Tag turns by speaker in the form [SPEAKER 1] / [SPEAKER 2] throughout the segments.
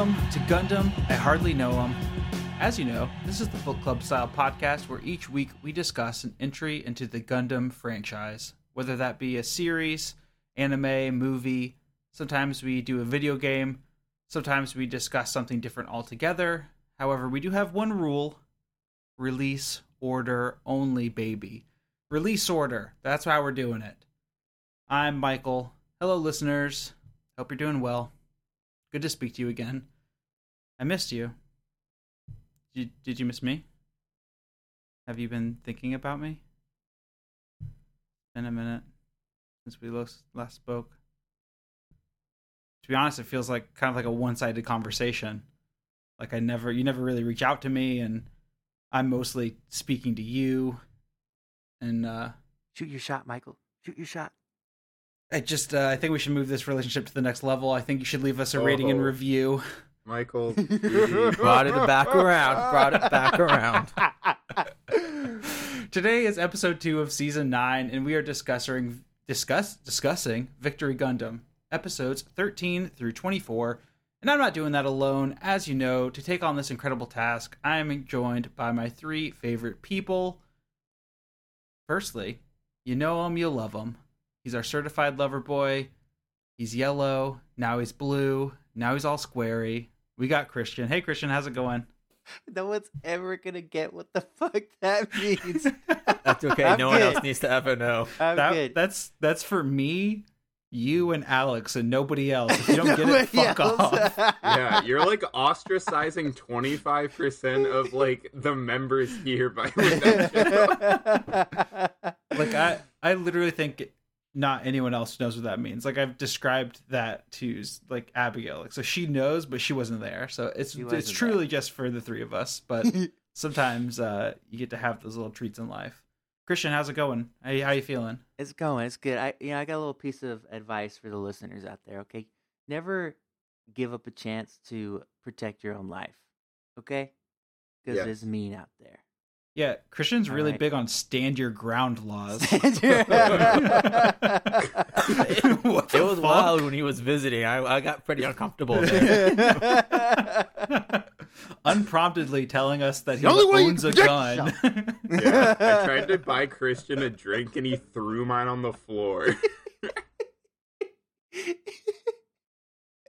[SPEAKER 1] welcome to Gundam. I hardly know him. As you know, this is the book club style podcast where each week we discuss an entry into the Gundam franchise, whether that be a series, anime, movie. Sometimes we do a video game. Sometimes we discuss something different altogether. However, we do have one rule release order only, baby. Release order. That's how we're doing it. I'm Michael. Hello, listeners. Hope you're doing well. Good to speak to you again. I missed you. Did you, did you miss me? Have you been thinking about me? Been a minute since we last, last spoke. To be honest, it feels like kind of like a one-sided conversation. Like I never, you never really reach out to me, and I'm mostly speaking to you. And uh,
[SPEAKER 2] Shoot your shot, Michael. Shoot your shot.
[SPEAKER 1] I just, uh, I think we should move this relationship to the next level. I think you should leave us a rating and
[SPEAKER 3] Oh.
[SPEAKER 1] review.
[SPEAKER 3] Michael.
[SPEAKER 4] Brought it back around. Brought it back around.
[SPEAKER 1] Today is episode two of season nine, and we are discussing discuss discussing Victory Gundam episodes thirteen through twenty four. And I'm not doing that alone, as you know. To take on this incredible task, I am joined by my three favorite people. Firstly, you know him, you love him. He's our certified lover boy. He's yellow. Now he's blue. Now he's all squarey. We got Christian. Hey, Christian, how's it going?
[SPEAKER 2] no one's ever gonna get what the fuck that means.
[SPEAKER 4] That's okay.
[SPEAKER 2] I'm
[SPEAKER 4] no one else needs to ever know.
[SPEAKER 2] I'm
[SPEAKER 1] That-
[SPEAKER 2] good.
[SPEAKER 1] That's that's for me, you, and Alex, and nobody else. If you don't get it, fuck
[SPEAKER 2] else.
[SPEAKER 1] off.
[SPEAKER 3] yeah, you're like ostracizing 25% of like the members here by with that.
[SPEAKER 1] Like I, I literally think not anyone else knows what that means. Like I've described that to like Abigail, like so she knows, but she wasn't there. So it's it's truly just for the three of us. But sometimes uh, you get to have those little treats in life. Christian, how's it going? How, how you feeling?
[SPEAKER 2] it's going. It's good. I you know I got a little piece of advice for the listeners out there. Okay, never give up a chance to protect your own life. Okay, because
[SPEAKER 3] Yes.
[SPEAKER 2] it's mean out there.
[SPEAKER 1] Yeah, Christian's
[SPEAKER 2] All
[SPEAKER 1] really
[SPEAKER 2] right.
[SPEAKER 1] big on stand your ground laws.
[SPEAKER 2] it
[SPEAKER 1] What
[SPEAKER 4] It was
[SPEAKER 1] fuck?
[SPEAKER 4] wild when he was visiting. I, I got pretty uncomfortable there.
[SPEAKER 1] unpromptedly telling us that he
[SPEAKER 2] only
[SPEAKER 1] owns a gun.
[SPEAKER 3] Yeah, I tried to buy Christian a drink and he threw mine on the floor.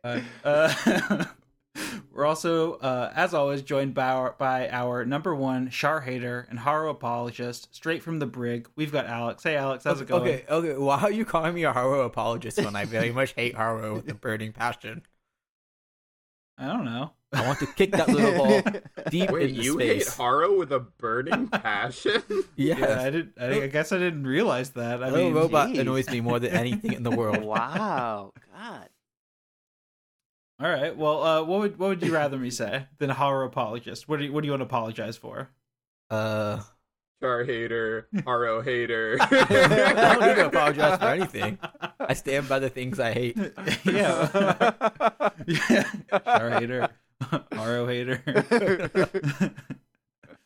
[SPEAKER 1] Uh, uh, we're also, uh, as always, joined by our, by our number one Char hater and Haro apologist, straight from the brig. We've got Alex. Hey, Alex, how's it going?
[SPEAKER 4] Okay, okay. Why are you calling me a Haro apologist when I very much hate Haro with a burning passion?
[SPEAKER 1] I don't know.
[SPEAKER 4] I want to kick that little ball deep
[SPEAKER 3] Wait,
[SPEAKER 4] into
[SPEAKER 3] you hate
[SPEAKER 4] space.
[SPEAKER 3] Haro with a burning passion?
[SPEAKER 4] yes.
[SPEAKER 1] Yeah, I did. I, I guess I didn't realize that. I
[SPEAKER 4] a little
[SPEAKER 1] mean,
[SPEAKER 4] robot
[SPEAKER 2] Jeez.
[SPEAKER 4] annoys me more than anything in the world.
[SPEAKER 2] wow, God.
[SPEAKER 1] All right. Well, uh, what would what would you rather me say than a Haro apologist? What do you, what do you want to apologize for?
[SPEAKER 4] Uh,
[SPEAKER 3] Char hater, Haro hater.
[SPEAKER 4] I don't need to apologize for anything. I stand by the things I hate.
[SPEAKER 1] yeah. yeah. Char hater. RO hater.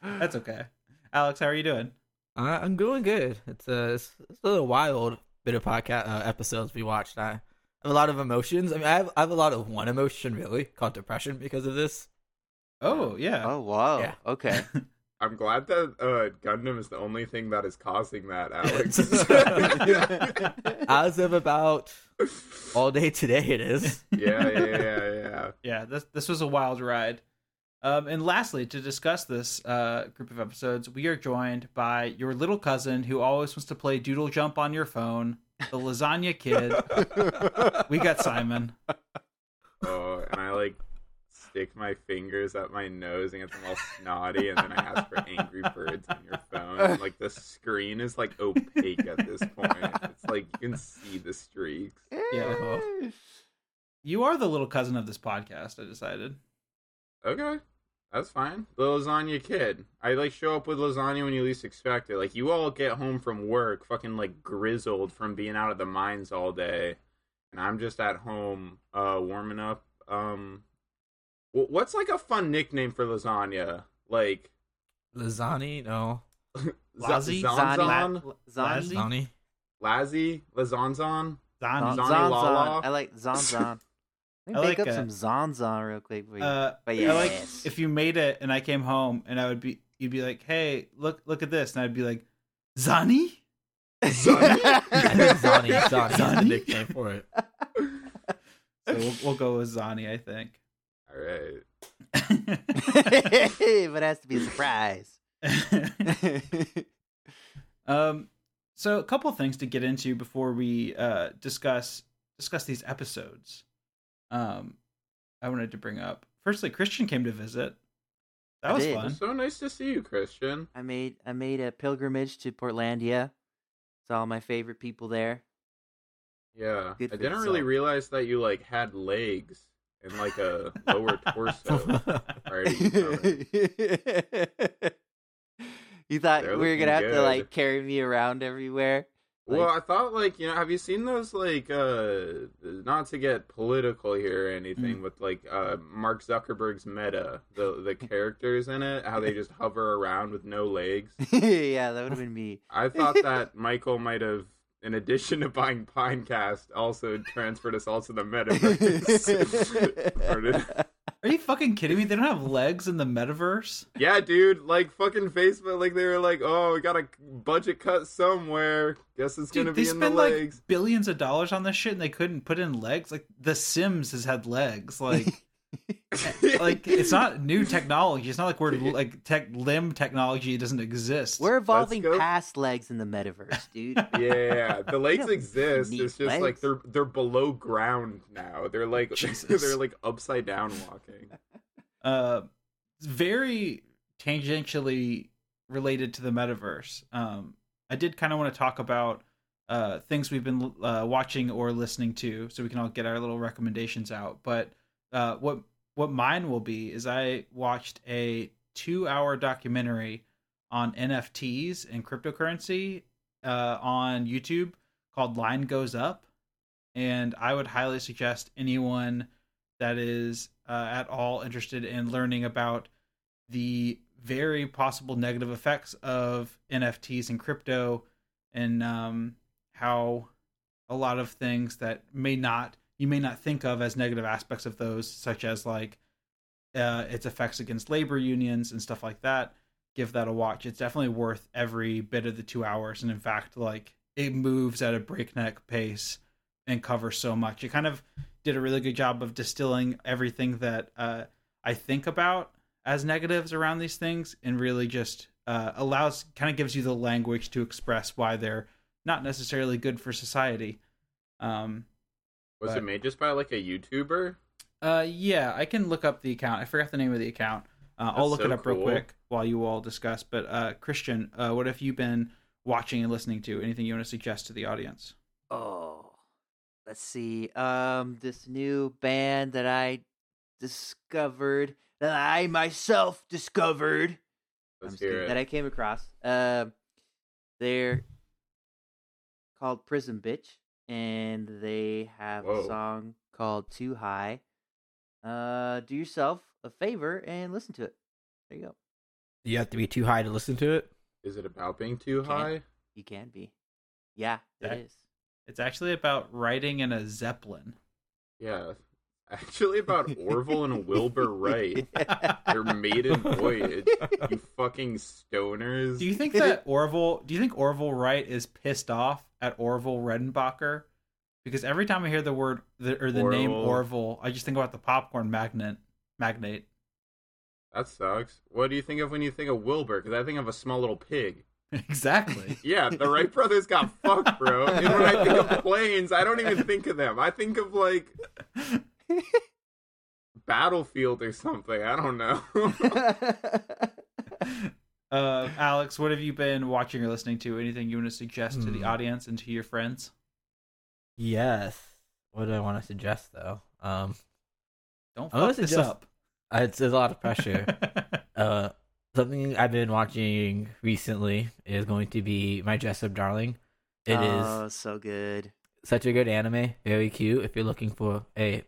[SPEAKER 1] That's okay. Alex, how are you doing?
[SPEAKER 4] Uh, I'm doing good. It's a it's, it's a little wild bit of podcast uh, episodes we watched. I have a lot of emotions. I mean, I have, I have a lot of one emotion really called depression because of this.
[SPEAKER 1] Oh, yeah.
[SPEAKER 2] Oh wow.
[SPEAKER 4] Yeah.
[SPEAKER 2] Okay.
[SPEAKER 3] I'm glad that uh, Gundam is the only thing that is causing that, Alex.
[SPEAKER 4] As of about all day today, it is.
[SPEAKER 3] yeah, yeah, yeah, yeah.
[SPEAKER 1] Yeah, this this was a wild ride. Um, and lastly, to discuss this uh, group of episodes, we are joined by your little cousin who always wants to play Doodle Jump on your phone, the Lasagna Kid. we got Simon.
[SPEAKER 3] Oh, and I like stick my fingers up my nose and get them all snotty, and then I ask for Angry Birds on your phone. And, like the screen is like opaque at this point. It's like you can see the streaks.
[SPEAKER 1] Yeah. You are the little cousin of this podcast. I decided.
[SPEAKER 3] Okay, that's fine. The lasagna kid. I like show up with lasagna when you least expect it. Like you all get home from work, fucking like grizzled from being out at the mines all day, and I'm just at home, uh, warming up. Um, what's like a fun nickname for lasagna? Like
[SPEAKER 4] Lasagna, no.
[SPEAKER 1] Lazi?
[SPEAKER 3] Zanzan?
[SPEAKER 2] Zani?
[SPEAKER 4] Donnie.
[SPEAKER 3] Lazzy? Lazanzan?
[SPEAKER 1] Zani.
[SPEAKER 2] Zan-
[SPEAKER 3] Zani
[SPEAKER 2] Zanzan.
[SPEAKER 3] Lala?
[SPEAKER 2] I like Zanzan. Let me
[SPEAKER 1] I
[SPEAKER 2] make
[SPEAKER 1] like,
[SPEAKER 2] up
[SPEAKER 1] uh,
[SPEAKER 2] some Zanzan real quick for you.
[SPEAKER 1] Uh,
[SPEAKER 2] But
[SPEAKER 1] I like if you made it and I came home and I would be, you'd be like, "Hey, look, look at this," and I'd be like, "Zani."
[SPEAKER 3] Zani?
[SPEAKER 4] I think Zonnie. Zonnie is the
[SPEAKER 1] Zonnie?
[SPEAKER 4] nickname for it.
[SPEAKER 1] So we'll, we'll go with Zani, I think.
[SPEAKER 3] All right.
[SPEAKER 2] but it has to be a surprise.
[SPEAKER 1] um, so a couple things to get into before we uh discuss discuss these episodes. Um, I wanted to bring up. Firstly, Christian came to visit. That
[SPEAKER 2] I
[SPEAKER 1] was
[SPEAKER 2] did.
[SPEAKER 1] fun.
[SPEAKER 3] So nice to see you, Christian.
[SPEAKER 2] I made I made a pilgrimage to Portlandia. Saw my favorite people there.
[SPEAKER 3] Yeah.
[SPEAKER 2] Good
[SPEAKER 3] I didn't really realize that you like had legs and like a lower torso. Already
[SPEAKER 2] you thought
[SPEAKER 3] They're
[SPEAKER 2] we were gonna have to like carry me around everywhere?
[SPEAKER 3] Well, I thought like you know, have you seen those like uh not to get political here or
[SPEAKER 2] Mm.
[SPEAKER 3] anything, but like uh Mark Zuckerberg's Meta, the the characters in it, how they just hover around with no legs.
[SPEAKER 2] yeah, that would have been me.
[SPEAKER 3] I thought that Michael might have, in addition to buying Pinecast, also transferred us all to the metaverse.
[SPEAKER 1] Are you fucking kidding me? They don't have legs in the metaverse.
[SPEAKER 3] yeah, dude, like fucking Facebook, like they were like, oh, we got a budget cut somewhere. Guess it's gonna
[SPEAKER 1] Dude, they
[SPEAKER 3] be in the
[SPEAKER 1] spend like billions of dollars on this shit, and they couldn't put in legs. Like The Sims has had legs. Like, like it's not new technology. It's not like we're like tech limb technology doesn't exist.
[SPEAKER 2] We're evolving past legs in the metaverse, dude.
[SPEAKER 3] Yeah, the legs exist. It's just like they're they're below ground now. They're like
[SPEAKER 1] Jesus.
[SPEAKER 3] they're like upside down walking.
[SPEAKER 1] uh very tangentially related to the metaverse um i did kind of want to talk about uh things we've been uh, watching or listening to so we can all get our little recommendations out but uh what what mine will be is i watched a two hour documentary on nfts and cryptocurrency uh on youtube called line goes up. And i would highly suggest anyone that is uh, at all interested in learning about the very possible negative effects of NFTs and crypto and um, how a lot of things that may not you may not think of as negative aspects of those, such as like uh, its effects against labor unions and stuff like that. Give that a watch. It's definitely worth every bit of the two hours, and in fact, like it moves at a breakneck pace and covers so much. It kind of did a really good job of distilling everything that uh, I think about as negatives around these things, and really just uh, allows kind of gives you the language to express why they're not necessarily good for society. Um,
[SPEAKER 3] Was
[SPEAKER 1] But-
[SPEAKER 3] it made just by like a YouTuber?
[SPEAKER 1] uh, yeah, I can look up the account. I forgot the name of the account. Uh, I'll
[SPEAKER 3] That's
[SPEAKER 1] look it
[SPEAKER 3] so
[SPEAKER 1] up real quick while you all discuss. But uh, Christian, uh, what have you been watching and listening to? Anything you want to suggest to the audience?
[SPEAKER 2] Oh, let's see. Um, this new band that I discovered, that I myself discovered,
[SPEAKER 3] Let's
[SPEAKER 2] just kidding, that. I came across. Um, they're called Prism Bitch, and they have
[SPEAKER 3] Whoa.
[SPEAKER 2] a song called Too High. Uh, do yourself a favor and listen to it. There you go.
[SPEAKER 4] You have to be too high to listen to it.
[SPEAKER 3] Is it about being too
[SPEAKER 2] Can-
[SPEAKER 3] high?
[SPEAKER 2] You can be. Yeah, it
[SPEAKER 1] That-
[SPEAKER 2] is.
[SPEAKER 1] It's actually about riding in a zeppelin.
[SPEAKER 3] Yeah. Actually about Orville and Wilbur Wright. Their maiden voyage. You fucking stoners.
[SPEAKER 1] Do you think that Orville? Do you think Orville Wright is pissed off at Orville Redenbacher? Because every time I hear the word the, or the name
[SPEAKER 3] Orville.
[SPEAKER 1] Orville, I just think about the popcorn magnet magnate.
[SPEAKER 3] That sucks. What do you think of when you think of Wilbur? Because I think of a small little pig.
[SPEAKER 1] exactly.
[SPEAKER 3] Yeah, the Wright brothers got fucked, bro. And when I think of planes, I don't even think of them. I think of like Battlefield or something. I don't know.
[SPEAKER 1] uh, Alex, what have you been watching or listening to? Anything you want to suggest to the
[SPEAKER 4] Hmm.
[SPEAKER 1] audience and to your friends?
[SPEAKER 4] Yes. What do I want to suggest though? Um,
[SPEAKER 1] Don't
[SPEAKER 4] I'm
[SPEAKER 1] fuck this
[SPEAKER 4] suggest-
[SPEAKER 1] up.
[SPEAKER 4] it's, it's a lot of pressure. uh, something I've been watching recently is going to be My Dress Up Darling. It is
[SPEAKER 2] oh, so good.
[SPEAKER 4] such a good anime, very cute. If you're looking for a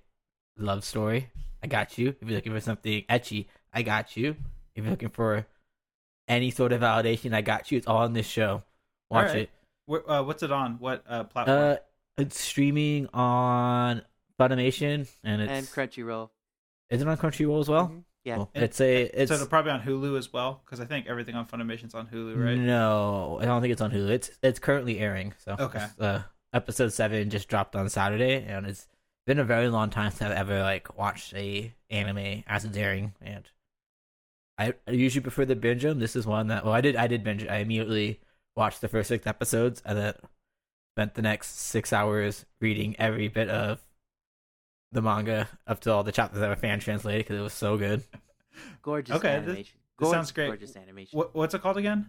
[SPEAKER 4] love story, I got you. If you're looking for something ecchi, I got you. If you're looking for any sort of validation. I got you. It's all on this show. Watch
[SPEAKER 1] Alright.
[SPEAKER 4] it.
[SPEAKER 1] Where, uh, what's it on? What uh, platform?
[SPEAKER 4] Uh, it's streaming on Funimation and it's
[SPEAKER 2] and Crunchyroll.
[SPEAKER 4] is it on Crunchyroll as well?
[SPEAKER 2] Mhm. Yeah.
[SPEAKER 4] Cool.
[SPEAKER 1] And-
[SPEAKER 4] it's a it's
[SPEAKER 1] so it'll probably on Hulu as well, because I think everything on Funimation's on Hulu, right?
[SPEAKER 4] No, I don't think it's on Hulu. It's it's currently airing. So
[SPEAKER 1] Okay.
[SPEAKER 4] uh, episode seven just dropped on Saturday, and it's been a very long time since I've ever like watched a anime as a daring and I, I usually prefer the binge them. This is one that well, I did I did binge. I immediately watched the first six episodes, and then spent the next six hours reading every bit of the manga up to all the chapters that were fan translated because it was so good.
[SPEAKER 2] Gorgeous
[SPEAKER 1] Okay, this-
[SPEAKER 2] animation.
[SPEAKER 1] this
[SPEAKER 2] Gorgeous,
[SPEAKER 1] sounds great.
[SPEAKER 2] Gorgeous animation.
[SPEAKER 1] What, what's it called again?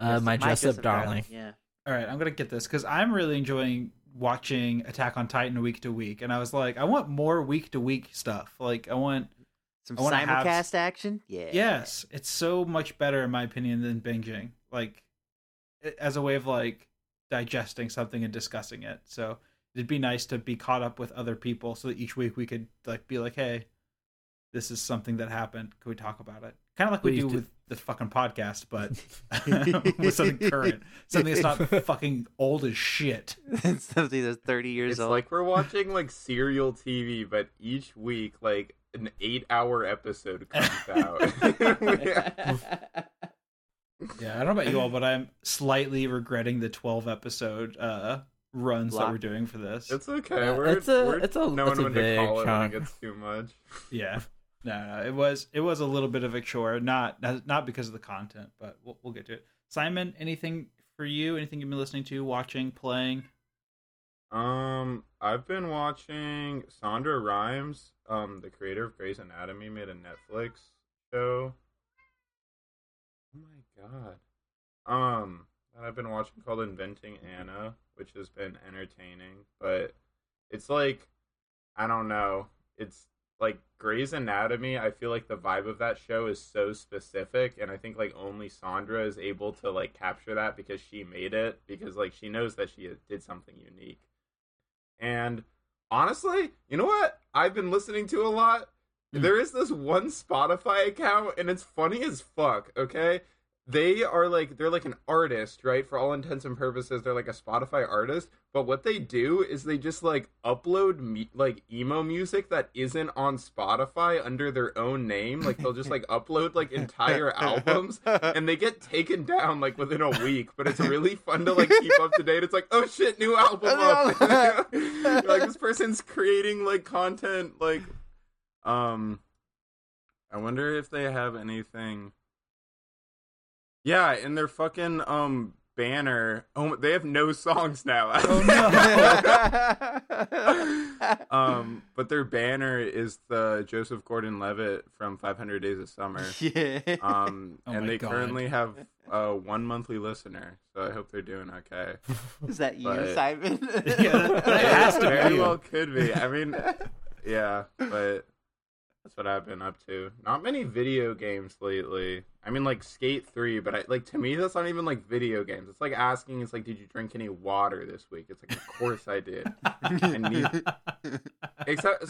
[SPEAKER 4] Uh,
[SPEAKER 2] Yes,
[SPEAKER 4] my dress up darling.
[SPEAKER 2] Yeah.
[SPEAKER 1] All right, I'm gonna get this because I'm really enjoying watching Attack on Titan week to week, and I was like, I want more week to week stuff. Like, I want
[SPEAKER 2] Some
[SPEAKER 1] I wanna have-
[SPEAKER 2] simulcast action. Yeah.
[SPEAKER 1] yes, it's so much better in my opinion than binging. Like, as a way of like digesting something and discussing it. So it'd be nice to be caught up with other people, so that each week we could like be like, hey, this is something that happened. Could we talk about it? Kind of like we
[SPEAKER 4] Please
[SPEAKER 1] do
[SPEAKER 4] do.
[SPEAKER 1] with the fucking podcast, but with something current, something that's not fucking old as shit.
[SPEAKER 2] Something that's thirty years old.
[SPEAKER 3] It's
[SPEAKER 2] old.
[SPEAKER 3] like we're watching like serial TV, but each week like an eight-hour episode comes out. Yeah.
[SPEAKER 1] Yeah, I don't know about you all, but I'm slightly regretting the 12 episode uh runs that we're doing for this.
[SPEAKER 3] It's okay.
[SPEAKER 4] Uh,
[SPEAKER 3] we're,
[SPEAKER 4] it's a-
[SPEAKER 3] we're
[SPEAKER 4] it's a-
[SPEAKER 3] knowing
[SPEAKER 4] it's a
[SPEAKER 3] when to
[SPEAKER 4] big
[SPEAKER 3] call it when
[SPEAKER 4] chunk.
[SPEAKER 3] it gets too much.
[SPEAKER 1] Yeah. No, no, it was it was a little bit of a chore, not not because of the content, but we'll, we'll get to it. Simon, anything for you? Anything you've been listening to, watching, playing?
[SPEAKER 3] Um, I've been watching Sandra Rhimes, um, the creator of Grey's Anatomy, made a Netflix show. Oh my god. Um, I've been watching called Inventing Anna, which has been entertaining, but it's like I don't know. It's like Grey's Anatomy, I feel like the vibe of that show is so specific and I think like only Sandra is able to like capture that because she made it because like she knows that she did something unique. And honestly, you know what? I've been listening to a lot.
[SPEAKER 1] Hmm.
[SPEAKER 3] There is this one Spotify account and it's funny as fuck, okay? They are like they're like an artist, right? For all intents and purposes, they're like a Spotify artist, but what they do is they just like upload me- like emo music that isn't on Spotify under their own name. Like they'll just like upload like entire albums and they get taken down like within a week, but it's really fun to like keep up to date. It's like, oh shit, new album up. Like this person's creating like content like um I wonder if they have anything Yeah, and their fucking um banner. Oh, they have no songs now.
[SPEAKER 1] Oh, no.
[SPEAKER 3] um, but their banner is the Joseph Gordon-Levitt from 500 Days of Summer.
[SPEAKER 2] yeah.
[SPEAKER 3] Um,
[SPEAKER 1] Oh
[SPEAKER 3] and they
[SPEAKER 1] God.
[SPEAKER 3] currently have uh, one monthly listener, so I hope they're doing okay.
[SPEAKER 2] Is that you,
[SPEAKER 3] but-
[SPEAKER 2] Simon?
[SPEAKER 1] Yeah, that- that has to be
[SPEAKER 3] very
[SPEAKER 1] you.
[SPEAKER 3] well could be. I mean, yeah, but that's what I've been up to. Not many video games lately. I mean, like Skate Three, but I like to me that's not even like video games. It's like asking, it's like, did you drink any water this week? It's like, of course I did. I need except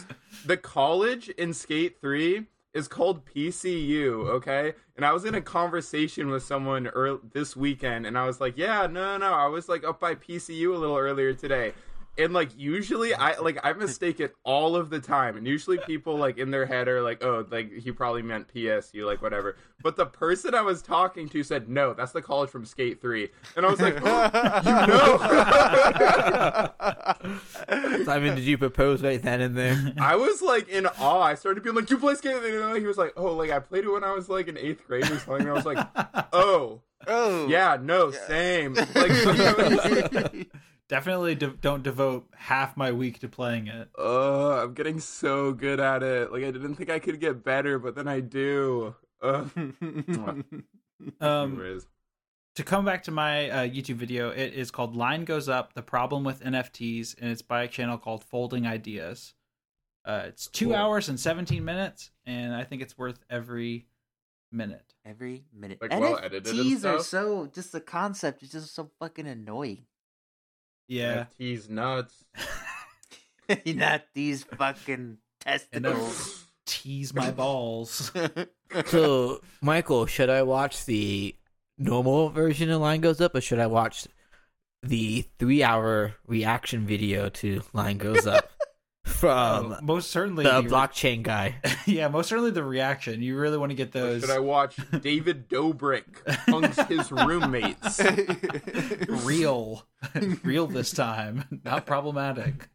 [SPEAKER 3] the college in Skate 3 is called PCU, okay? And I was in a conversation with someone earl- this weekend and I was like, "Yeah, no, no, no. I was like up by PCU a little earlier today." And like usually I like I mistake it all of the time. And usually people like in their head are like, "Oh, like he probably meant PSU like whatever." But the person I was talking to said, "No, that's the college from Skate 3." And I was like, oh, "You know?"
[SPEAKER 4] Simon, did you propose right then and there?
[SPEAKER 3] I was like in awe. I started being like, "You play skate?" And he was like, "Oh, like I played it when I was like in eighth grade or something." And I was like, "Oh,
[SPEAKER 2] oh.
[SPEAKER 3] yeah, no, same." Like,
[SPEAKER 1] Definitely de- don't devote half my week to playing it.
[SPEAKER 3] oh, I'm getting so good at it. Like I didn't think I could get better, but then I do. Ugh.
[SPEAKER 1] Um, to come back to my uh, YouTube video, it is called "Line Goes Up: The Problem with NFTs," and it's by a channel called Folding Ideas. Uh, it's two
[SPEAKER 3] Cool.
[SPEAKER 1] hours and seventeen minutes, and I think it's worth every minute.
[SPEAKER 2] Every minute.
[SPEAKER 3] Like, well edited
[SPEAKER 2] NFTs are so just the concept is just so fucking annoying.
[SPEAKER 1] Yeah,
[SPEAKER 3] He's nuts.
[SPEAKER 2] Not these fucking testicles.
[SPEAKER 1] tease my balls.
[SPEAKER 4] So, Michael, should I watch the normal version of Line Goes Up, or should I watch the three-hour reaction video to Line Goes Up from
[SPEAKER 1] Oh, most certainly
[SPEAKER 4] the
[SPEAKER 1] the-
[SPEAKER 4] blockchain guy?
[SPEAKER 1] yeah, most certainly the reaction. You really want to get
[SPEAKER 3] Or
[SPEAKER 1] those.
[SPEAKER 3] Should I watch David Dobrik punks his roommates?
[SPEAKER 1] real real this time not problematic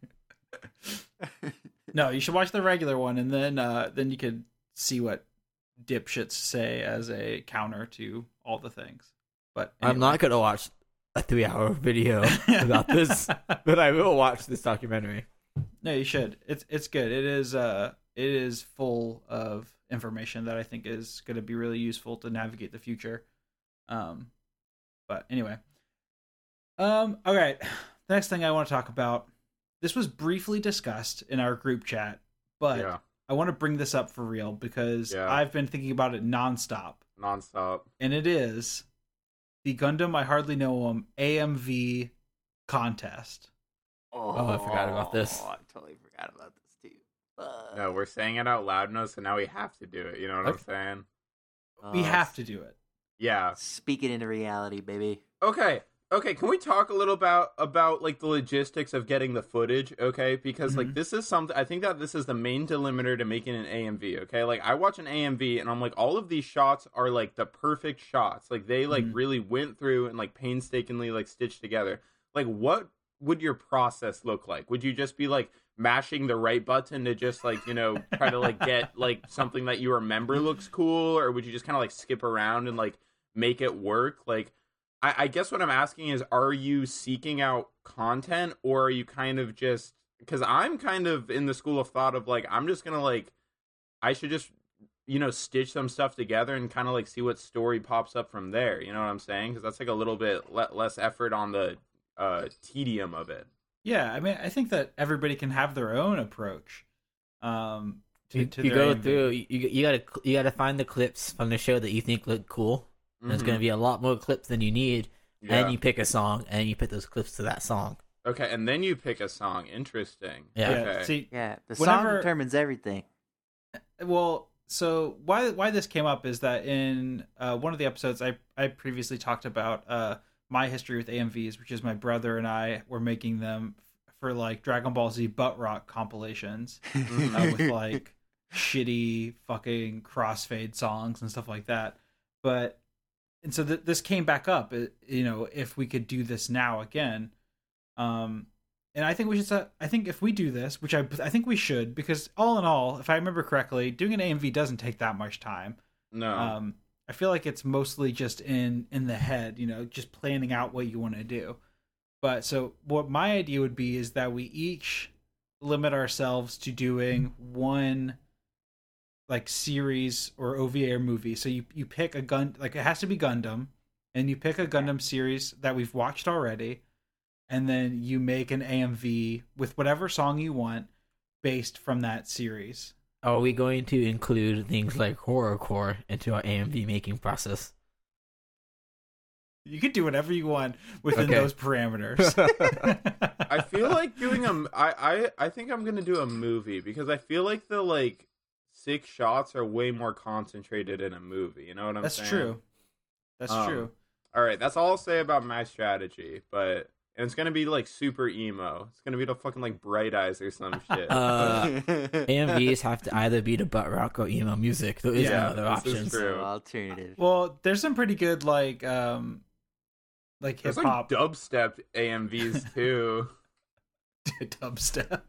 [SPEAKER 1] no you should watch the regular one and then uh then you could see what dipshits say as a counter to all the things but
[SPEAKER 4] I'm not gonna watch a three-hour video about this, but I will watch this documentary.
[SPEAKER 1] No you should. It's it's good. It is uh it is full of information that i think is going to be really useful to navigate the future. Um but anyway. Um all right the next thing i want to talk about this was briefly discussed in our group chat but
[SPEAKER 3] yeah,
[SPEAKER 1] i want to bring this up for real because
[SPEAKER 3] Yeah.
[SPEAKER 1] i've been thinking about it nonstop.
[SPEAKER 3] Nonstop.
[SPEAKER 1] and it is the gundam i hardly know him amv contest
[SPEAKER 2] oh,
[SPEAKER 4] I forgot about this.
[SPEAKER 2] Oh, I totally forgot about this too. Uh,
[SPEAKER 3] No, we're saying it out loud now, so now we have to do it. You know what I'm saying?
[SPEAKER 1] we
[SPEAKER 2] uh,
[SPEAKER 1] have to do it
[SPEAKER 3] Yeah.
[SPEAKER 2] Speak it into reality, baby.
[SPEAKER 3] Okay. Okay, can we talk a little about about like the logistics of getting the footage, okay? Because like
[SPEAKER 1] Mhm.
[SPEAKER 3] this is something I think that this is the main delimiter to making an AMV, okay? Like I watch an AMV and I'm like all of these shots are like the perfect shots. Like they like
[SPEAKER 1] Mhm.
[SPEAKER 3] really went through and like painstakingly like stitched together. Like what would your process look like? Would you just be like mashing the right button to just like, you know, try to like get like something that you remember looks cool or would you just kind of like skip around and like make it work? Like I, I guess what I'm asking is, are you seeking out content, or are you kind of just because I'm kind of in the school of thought of like I'm just gonna like I should just you know stitch some stuff together and kind of like see what story pops up from there. You know what I'm saying? Because that's like a little bit le- less effort on the uh tedium of it.
[SPEAKER 1] Yeah, I mean, I think that everybody can have their own approach. Um, to, to
[SPEAKER 4] you
[SPEAKER 1] their
[SPEAKER 4] go
[SPEAKER 1] AMV.
[SPEAKER 4] through. You, you gotta you gotta find the clips from the show that you think look cool. And There's gonna
[SPEAKER 3] Mhm.
[SPEAKER 4] be a lot more clips than you need,
[SPEAKER 3] yeah.
[SPEAKER 4] and you pick a song, and you put those clips to that song.
[SPEAKER 3] okay, and then you pick a song. Interesting.
[SPEAKER 4] Yeah.
[SPEAKER 1] Yeah, see,
[SPEAKER 2] Yeah, the
[SPEAKER 1] Whenever-
[SPEAKER 2] song determines everything.
[SPEAKER 1] well, so why why this came up is that in uh, one of the episodes I I previously talked about uh, my history with AMVs, which is my brother and I were making them for like Dragon Ball Z butt rock compilations uh, with like shitty fucking crossfade songs and stuff like that. But and so th- this came back up. You know, if we could do this now again, um, and I think we should. Set, I think if we do this, which I I think we should, because all in all, if I remember correctly, doing an AMV doesn't take that much time.
[SPEAKER 3] No.
[SPEAKER 1] Um, I feel like it's mostly just in in the head, you know, just planning out what you want to do. But so what my idea would be is that we each limit ourselves to doing one like series or OVA or movie. So you you pick a gun like it has to be Gundam and you pick a Gundam series that we've watched already and then you make an AMV with whatever song you want based from that series.
[SPEAKER 4] Are we going to include things like horrorcore into our AMV making process?
[SPEAKER 1] You can do whatever you want within
[SPEAKER 4] Okay.
[SPEAKER 1] those parameters.
[SPEAKER 3] I feel like doing a. I I I think I'm gonna do a movie because I feel like the like six shots are way more concentrated in a movie. You know what I'm
[SPEAKER 1] That's
[SPEAKER 3] saying?
[SPEAKER 1] That's true. That's
[SPEAKER 3] Um,
[SPEAKER 1] true.
[SPEAKER 3] All right, that's all I'll say about my strategy. But and it's gonna be like super emo. It's gonna be the fucking like bright eyes or some shit.
[SPEAKER 4] Uh, AMVs have to either be to butt rock or emo music. There is
[SPEAKER 1] Yeah,
[SPEAKER 4] no other
[SPEAKER 3] this is
[SPEAKER 4] options.
[SPEAKER 3] true.
[SPEAKER 2] Alternative.
[SPEAKER 1] Well, there's some pretty good like um like hip
[SPEAKER 3] There's like
[SPEAKER 1] hop
[SPEAKER 3] dubstep AMVs too.
[SPEAKER 1] dubstep.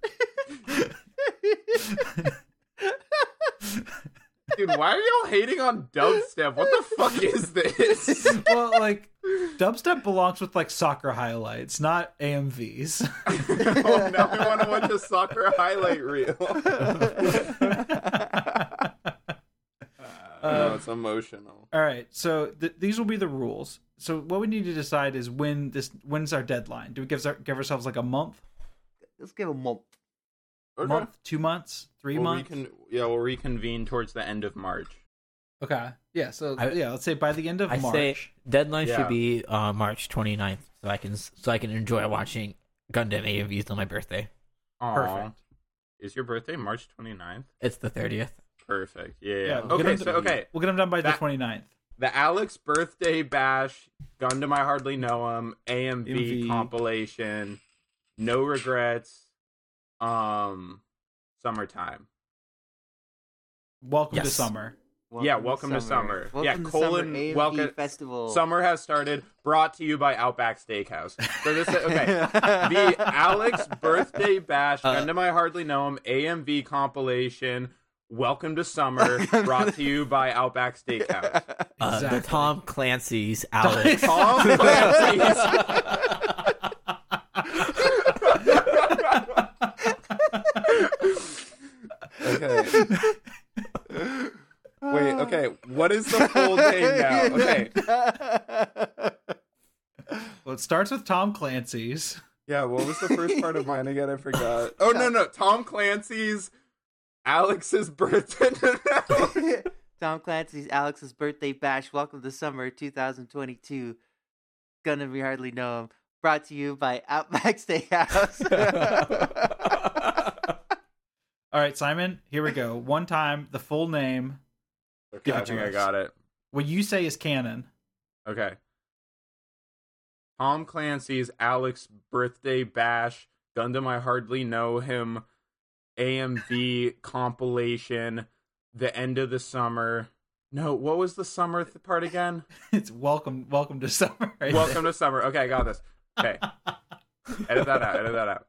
[SPEAKER 3] Dude, why are y'all hating on dubstep? What the fuck is this?
[SPEAKER 1] well, like dubstep belongs with like soccer highlights, not AMVs.
[SPEAKER 3] oh, now I want to watch a soccer highlight reel. no, uh, it's emotional.
[SPEAKER 1] All right, so th- these will be the rules. So what we need to decide is when this when's our deadline? Do we give our, give ourselves like a month,
[SPEAKER 2] Let's give a month.
[SPEAKER 3] Okay.
[SPEAKER 1] month, two months, 3
[SPEAKER 3] We'll
[SPEAKER 1] months?
[SPEAKER 3] recon- yeah, we'll reconvene towards the end of March.
[SPEAKER 1] Okay, yeah. So
[SPEAKER 4] I-
[SPEAKER 1] yeah, let's say by the end of
[SPEAKER 4] I
[SPEAKER 1] March.
[SPEAKER 4] say deadline
[SPEAKER 3] Yeah.
[SPEAKER 4] should be uh, March 29th, so I can so I can enjoy watching Gundam AMVs on my birthday.
[SPEAKER 3] Aw.
[SPEAKER 1] Perfect.
[SPEAKER 3] Is your birthday March 29th?
[SPEAKER 4] It's the 30th.
[SPEAKER 3] Perfect. Yeah. yeah.
[SPEAKER 1] Yeah,
[SPEAKER 3] Okay. So okay,
[SPEAKER 1] We'll get them done by
[SPEAKER 3] That-
[SPEAKER 1] the 29th.
[SPEAKER 3] the Alex birthday bash, Gundam I hardly know him, AMV
[SPEAKER 1] AMV.
[SPEAKER 3] compilation, no regrets, um, summertime.
[SPEAKER 1] Welcome to
[SPEAKER 4] Yes.
[SPEAKER 1] summer.
[SPEAKER 3] Yeah, welcome to summer.
[SPEAKER 2] Welcome
[SPEAKER 3] Yeah,
[SPEAKER 2] to
[SPEAKER 3] colon,
[SPEAKER 2] summer
[SPEAKER 3] welcome-
[SPEAKER 2] festival.
[SPEAKER 3] Summer has started. Brought to you by Outback Steakhouse. So this okay. the Alex birthday bash,
[SPEAKER 4] Uh,
[SPEAKER 3] Gundam my hardly know him, AMV compilation. Welcome to summer, brought to you by Outback Steakhouse.
[SPEAKER 4] Uh,
[SPEAKER 1] Exactly.
[SPEAKER 4] the Tom Clancy's Alex.
[SPEAKER 3] Tom Clancy's okay. Wait, okay. What is the full name now? Okay.
[SPEAKER 1] Well, it starts with Tom Clancy's.
[SPEAKER 3] Yeah, what was the first part of mine again? I forgot. Oh no, no. Tom Clancy's Alex's birthday.
[SPEAKER 2] Tom Clancy's Alex's birthday bash. Welcome to summer 2022. Gonna be hardly know him. Brought to you by Outback Steakhouse.
[SPEAKER 1] All right, Simon, here we go. One time, the full name,
[SPEAKER 3] okay, I
[SPEAKER 1] Give it to
[SPEAKER 3] think I got it.
[SPEAKER 1] what you say is canon.
[SPEAKER 3] Okay. Tom Clancy's Alex birthday bash. Gundam I hardly know him. AMV compilation. The end of the summer. No, what was the summer th- part again?
[SPEAKER 1] It's welcome, welcome to summer. right
[SPEAKER 3] Welcome to summer. Okay, I got this. Okay. edit that out. Edit that out.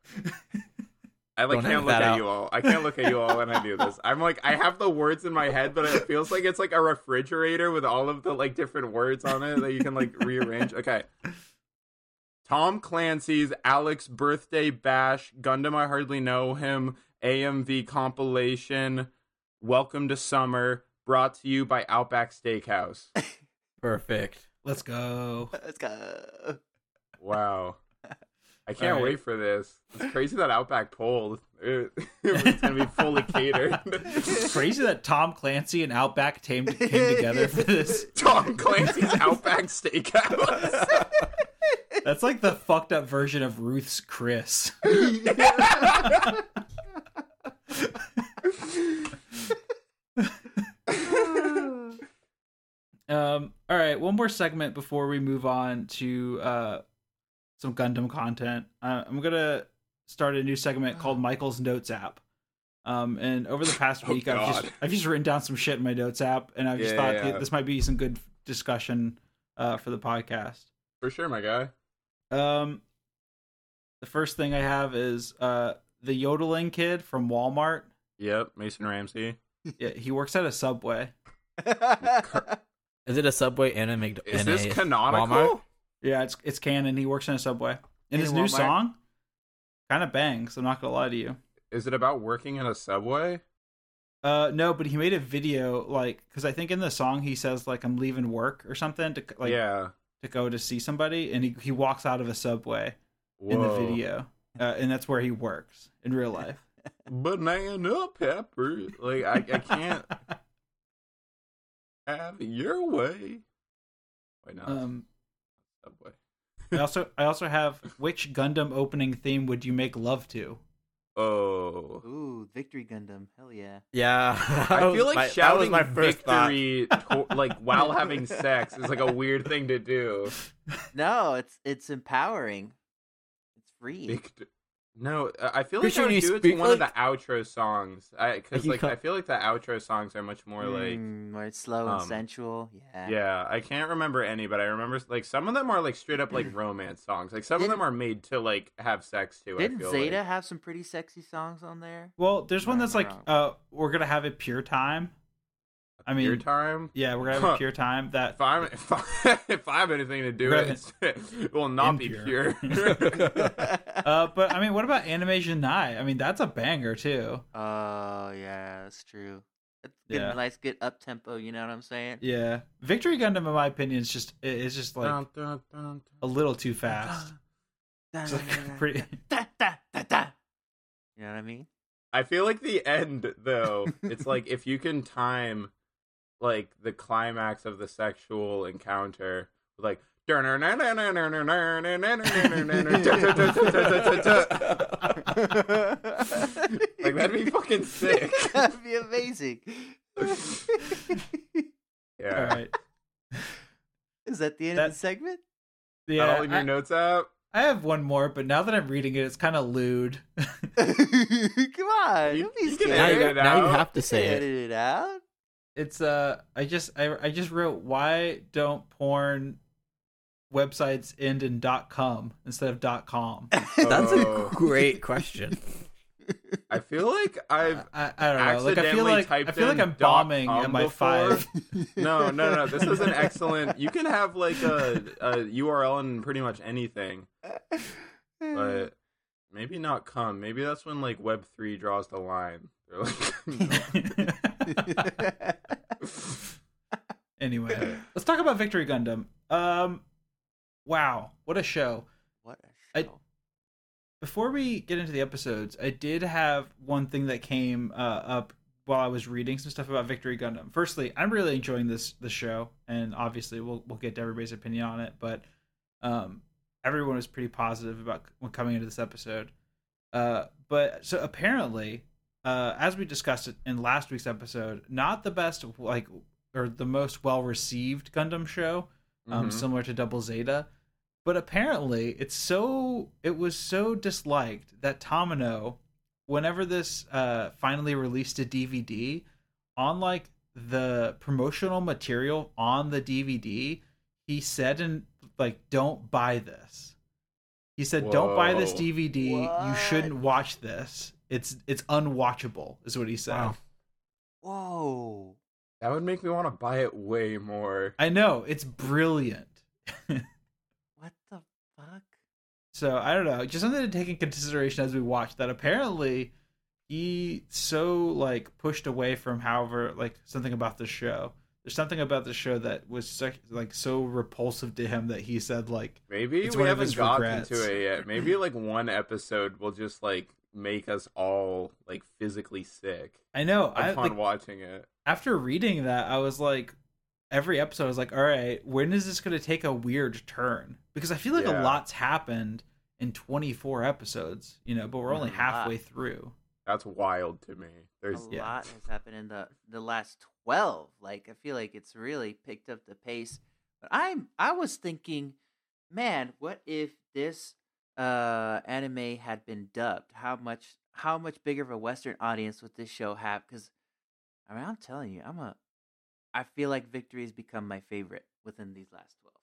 [SPEAKER 3] I like
[SPEAKER 4] Don't
[SPEAKER 3] can't look at
[SPEAKER 4] out.
[SPEAKER 3] you all. I can't look at you all when I do this. I'm like I have the words in my head, but it feels like it's like a refrigerator with all of the like different words on it that you can like rearrange. Okay. Tom Clancy's Alex birthday bash, Gundam I hardly know him, AMV compilation, Welcome to Summer, brought to you by Outback Steakhouse.
[SPEAKER 4] Perfect.
[SPEAKER 1] Let's go.
[SPEAKER 2] Let's go.
[SPEAKER 3] Wow. I can't
[SPEAKER 1] right.
[SPEAKER 3] wait for this. It's crazy that Outback pulled. It, it's gonna be fully catered.
[SPEAKER 1] It's crazy that Tom Clancy and Outback came, came together for this.
[SPEAKER 3] Tom Clancy's Outback Steakhouse.
[SPEAKER 1] That's like the fucked up version of Ruth's Chris. Um, all right, one more segment before we move on to uh, some Gundam content. Uh, I'm gonna start a new segment called Michael's Notes app. Um, and over the past
[SPEAKER 3] Oh,
[SPEAKER 1] week, I've just I've just written down some shit in my notes app, and I just
[SPEAKER 3] Yeah,
[SPEAKER 1] thought
[SPEAKER 3] yeah,
[SPEAKER 1] th- this might be some good discussion uh, for the podcast.
[SPEAKER 3] For sure, my guy.
[SPEAKER 1] Um, the first thing I have is uh, the yodeling kid from Walmart.
[SPEAKER 3] Yep, Mason Ramsey.
[SPEAKER 1] Yeah, he works at a Subway.
[SPEAKER 4] Is it a Subway and a Mc-
[SPEAKER 3] Is this canonical?
[SPEAKER 4] Walmart?
[SPEAKER 1] Yeah, it's it's canon. He works in a Subway, and
[SPEAKER 2] In
[SPEAKER 1] his new
[SPEAKER 2] Walmart?
[SPEAKER 1] song kind of bangs. I'm not gonna lie to you.
[SPEAKER 3] Is it about working in a subway?
[SPEAKER 1] Uh, no, but he made a video like because I think in the song he says like I'm leaving work or something to like
[SPEAKER 3] yeah.
[SPEAKER 1] to go to see somebody, and he he walks out of a Subway in the video, uh, and that's where he works in real life.
[SPEAKER 3] Banana pepper. Like I, I can't have your way. Why not?
[SPEAKER 1] Um, Oh,
[SPEAKER 3] subway.
[SPEAKER 1] I also I also have which Gundam opening theme would you make love to?
[SPEAKER 3] Oh.
[SPEAKER 2] Ooh, Victory Gundam. Hell yeah.
[SPEAKER 4] Yeah.
[SPEAKER 3] I feel like
[SPEAKER 4] my,
[SPEAKER 3] shouting
[SPEAKER 4] my first
[SPEAKER 3] victory to- like while having sex is like a weird thing to do.
[SPEAKER 2] No, it's it's empowering. It's free.
[SPEAKER 3] Vict- No, uh, I feel like
[SPEAKER 4] Christian,
[SPEAKER 3] I would
[SPEAKER 4] you
[SPEAKER 3] do it to
[SPEAKER 4] speak
[SPEAKER 3] one of the outro songs. I because
[SPEAKER 4] you
[SPEAKER 3] like I feel like the outro songs are much more like
[SPEAKER 2] Mm, more slow and
[SPEAKER 3] um,
[SPEAKER 2] sensual. Yeah.
[SPEAKER 3] yeah. I can't remember any, but I remember like some of them are like straight up like romance songs. Like some of them are made to like have sex too. I
[SPEAKER 2] Didn't
[SPEAKER 3] feel
[SPEAKER 2] Zeta
[SPEAKER 3] like.
[SPEAKER 2] have some pretty sexy songs on there?
[SPEAKER 1] Well, there's one that's like uh we're gonna have a pure time. I mean,
[SPEAKER 3] Your time.
[SPEAKER 1] yeah, we're gonna have
[SPEAKER 3] Huh.
[SPEAKER 1] pure time. That
[SPEAKER 3] If I'm if I, if I have anything to do with it, it will not be pure.
[SPEAKER 1] uh, but I mean, what about Animation Night? I mean, that's a banger too.
[SPEAKER 2] Oh yeah, that's true. It's good,
[SPEAKER 1] Yeah.
[SPEAKER 2] nice, good up tempo. You know what I'm saying?
[SPEAKER 1] Yeah, Victory Gundam, in my opinion, is just it- it's just like
[SPEAKER 3] Dun, dun, dun,
[SPEAKER 1] a little too fast. It's like pretty.
[SPEAKER 2] Da, da, da, da. You know what I mean?
[SPEAKER 3] I feel like the end though, it's like if you can time like the climax of the sexual encounter with like like that'd be fucking sick.
[SPEAKER 2] That'd be amazing.
[SPEAKER 3] Yeah.
[SPEAKER 1] All right.
[SPEAKER 2] Is that the end
[SPEAKER 1] That-
[SPEAKER 2] of the segment?
[SPEAKER 1] Yeah,
[SPEAKER 3] All in your
[SPEAKER 1] I,
[SPEAKER 3] notes app.
[SPEAKER 1] I have one more, but now that I'm reading it, it's kind of lewd.
[SPEAKER 2] Come on,
[SPEAKER 3] You-
[SPEAKER 2] don't be
[SPEAKER 3] you can
[SPEAKER 4] Now
[SPEAKER 2] scared.
[SPEAKER 4] you,
[SPEAKER 3] edit
[SPEAKER 4] got,
[SPEAKER 3] it
[SPEAKER 4] now you have to say it.
[SPEAKER 2] Edit
[SPEAKER 4] it.
[SPEAKER 2] it out.
[SPEAKER 1] It's uh, I just I I just wrote why don't porn websites end in .com instead of .com.
[SPEAKER 4] That's
[SPEAKER 3] Oh.
[SPEAKER 4] a great question.
[SPEAKER 3] I feel like I've
[SPEAKER 1] I, I don't know. Like I feel like I feel like I'm bombing at my
[SPEAKER 3] before.
[SPEAKER 1] five.
[SPEAKER 3] no, no, no. This is an excellent. You can have like a, a URL in pretty much anything, but maybe not come. Maybe that's when like Web three draws the line. They're like,
[SPEAKER 1] anyway, let's talk about Victory Gundam. Um, wow, what a show!
[SPEAKER 2] what a
[SPEAKER 1] I-
[SPEAKER 2] show.
[SPEAKER 1] Before we get into the episodes, I did have one thing that came uh, up while I was reading some stuff about Victory Gundam. Firstly, I'm really enjoying this the show, and obviously we'll we'll get to everybody's opinion on it. But um, everyone was pretty positive about when coming into this episode. Uh, but so apparently, uh, as we discussed it in last week's episode, not the best like or the most well received Gundam show, um,
[SPEAKER 3] Mhm.
[SPEAKER 1] similar to Double Zeta. But apparently, it's so it was so disliked that Tomino, whenever this uh, finally released a DVD, on like the promotional material on the DVD, he said and like, "Don't buy this." He said, "Don't buy this
[SPEAKER 3] Whoa.
[SPEAKER 1] DVD. You shouldn't watch this. It's it's unwatchable." Is what he said.
[SPEAKER 4] Wow.
[SPEAKER 2] Whoa.
[SPEAKER 3] that would make me want to buy it way more.
[SPEAKER 1] I know it's brilliant.
[SPEAKER 2] What the fuck?
[SPEAKER 1] So I don't know, just something to take in consideration as we watch. That apparently he so like pushed away from however like something about the show. There's something about the show that was so, like so repulsive to him that he said like
[SPEAKER 3] Maybe
[SPEAKER 1] It's
[SPEAKER 3] we
[SPEAKER 1] one
[SPEAKER 3] haven't
[SPEAKER 1] his
[SPEAKER 3] gotten
[SPEAKER 1] regrets.
[SPEAKER 3] to it yet. Maybe like one episode will just like make us all like physically sick
[SPEAKER 1] I know I
[SPEAKER 3] upon
[SPEAKER 1] like,
[SPEAKER 3] watching it.
[SPEAKER 1] after reading that I was like every episode I was like all right when is this going to take a weird turn because I feel like
[SPEAKER 3] Yeah.
[SPEAKER 1] a lot's happened in 24 episodes you know but we're only halfway through
[SPEAKER 3] That's wild to me. There's
[SPEAKER 2] a
[SPEAKER 1] yeah.
[SPEAKER 2] lot has happened in the the last 12 like i feel like it's really picked up the pace but i'm i was thinking man what if this uh anime had been dubbed? How much how much bigger of a western audience would this show have? Because i mean i'm telling you i'm a i feel like victory has become my favorite within these last 12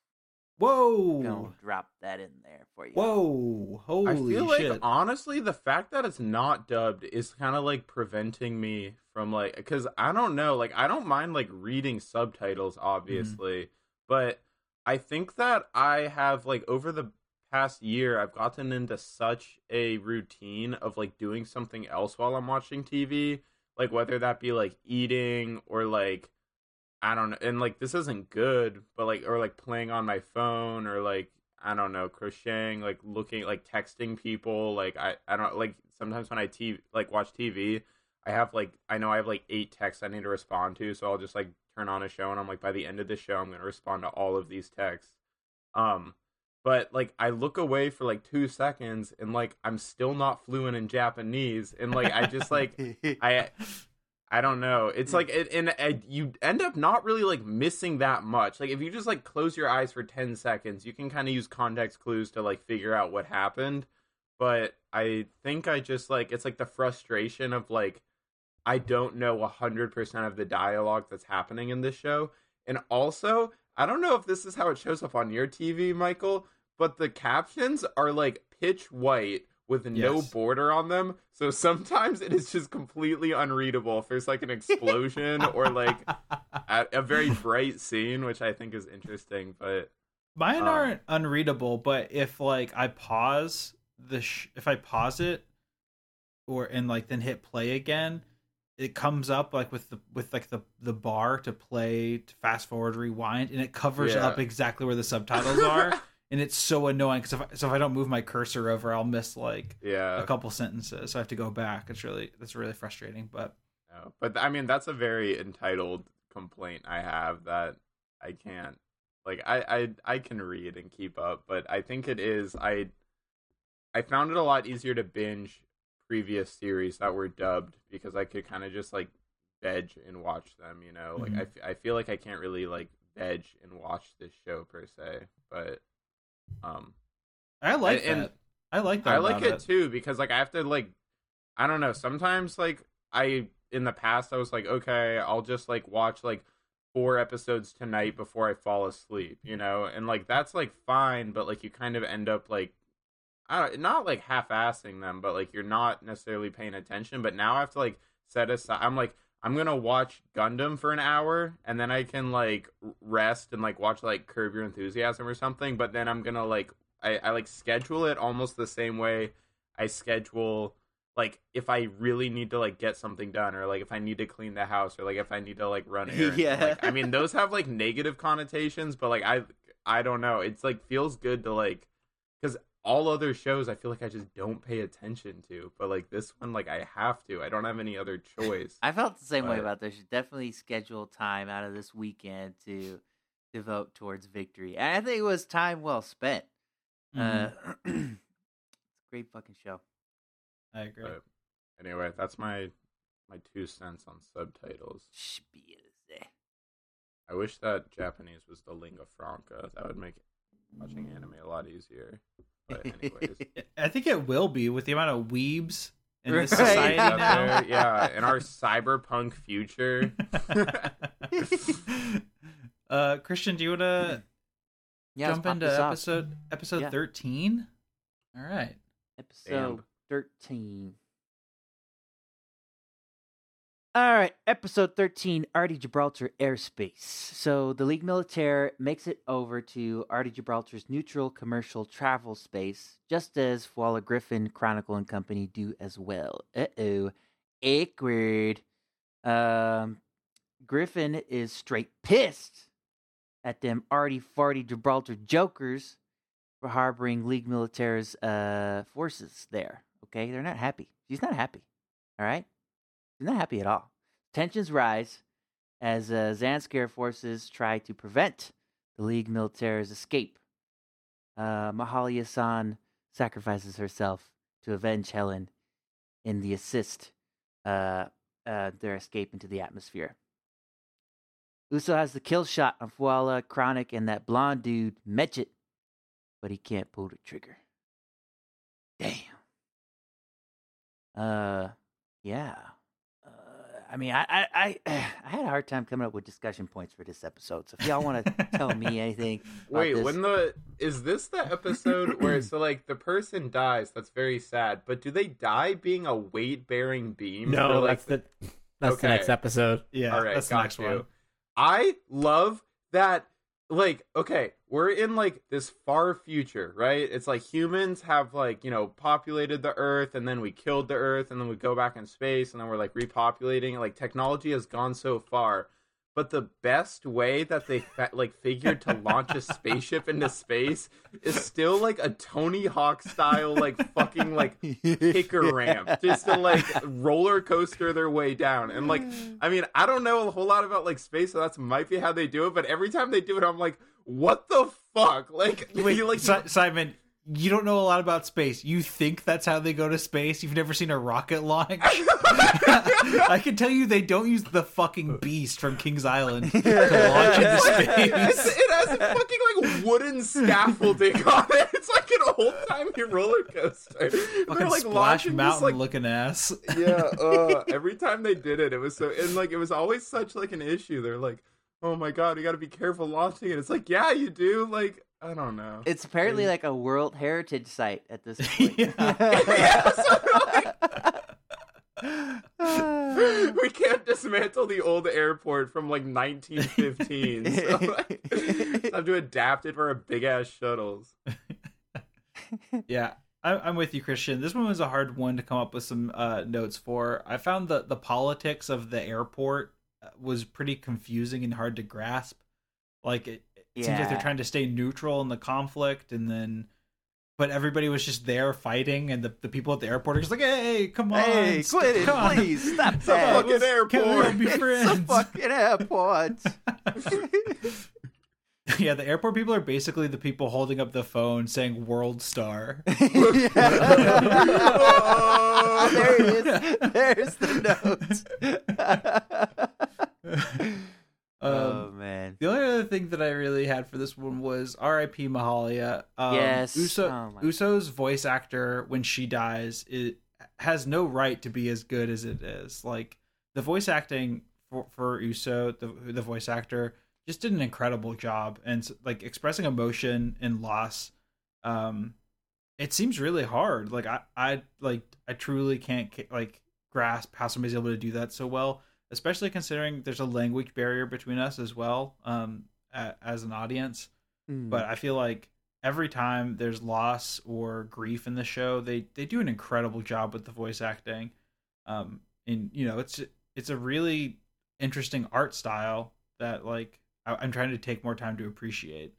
[SPEAKER 1] whoa.
[SPEAKER 2] gonna drop that in there for you.
[SPEAKER 1] Whoa! Holy
[SPEAKER 3] I feel
[SPEAKER 1] shit!
[SPEAKER 3] like honestly, the fact that it's not dubbed is kind of like preventing me from like because I don't know, like I don't mind like reading subtitles, obviously, but I think that I have like over the past year, I've gotten into such a routine of like doing something else while I'm watching TV, like whether that be like eating or like I don't know, and like this isn't good, but like or like playing on my phone or like I don't know, crocheting, like looking, like texting people. Like I, I don't like sometimes when I t like watch TV, I have like I know I have like eight texts I need to respond to, so I'll just like turn on a show and I'm like by the end of the show I'm gonna respond to all of these texts. Um, but like I look away for like two seconds and like I'm still not fluent in Japanese, and like I just like I I don't know. It's like it, and uh, you end up not really like missing that much. Like if you just like close your eyes for 10 seconds, you can kind of use context clues to like figure out what happened. But I think I just like it's like the frustration of like I don't know 100% of the dialogue that's happening in this show. And also, I don't know if this is how it shows up on your TV, Michael, but the captions are like pitch white with no
[SPEAKER 1] Yes.
[SPEAKER 3] border on them. So sometimes it is just completely unreadable if there's like an explosion or like a, a very bright scene, which I think is interesting. But
[SPEAKER 1] Mine
[SPEAKER 3] Um,
[SPEAKER 1] aren't unreadable, but if like I pause the sh- if I pause it or and like then hit play again, it comes up like with the with like the the bar to play to fast forward rewind and it covers
[SPEAKER 3] Yeah.
[SPEAKER 1] up exactly where the subtitles are and it's so annoying because if I, so if I don't move my cursor over I'll miss like
[SPEAKER 3] yeah,
[SPEAKER 1] a couple sentences so I have to go back it's really that's really frustrating but
[SPEAKER 3] no. but I mean that's a very entitled complaint I have that I can't like I I I can read and keep up, but I think it is I I found it a lot easier to binge previous series that were dubbed because I could kind of just like veg and watch them. You know, like
[SPEAKER 1] Mhm.
[SPEAKER 3] I, f- I feel like I can't really like veg and watch this show per se, but um,
[SPEAKER 1] I like
[SPEAKER 3] And-
[SPEAKER 1] that. I like that.
[SPEAKER 3] I like
[SPEAKER 1] about
[SPEAKER 3] it too because like I have to like I don't know, sometimes like I in the past I was like, okay, I'll just like watch like four episodes tonight before I fall asleep, you know? And like that's like fine, but like you kind of end up like I don't not like half assing them, but like you're not necessarily paying attention. But now I have to like set aside I'm like I'm gonna watch Gundam for an hour and then I can like rest and like watch like Curb Your Enthusiasm or something, but then I'm gonna like I, I like schedule it almost the same way I schedule like if I really need to like get something done or like if I need to clean the house or like if I need to like run errands.
[SPEAKER 2] Yeah.
[SPEAKER 3] Like, I mean those have like negative connotations, but like I I don't know. It's like feels good to like cuz all other shows I feel like I just don't pay attention to, but like this one like I have to. I don't have any other choice.
[SPEAKER 2] I felt the same way about this. Should definitely schedule time out of this weekend to devote towards victory. And I think it was time well spent.
[SPEAKER 1] Mhm.
[SPEAKER 2] Uh, it's a great fucking show.
[SPEAKER 1] I agree.
[SPEAKER 3] But anyway, that's my my two cents on subtitles.
[SPEAKER 2] Spielze.
[SPEAKER 3] I wish that Japanese was the lingua franca. That would make watching anime a lot easier. But anyways,
[SPEAKER 1] I think it will be with the amount of weebs in this society
[SPEAKER 3] Out
[SPEAKER 1] now.
[SPEAKER 3] there, yeah, in our cyberpunk future.
[SPEAKER 1] uh, Christian, do you want to
[SPEAKER 2] Yeah,
[SPEAKER 1] jump into
[SPEAKER 2] this off.
[SPEAKER 1] episode episode
[SPEAKER 2] Yeah.
[SPEAKER 1] thirteen? All right.
[SPEAKER 2] Episode
[SPEAKER 3] Damn.
[SPEAKER 2] 13. All right, episode 13, Artie Gibraltar airspace. So the League Militaire makes it over to Artie Gibraltar's neutral commercial travel space, just as Fuala Griffon, Chronicle, and Company do as well. Uh oh. Awkward. Um, Griffon is straight pissed at them Artie Farty Gibraltar jokers for harboring League Militaire's uh, forces there. Okay, they're not happy. She's not happy. All right, not happy at all. Tensions rise as uh, Zanskar forces try to prevent the League Militaire's escape. Uh, Mahalia-san sacrifices herself to avenge Helen in the assist uh, uh, their escape into the atmosphere. Uso has the kill shot on Fuala, Chronic, and that blonde dude, Metchit, but he can't pull the trigger. Damn. Uh, yeah. I mean, I, I, I, I had a hard time coming up with discussion points for this episode. So if y'all want to tell me anything,
[SPEAKER 3] Wait,
[SPEAKER 2] this-
[SPEAKER 3] when the is this the episode where so like the person dies? That's very sad. But do they die being a weight bearing beam?
[SPEAKER 4] No,
[SPEAKER 3] like,
[SPEAKER 4] that's the that's the next episode.
[SPEAKER 1] Yeah,
[SPEAKER 3] All right,
[SPEAKER 1] that's the
[SPEAKER 3] got
[SPEAKER 1] next
[SPEAKER 3] you.
[SPEAKER 1] one.
[SPEAKER 3] I love that. Like, okay, we're in like this far future, right? It's like humans have like you know populated the Earth, and then we killed the Earth, and then we go back in space, and then we're like repopulating. Like technology has gone so far, but the best way that they fa- like figured to launch a spaceship into space is still like a Tony Hawk style, like fucking like kicker ramp just to like roller coaster their way down. And like, I mean, I don't know a whole lot about like space, so that's might be how they do it. But every time they do it, I'm like, what the fuck? Like,
[SPEAKER 1] Wait,
[SPEAKER 3] you like
[SPEAKER 1] Si- Simon, you don't know a lot about space. You think that's how they go to space? You've never seen a rocket launch? I can tell you they don't use the fucking beast from King's Island to launch into
[SPEAKER 3] It's,
[SPEAKER 1] space.
[SPEAKER 3] it has a fucking like wooden scaffolding on it. It's like an old timey roller coaster.
[SPEAKER 1] Fucking
[SPEAKER 3] They're like
[SPEAKER 1] Splash
[SPEAKER 3] launching this,
[SPEAKER 1] Mountain
[SPEAKER 3] like
[SPEAKER 1] looking ass.
[SPEAKER 3] yeah uh, every time they did it it was so and like it was always such like an issue they're like oh my god you gotta be careful launching it it's like yeah you do like i don't know
[SPEAKER 2] It's apparently like a World Heritage site at this point.
[SPEAKER 3] We can't dismantle the old airport from like 1915 so like, have to adapt it for our big ass shuttles
[SPEAKER 1] Yeah, I, I'm with you, Christian. This one was a hard one to come up with some uh, notes for. I found that the politics of the airport uh, was pretty confusing and hard to grasp. Like it, it seems like they're trying to stay neutral in the conflict, and then, but everybody was just there fighting, and the, the people at the airport are just like, "Hey, come on,
[SPEAKER 2] Hey,
[SPEAKER 1] st-
[SPEAKER 2] quit it,
[SPEAKER 1] on.
[SPEAKER 2] please. Stop
[SPEAKER 3] It's
[SPEAKER 2] that.
[SPEAKER 3] fucking
[SPEAKER 1] Let's- can we all
[SPEAKER 3] airport.
[SPEAKER 1] be
[SPEAKER 2] It's a
[SPEAKER 1] friends?"
[SPEAKER 2] fucking airport.
[SPEAKER 1] yeah, the airport people are basically the people holding up the phone saying "World Star."
[SPEAKER 2] there it is. There's the note.
[SPEAKER 1] The only other thing that I really had for this one was R.I.P. Mahalia. Um,
[SPEAKER 2] Yes.
[SPEAKER 1] Uso,
[SPEAKER 2] Oh
[SPEAKER 1] Uso's voice actor when she dies it has no right to be as good as it is. Like the voice acting for, for Uso, the the voice actor, just did an incredible job and like expressing emotion and loss. Um, it seems really hard. Like I, I like I truly can't like grasp how somebody's able to do that so well especially considering there's a language barrier between us as well um a, as an audience
[SPEAKER 2] Hmm.
[SPEAKER 1] but i feel like every time there's loss or grief in the show they they do an incredible job with the voice acting um and you know it's it's a really interesting art style that like I, i'm trying to take more time to appreciate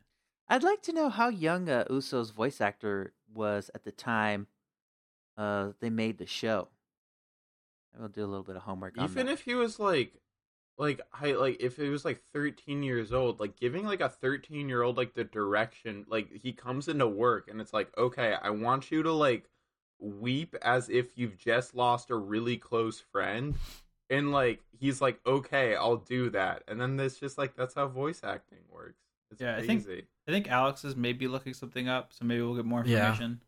[SPEAKER 2] I'd like to know how young uh, Uso's voice actor was at the time uh, they made the show. I will do a little bit of homework on
[SPEAKER 3] Even
[SPEAKER 2] that.
[SPEAKER 3] if he was like, like, I like if it was like 13 years old, like giving like a 13 year old like the direction, like he comes into work and it's like, okay, I want you to like weep as if you've just lost a really close friend, and like he's like, okay, I'll do that, and then it's just like that's how voice acting works. It's
[SPEAKER 1] Yeah, I think- i think alex is maybe looking something up so maybe we'll get more
[SPEAKER 4] Yeah.
[SPEAKER 1] information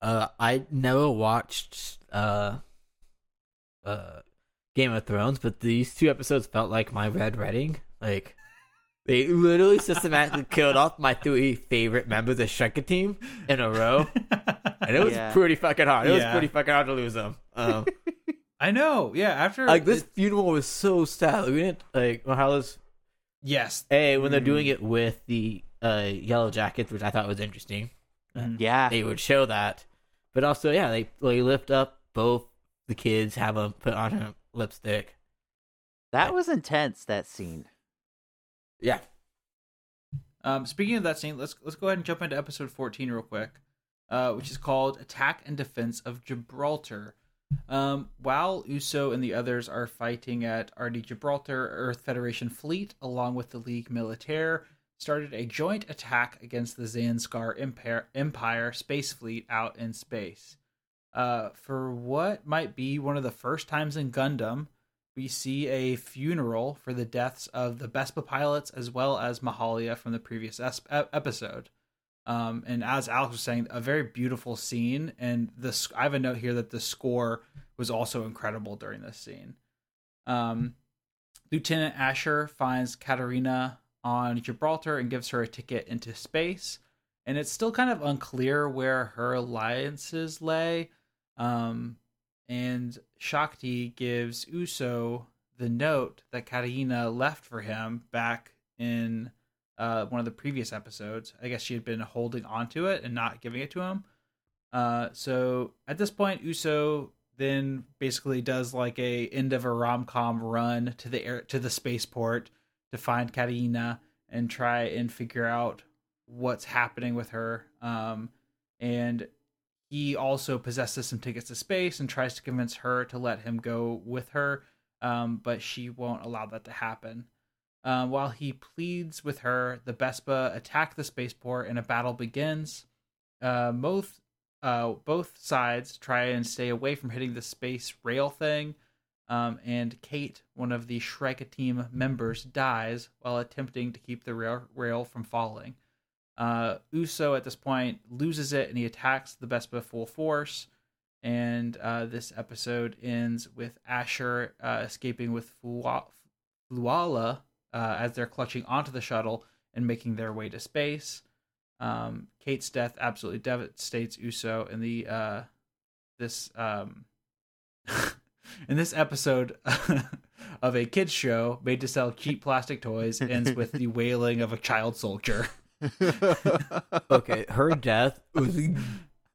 [SPEAKER 4] Uh, I never watched uh, uh, Game of Thrones, but these two episodes felt like my red wedding. Like they literally systematically killed off my three favorite members of Shrike Team in a row, and it was
[SPEAKER 2] Yeah.
[SPEAKER 4] pretty fucking hard. It was pretty fucking hard to lose them. Um,
[SPEAKER 1] i know yeah after
[SPEAKER 4] like this
[SPEAKER 1] it-
[SPEAKER 4] funeral was so sad. We didn't like Mahalia's.
[SPEAKER 1] yes
[SPEAKER 4] Hey, when they're doing
[SPEAKER 1] Mm.
[SPEAKER 4] it with the uh, yellow jackets, which I thought was interesting.
[SPEAKER 1] Mhm.
[SPEAKER 2] yeah,
[SPEAKER 4] they would show that. But also, yeah, they they lift up both the kids, have them put on a lipstick.
[SPEAKER 2] that was intense. That scene.
[SPEAKER 4] Yeah,
[SPEAKER 1] Um, speaking of that scene, let's let's go ahead and jump into episode fourteen real quick, uh, which is called "Attack and Defense of Gibraltar." Um, while Uso and the others are fighting at RD Gibraltar, Earth Federation fleet, along with the League Militaire, started a joint attack against the Zanskar Empire, Empire space fleet out in space. Uh, for what might be one of the first times in Gundam, we see a funeral for the deaths of the Bespa pilots as well as Mahalia from the previous episode. Um, and as Alex was saying, a very beautiful scene. And this, I have a note here that the score was also incredible during this scene. Um, Lieutenant Asher finds Katarina on Gibraltar and gives her a ticket into space. And it's still kind of unclear where her alliances lay. Um, and Shakti gives Uso the note that Katarina left for him back in uh, one of the previous episodes. I guess she had been holding onto it and not giving it to him. Uh, so at this point, Uso then basically does like a end of a rom com run to the air to the spaceport to find Katarina and try and figure out what's happening with her. Um, and he also possesses some tickets to space and tries to convince her to let him go with her, um, but she won't allow that to happen. Um, while he pleads with her, the Bespa attack the spaceport and a battle begins. Uh, both uh, both sides try and stay away from hitting the space rail thing, um, and Kate, one of the Shrike team members, dies while attempting to keep the rail, rail from falling. Uh, Uso at this point loses it and he attacks the Vespa full force. And uh, this episode ends with Asher uh, escaping with Fuala uh, as they're clutching onto the shuttle and making their way to space. Um, Kate's death absolutely devastates Uso in the uh, this um, in this episode of a kids show made to sell cheap plastic toys ends with the wailing of a child soldier.
[SPEAKER 4] okay, her death was,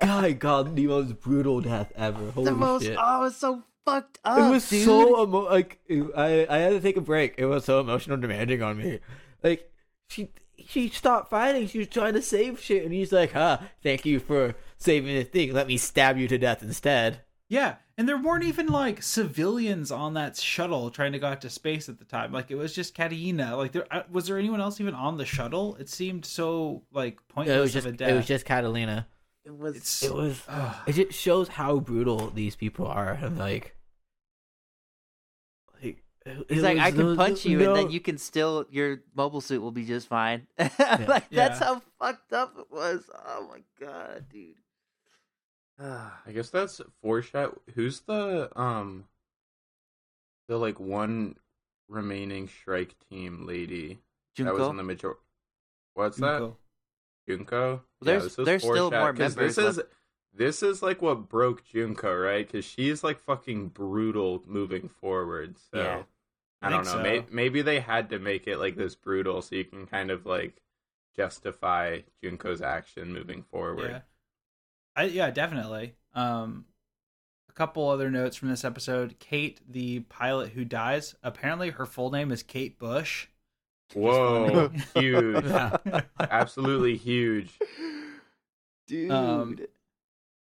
[SPEAKER 4] God, God, the most brutal death ever. Holy
[SPEAKER 2] the most.
[SPEAKER 4] shit!
[SPEAKER 2] Oh, it's so fucked up.
[SPEAKER 4] it was
[SPEAKER 2] dude.
[SPEAKER 4] so emo- like I I had to take a break. It was so emotional, demanding on me. Like she she stopped fighting. She was trying to save shit, and he's like, "Huh, thank you for saving the thing. Let me stab you to death instead."
[SPEAKER 1] Yeah, and there weren't even like civilians on that shuttle trying to go out to space at the time. Like it was just Katarina. Like there uh, was there anyone else even on the shuttle? It seemed so like pointless
[SPEAKER 4] It was just
[SPEAKER 1] of a death.
[SPEAKER 4] it was just Catalina.
[SPEAKER 2] It was.
[SPEAKER 1] It's-
[SPEAKER 4] It was.
[SPEAKER 1] Ugh.
[SPEAKER 4] It just shows how brutal these people are, and like, like
[SPEAKER 2] He's
[SPEAKER 4] It
[SPEAKER 2] like, I
[SPEAKER 4] was-
[SPEAKER 2] can
[SPEAKER 4] no-
[SPEAKER 2] punch you, and then you can still your mobile suit will be just fine. like that's how fucked up it was. Oh my god, dude. Ah,
[SPEAKER 3] I guess that's foreshadow. Who's the um, the like one remaining strike team lady that was in the major? What's that?
[SPEAKER 1] Junko.
[SPEAKER 3] Junko.
[SPEAKER 2] there's-
[SPEAKER 3] this was
[SPEAKER 2] there's still
[SPEAKER 3] more
[SPEAKER 2] more
[SPEAKER 3] 'cause
[SPEAKER 2] members
[SPEAKER 3] This is this is like what broke Junko, right? Because she's like fucking brutal moving forward. So
[SPEAKER 2] Yeah.
[SPEAKER 3] I,
[SPEAKER 1] I
[SPEAKER 3] don't know.
[SPEAKER 1] so.
[SPEAKER 3] May- maybe they had to make it like this brutal so you can kind of like justify Junko's action moving forward.
[SPEAKER 1] Yeah. I, yeah, definitely. Um, a couple other notes from this episode. Kate, the pilot who dies, apparently her full name is Kate Bush.
[SPEAKER 3] Whoa,
[SPEAKER 1] funny.
[SPEAKER 3] huge,
[SPEAKER 1] Yeah.
[SPEAKER 3] absolutely huge.
[SPEAKER 2] dude.
[SPEAKER 1] Um,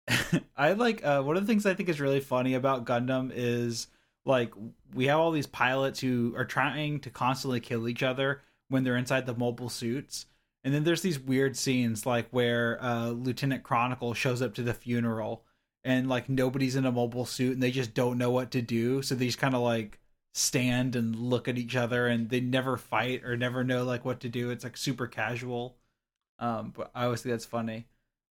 [SPEAKER 1] I like uh, one of the things I think is really funny about Gundam is like we have all these pilots who are trying to constantly kill each other when they're inside the mobile suits. And then there's these weird scenes like where uh, Lieutenant Chronicle shows up to the funeral and like nobody's in a mobile suit and they just don't know what to do. So they just kind of like stand and look at each other and they never fight or never know like what to do. It's like super casual. Um, but I always think that's funny.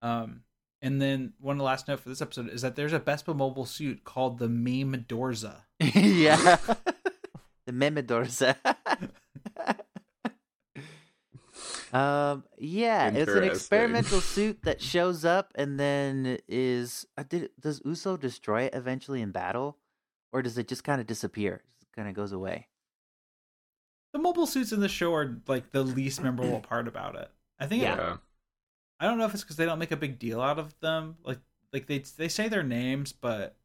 [SPEAKER 1] Um, and then one last note for this episode is that there's a Bespa mobile suit called the Meme Dorza.
[SPEAKER 2] yeah. the Memedorza. um yeah, it's an experimental suit that shows up and then is uh, did does Uso destroy it eventually in battle or does it just kind of disappear? Kind of goes away.
[SPEAKER 1] The mobile suits in the show are like the least memorable part about it. I think.
[SPEAKER 2] Yeah.
[SPEAKER 3] Yeah.
[SPEAKER 1] I don't know if it's because they don't make a big deal out of them. Like, like they they say their names, but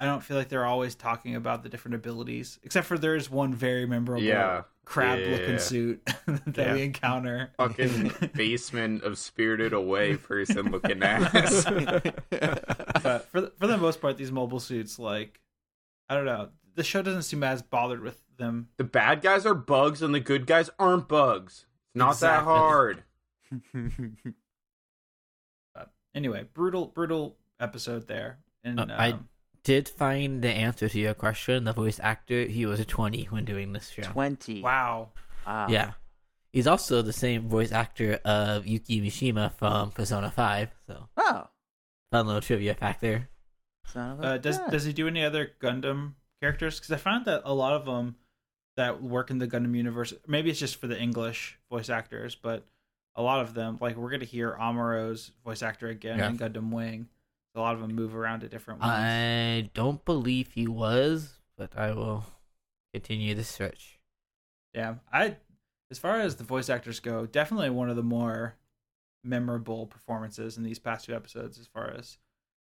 [SPEAKER 1] I don't feel like they're always talking about the different abilities. Except for there is one very memorable
[SPEAKER 3] Yeah.
[SPEAKER 1] crab-looking suit that
[SPEAKER 4] Yeah.
[SPEAKER 1] we encounter.
[SPEAKER 3] Fucking basement of Spirited Away person looking ass.
[SPEAKER 1] but for the, for the most part, these mobile suits, like, I don't know, the show doesn't seem as bothered with them.
[SPEAKER 3] the bad guys are bugs and the good guys aren't bugs. It's not that hard.
[SPEAKER 1] But anyway, brutal, brutal episode there. And
[SPEAKER 4] Uh, I-
[SPEAKER 1] um,
[SPEAKER 4] Did find the answer to your question. The voice actor, he was 20 when doing this show.
[SPEAKER 2] 20.
[SPEAKER 1] wow,
[SPEAKER 2] Wow.
[SPEAKER 4] Yeah. He's also the same voice actor of Yuki Mishima from Persona 5. So,
[SPEAKER 2] Oh.
[SPEAKER 4] fun little trivia fact there.
[SPEAKER 2] Son of a
[SPEAKER 1] uh, does
[SPEAKER 2] gun.
[SPEAKER 1] does he do any other Gundam characters? Because I found that a lot of them that work in the Gundam universe, maybe it's just for the English voice actors, but a lot of them, like we're gonna hear Amuro's voice actor again
[SPEAKER 4] Yeah.
[SPEAKER 1] in Gundam Wing. A lot of them move around to different ones.
[SPEAKER 4] I don't believe he was, but I will continue the search.
[SPEAKER 1] Yeah, I as far as the voice actors go, definitely one of the more memorable performances in these past two episodes as far as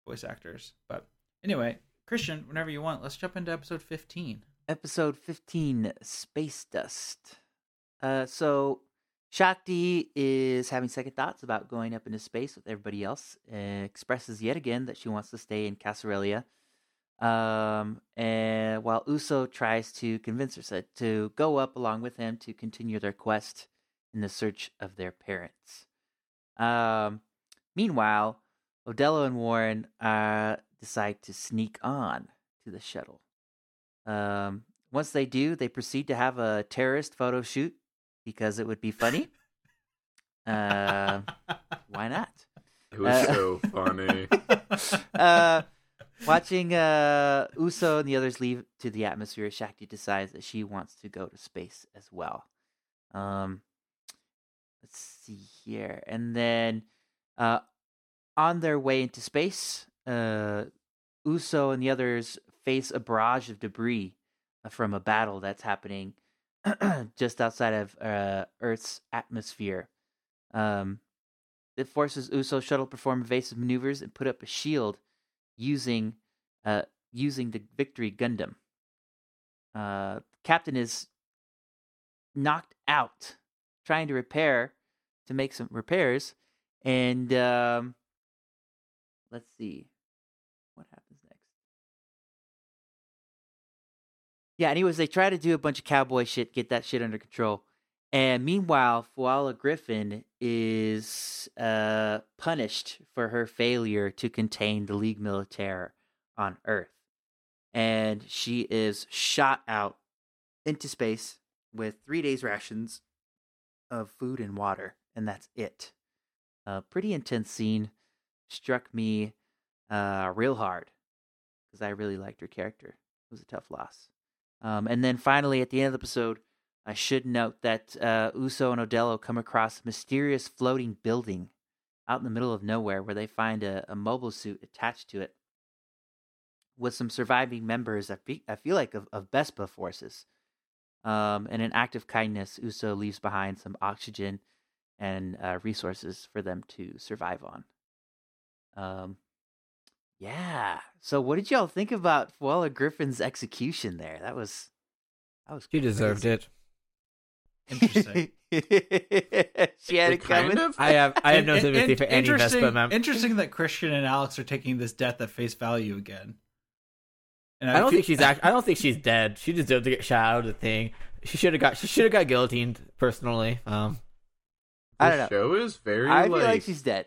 [SPEAKER 1] voice actors. But anyway, Christian, whenever you want, let's jump into episode 15.
[SPEAKER 2] episode 15 space dust uh so shakti is having second thoughts about going up into space with everybody else uh, expresses yet again that she wants to stay in Kasarelia. um and while uso tries to convince her to go up along with him to continue their quest in the search of their parents um meanwhile odelo and warren uh decide to sneak on to the shuttle um, once they do, they proceed to have a terrorist photo shoot because it would be funny. uh, why not?
[SPEAKER 3] It was
[SPEAKER 2] Uh,
[SPEAKER 3] so funny.
[SPEAKER 2] Uh, watching uh, Uso and the others leave to the atmosphere, Shakti decides that she wants to go to space as well. Um, let's see here, and then uh, on their way into space, uh, Uso and the others face a barrage of debris uh, from a battle that's happening just outside of uh, Earth's atmosphere. Um, it forces Uso shuttle perform evasive maneuvers and put up a shield using uh, using the Victory Gundam. Uh, Captain is knocked out trying to repair to make some repairs, and um, let's see Yeah, anyways, they try to do a bunch of cowboy shit, get that shit under control. And meanwhile, Fuala Griffon is uh, punished for her failure to contain the League Militaire on Earth. and she is shot out into space with three days rations of food and water, and that's it. A pretty intense scene. Struck me uh, real hard because I really liked her character. It was a tough loss. Um, and then finally, at the end of the episode, I should note that uh, Uso and Odelo come across a mysterious floating building out in the middle of nowhere where they find a, a mobile suit attached to it with some surviving members, I, I feel like, of, of Bespa forces. Um, in an act of kindness, Uso leaves behind some oxygen and uh, resources for them to survive on. Um, yeah. So, what did y'all think about Fuala Griffon's execution there? That was, that was.
[SPEAKER 4] She deserved it.
[SPEAKER 1] Interesting.
[SPEAKER 2] she had
[SPEAKER 3] Like,
[SPEAKER 2] it coming.
[SPEAKER 3] of?
[SPEAKER 4] I have I have no sympathy for any
[SPEAKER 1] interesting,
[SPEAKER 4] Vespa mem-
[SPEAKER 1] Interesting that Christian and Alex are taking this death at face value again. And
[SPEAKER 4] I don't think she's act- I don't think she's dead. She deserved to get shot out of the thing. She should have got she should have got guillotined personally. Um,
[SPEAKER 2] I
[SPEAKER 3] The
[SPEAKER 2] don't know.
[SPEAKER 3] show is very
[SPEAKER 2] I
[SPEAKER 3] like,
[SPEAKER 2] feel like she's dead.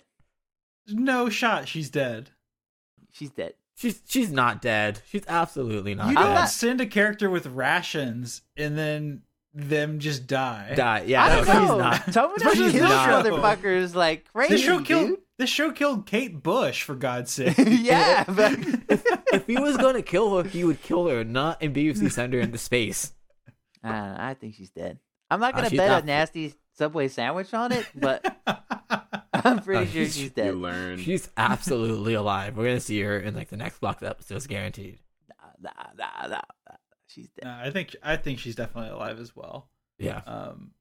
[SPEAKER 1] no shot. She's dead.
[SPEAKER 2] She's dead.
[SPEAKER 4] she's she's not dead. She's absolutely not
[SPEAKER 1] you
[SPEAKER 4] dead.
[SPEAKER 1] don't send a character with rations and then them just die.
[SPEAKER 4] Die. Yeah,
[SPEAKER 2] I
[SPEAKER 4] no,
[SPEAKER 2] don't
[SPEAKER 4] she's
[SPEAKER 2] know.
[SPEAKER 4] not.
[SPEAKER 2] Tomino
[SPEAKER 1] Especially
[SPEAKER 2] kills
[SPEAKER 4] this show.
[SPEAKER 2] motherfuckers like crazy,
[SPEAKER 1] This show killed.
[SPEAKER 2] dude.
[SPEAKER 1] This show killed Kate Bush for God's sake.
[SPEAKER 2] yeah, but
[SPEAKER 4] if he was going to kill her, he would kill her, not ambiguously send her into space.
[SPEAKER 2] I, I think she's dead. I'm not
[SPEAKER 4] Uh,
[SPEAKER 2] gonna
[SPEAKER 4] she's
[SPEAKER 2] bet
[SPEAKER 4] not-
[SPEAKER 2] a nasty Subway sandwich on it, but I'm pretty
[SPEAKER 4] Uh,
[SPEAKER 2] sure
[SPEAKER 4] she's-
[SPEAKER 2] she's
[SPEAKER 3] you
[SPEAKER 2] dead.
[SPEAKER 3] learn.
[SPEAKER 4] She's absolutely alive. We're gonna see her in like the next block of episodes, guaranteed.
[SPEAKER 2] Nah, nah, nah, nah, nah. She's dead.
[SPEAKER 1] No, I think I think she's definitely alive as well.
[SPEAKER 4] Yeah.
[SPEAKER 1] Um,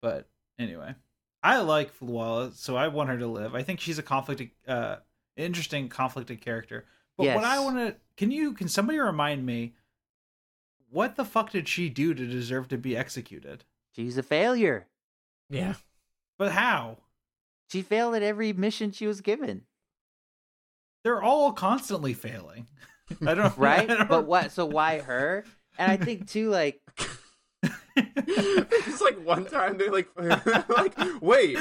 [SPEAKER 1] but anyway, I like Fuala, so I want her to live. I think she's a conflicted, uh, interesting conflicted character. But what I want to, can you, can somebody remind me, what the fuck did she do to deserve to be executed?
[SPEAKER 2] She's a failure.
[SPEAKER 4] Yeah.
[SPEAKER 1] But how?
[SPEAKER 2] She failed at every mission she was given.
[SPEAKER 1] They're all constantly failing. I don't
[SPEAKER 2] Right?
[SPEAKER 1] I don't-
[SPEAKER 2] but what? So why her? And I think too, like
[SPEAKER 3] it's like one time they like like wait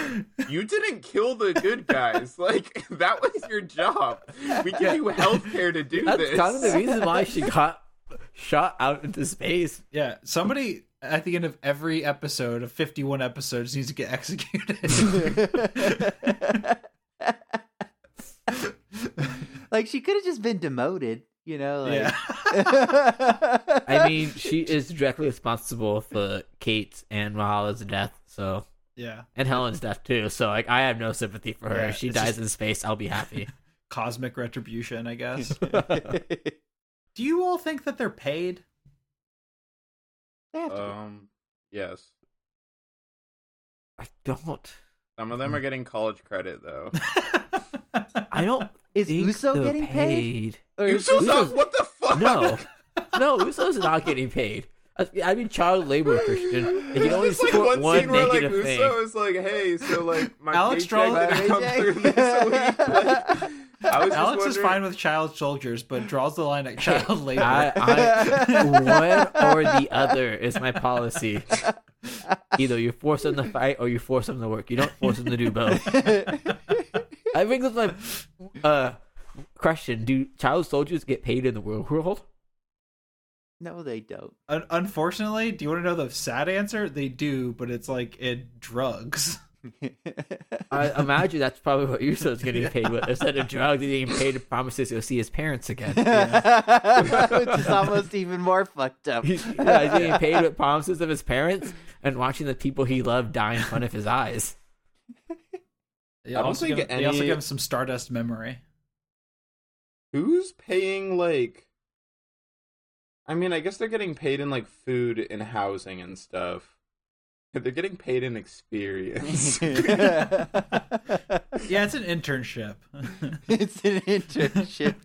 [SPEAKER 3] you didn't kill the good guys like that was your job we give you healthcare to do
[SPEAKER 4] That's
[SPEAKER 3] this
[SPEAKER 4] kind of the reason why she got shot out into space.
[SPEAKER 1] Yeah, somebody at the end of every episode of 51 episodes needs to get executed.
[SPEAKER 2] like she could have just been demoted, you know? Like,
[SPEAKER 1] yeah.
[SPEAKER 4] I mean, she is directly responsible for Kate's and Mahalia's death, so
[SPEAKER 1] yeah.
[SPEAKER 4] and Helen's death too. So like, I have no sympathy for her.
[SPEAKER 1] Yeah,
[SPEAKER 4] if she dies
[SPEAKER 1] just-
[SPEAKER 4] in space, I'll be happy.
[SPEAKER 1] Cosmic retribution, I guess. Do you all think that they're paid?
[SPEAKER 2] They have to.
[SPEAKER 3] um yes
[SPEAKER 4] I don't.
[SPEAKER 3] some of them are getting college credit though
[SPEAKER 4] I don't.
[SPEAKER 2] Is
[SPEAKER 4] think
[SPEAKER 2] Uso getting paid? Or
[SPEAKER 3] you
[SPEAKER 2] is
[SPEAKER 3] so
[SPEAKER 4] Uso's-
[SPEAKER 3] what the fuck
[SPEAKER 4] No, no, Uso's not getting paid. I I mean, child labor, Christian. They can only
[SPEAKER 3] like
[SPEAKER 4] support
[SPEAKER 3] one
[SPEAKER 4] one
[SPEAKER 3] scene where like
[SPEAKER 4] negative thing.
[SPEAKER 3] Uso is like, "Hey, so like my
[SPEAKER 1] Alex
[SPEAKER 3] paycheck
[SPEAKER 1] Stroll-
[SPEAKER 3] didn't come through this week." Like, I was
[SPEAKER 1] Alex is fine with child soldiers, but draws the line at child labor.
[SPEAKER 4] I, I, one or the other is my policy. Either you force them to fight or you force them to work. You don't force them to do both. I think that's my uh, question. Do child soldiers get paid in the real world?
[SPEAKER 2] no, they don't.
[SPEAKER 1] Un- unfortunately, do you want to know the sad answer? They do, but it's like in drugs.
[SPEAKER 4] I imagine that's probably what Uso's getting paid with. Instead of drugs, he's getting paid to promises he'll see his parents again.
[SPEAKER 2] Which is almost even more fucked up.
[SPEAKER 4] He's, yeah, he's getting paid with promises of his parents and watching the people he loved die in front of his eyes.
[SPEAKER 1] They
[SPEAKER 3] I don't
[SPEAKER 1] also
[SPEAKER 3] think
[SPEAKER 1] give, they also
[SPEAKER 3] any-
[SPEAKER 1] give him some Stardust memory.
[SPEAKER 3] Who's paying like I mean, I guess they're getting paid in like food and housing and stuff. They're getting paid in experience.
[SPEAKER 1] Yeah, it's an internship.
[SPEAKER 2] it's an internship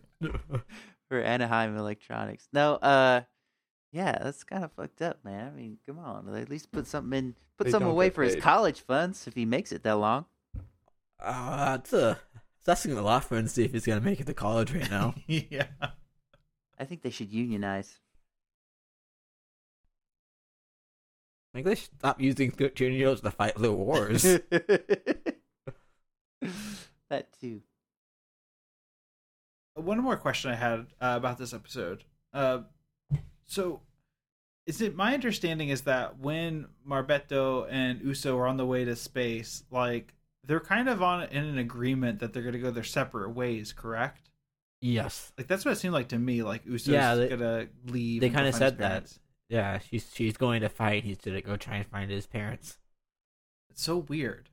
[SPEAKER 2] for Anaheim Electronics. No, uh, yeah, that's kind of fucked up, man. I mean, come on, at least put something in, put
[SPEAKER 3] They
[SPEAKER 2] something away
[SPEAKER 3] get
[SPEAKER 2] for his college funds if he makes it that long.
[SPEAKER 4] Uh, it's a it's asking a lot for him to see if he's gonna make it to college right now.
[SPEAKER 1] yeah.
[SPEAKER 2] I think they should unionize.
[SPEAKER 4] Like they should stop using thirteen year olds to fight the wars.
[SPEAKER 2] that too.
[SPEAKER 1] One more question I had uh, about this episode. Uh, so is it my understanding is that when Marbetto and Uso are on the way to space, like they're kind of on in an agreement that they're going to go their separate ways, correct?
[SPEAKER 4] Yes.
[SPEAKER 1] Like that's what it seemed like to me. Like Uso's
[SPEAKER 4] Yeah, they-
[SPEAKER 1] gonna leave.
[SPEAKER 4] they kinda said that. Yeah, she's she's going to fight. He's gonna go try and find his parents.
[SPEAKER 1] It's so weird.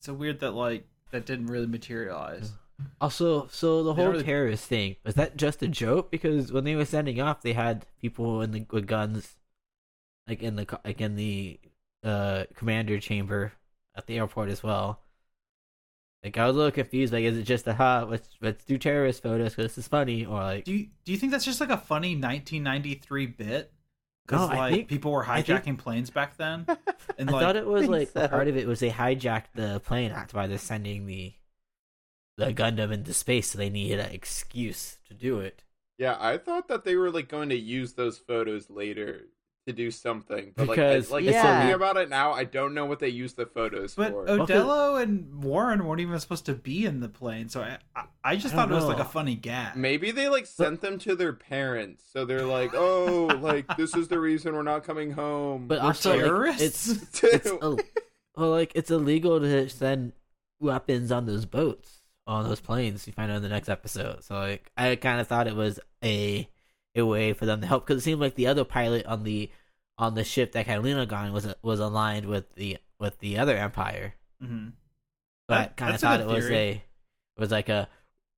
[SPEAKER 1] It's so weird that like that didn't really materialize.
[SPEAKER 4] Also, so the whole
[SPEAKER 1] really-
[SPEAKER 4] terrorist thing was that just a joke? Because when they were sending off, they had people in the with guns, like in the like in the uh commander chamber at the airport as well. Like I was a little confused. Like, is it just a ha? Let's let's do terrorist photos because this is funny, or like
[SPEAKER 1] Do you do you think that's just like a funny 1993 bit? Because
[SPEAKER 4] No, I
[SPEAKER 1] like
[SPEAKER 4] think-
[SPEAKER 1] people were
[SPEAKER 4] I think-
[SPEAKER 1] hijacking planes back then, and
[SPEAKER 4] I
[SPEAKER 1] like
[SPEAKER 4] thought it was like
[SPEAKER 2] so.
[SPEAKER 4] part of it was they hijacked the plane. act by they're sending the the Gundam into space, so they needed an excuse to do it.
[SPEAKER 3] Yeah, I thought that they were like going to use those photos later to do something, but like,
[SPEAKER 4] Because
[SPEAKER 3] I, like
[SPEAKER 2] it's a-
[SPEAKER 3] thinking about it now, I don't know what they used the photos
[SPEAKER 1] But
[SPEAKER 3] for.
[SPEAKER 1] Odelo and Warren weren't even supposed to be in the plane, so I I, I just
[SPEAKER 4] I
[SPEAKER 1] thought it was like a funny gag.
[SPEAKER 3] Maybe they like sent them to their parents, so they're like, "Oh, like this is the reason we're not coming home."
[SPEAKER 4] But
[SPEAKER 1] We're
[SPEAKER 4] also, like,
[SPEAKER 1] terrorists?
[SPEAKER 4] it's it's Ill- well, like it's illegal to send weapons on those boats on those planes. You find out in the next episode. So like, I kind of thought it was a a way for them to help because it seemed like the other pilot on the on the ship that Catalina got on was was aligned with the with the other empire.
[SPEAKER 1] hmm
[SPEAKER 4] But I kind of thought
[SPEAKER 1] good
[SPEAKER 4] it was a it was like a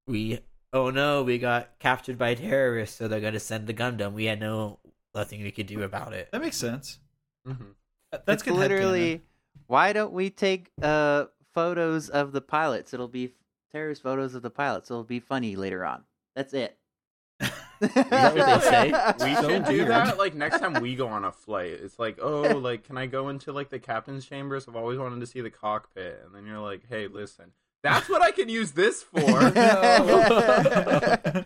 [SPEAKER 4] we oh no we got captured by terrorists so they're gonna send the Gundam. We had no nothing we could do about it.
[SPEAKER 1] That makes sense.
[SPEAKER 3] Mhm.
[SPEAKER 1] That's
[SPEAKER 2] it's
[SPEAKER 1] good
[SPEAKER 2] literally why don't we take uh photos of the pilots? It'll be terrorist photos of the pilots. It'll be funny later on. That's it.
[SPEAKER 4] That what they say?
[SPEAKER 3] We
[SPEAKER 4] So
[SPEAKER 3] should do
[SPEAKER 4] weird.
[SPEAKER 3] that like next time we go on a flight. It's like, oh, like can I go into like the captain's chambers? I've always wanted to see the cockpit, and then you're like, hey, listen, that's what I can use this for.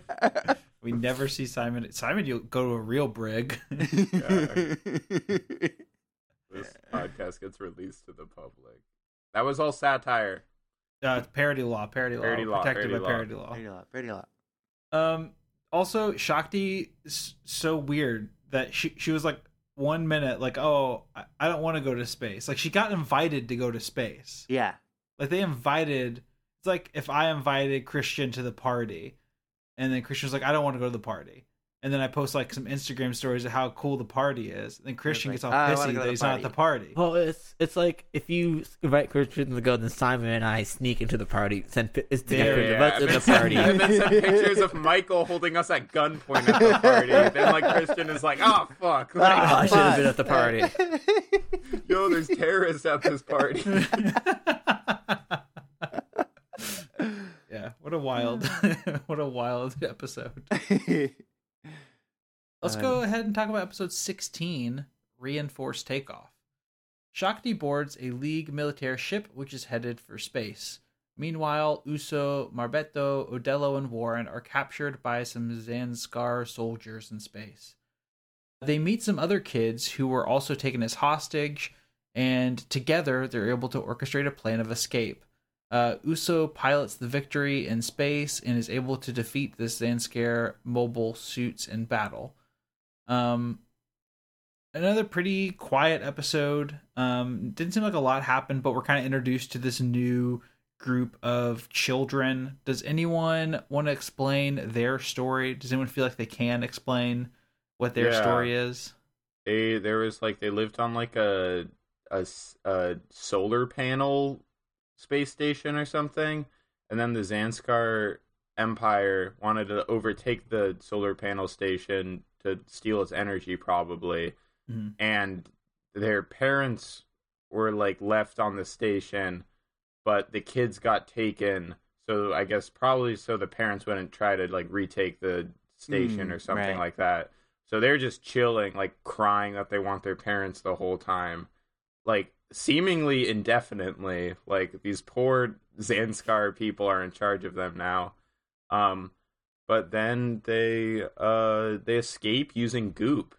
[SPEAKER 1] We never see Simon. Simon, you'll go to a real brig.
[SPEAKER 3] this podcast gets released to the public. That was all satire.
[SPEAKER 1] uh, it's parody law, parody law,
[SPEAKER 3] Parody law,
[SPEAKER 1] protected
[SPEAKER 3] parody
[SPEAKER 1] by
[SPEAKER 3] law.
[SPEAKER 1] parody law.
[SPEAKER 2] Pretty lot, pretty lot.
[SPEAKER 1] Um. Also, Shakti is so weird that she she was like one minute like, oh, I, I don't want to go to space. Like she got invited to go to space.
[SPEAKER 2] Yeah.
[SPEAKER 1] Like they invited. It's like if I invited Christian to the party, and then Christian's like, I don't want to go to the party. And then I post like some Instagram stories of how cool the party is. And then Christian
[SPEAKER 2] like,
[SPEAKER 1] gets ah, all
[SPEAKER 2] "I wanna
[SPEAKER 1] pissy that
[SPEAKER 2] the
[SPEAKER 1] he's not at the party.
[SPEAKER 4] Well, it's it's like if you invite Christian to go, then Simon and I sneak into the party, send it's
[SPEAKER 1] There,
[SPEAKER 4] together
[SPEAKER 3] Yeah,
[SPEAKER 4] in the party.
[SPEAKER 3] and then send pictures of Michael holding us at gunpoint at the party. then like Christian is like, oh fuck,
[SPEAKER 4] Oh, I should have been at the party.
[SPEAKER 3] yo, there's terrorists at this party.
[SPEAKER 1] yeah, what a wild, what a wild episode. Let's
[SPEAKER 2] Um,
[SPEAKER 1] go ahead and talk about episode 16 Reinforced Takeoff. Shakti boards a League military ship which is headed for space. Meanwhile, Uso, Marbetto, Odelo, and Warren are captured by some Zanskar soldiers in space. They meet some other kids who were also taken as hostage, and together they're able to orchestrate a plan of escape. Uh, Uso pilots the Victory in space and is able to defeat the Zanskar mobile suits in battle. Um, another pretty quiet episode. Um, didn't seem like a lot happened, but we're kind of introduced to this new group of children. Does anyone want to explain their story? Does anyone feel like they can explain what their
[SPEAKER 3] Yeah.
[SPEAKER 1] story is?
[SPEAKER 3] They there was like they lived on like a a solar panel space station or something, and then the Zanskar Empire wanted to overtake the solar panel station to steal its energy, probably.
[SPEAKER 1] Mhm.
[SPEAKER 3] And their parents were like left on the station, but the kids got taken. So I guess probably so the parents wouldn't try to like retake the station
[SPEAKER 2] Mm,
[SPEAKER 3] or something
[SPEAKER 2] right.
[SPEAKER 3] like that. So they're just chilling, like crying that they want their parents the whole time, like seemingly indefinitely. Like these poor Zanskar people are in charge of them now. Um, but then they uh they escape using goop.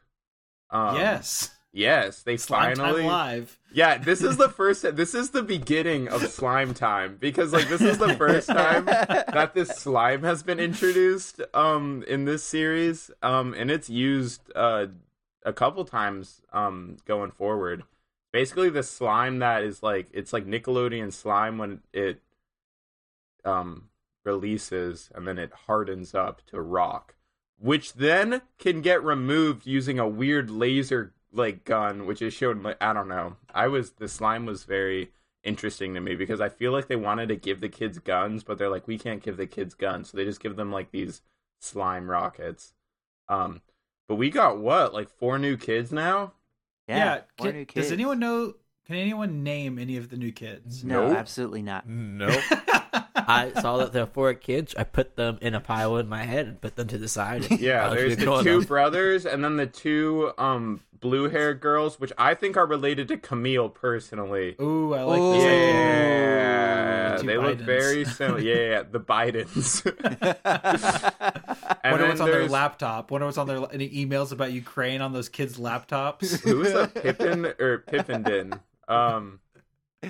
[SPEAKER 3] Um,
[SPEAKER 1] yes.
[SPEAKER 3] Yes, they
[SPEAKER 1] Slime
[SPEAKER 3] finally.
[SPEAKER 1] Live.
[SPEAKER 3] Yeah, this is the first. This is the beginning of slime time because like this is the first time that this slime has been introduced um in this series um and it's used uh a couple times um going forward. Basically, the slime that is like it's like Nickelodeon slime when it um releases and then it hardens up to rock, which then can get removed using a weird laser like gun, which is shown like I don't know. I was the slime was very interesting to me because I feel like they wanted to give the kids guns, but they're like we can't give the kids guns, so they just give them like these slime rockets. Um, but we got what like four new kids now.
[SPEAKER 1] Yeah.
[SPEAKER 2] four
[SPEAKER 1] can-
[SPEAKER 2] new
[SPEAKER 1] does anyone know? Can anyone name any of the new kids?
[SPEAKER 2] No,
[SPEAKER 3] Nope.
[SPEAKER 2] absolutely not.
[SPEAKER 4] Nope. I saw that there were four kids. I put them in a pile in my head and put them to the side.
[SPEAKER 3] Yeah, there's the two
[SPEAKER 4] them.
[SPEAKER 3] brothers and then the two um blue haired girls, which I think are related to Camille personally.
[SPEAKER 1] Ooh, I like
[SPEAKER 2] Ooh.
[SPEAKER 1] this.
[SPEAKER 3] Yeah,
[SPEAKER 1] Two
[SPEAKER 3] they look very similar. Yeah, yeah, the Bidens. and
[SPEAKER 1] Wonder what's on their
[SPEAKER 3] there's
[SPEAKER 1] laptop. Wonder what's on their any emails about Ukraine on those kids' laptops.
[SPEAKER 3] Who is was that Pippin or Pippindin? Um,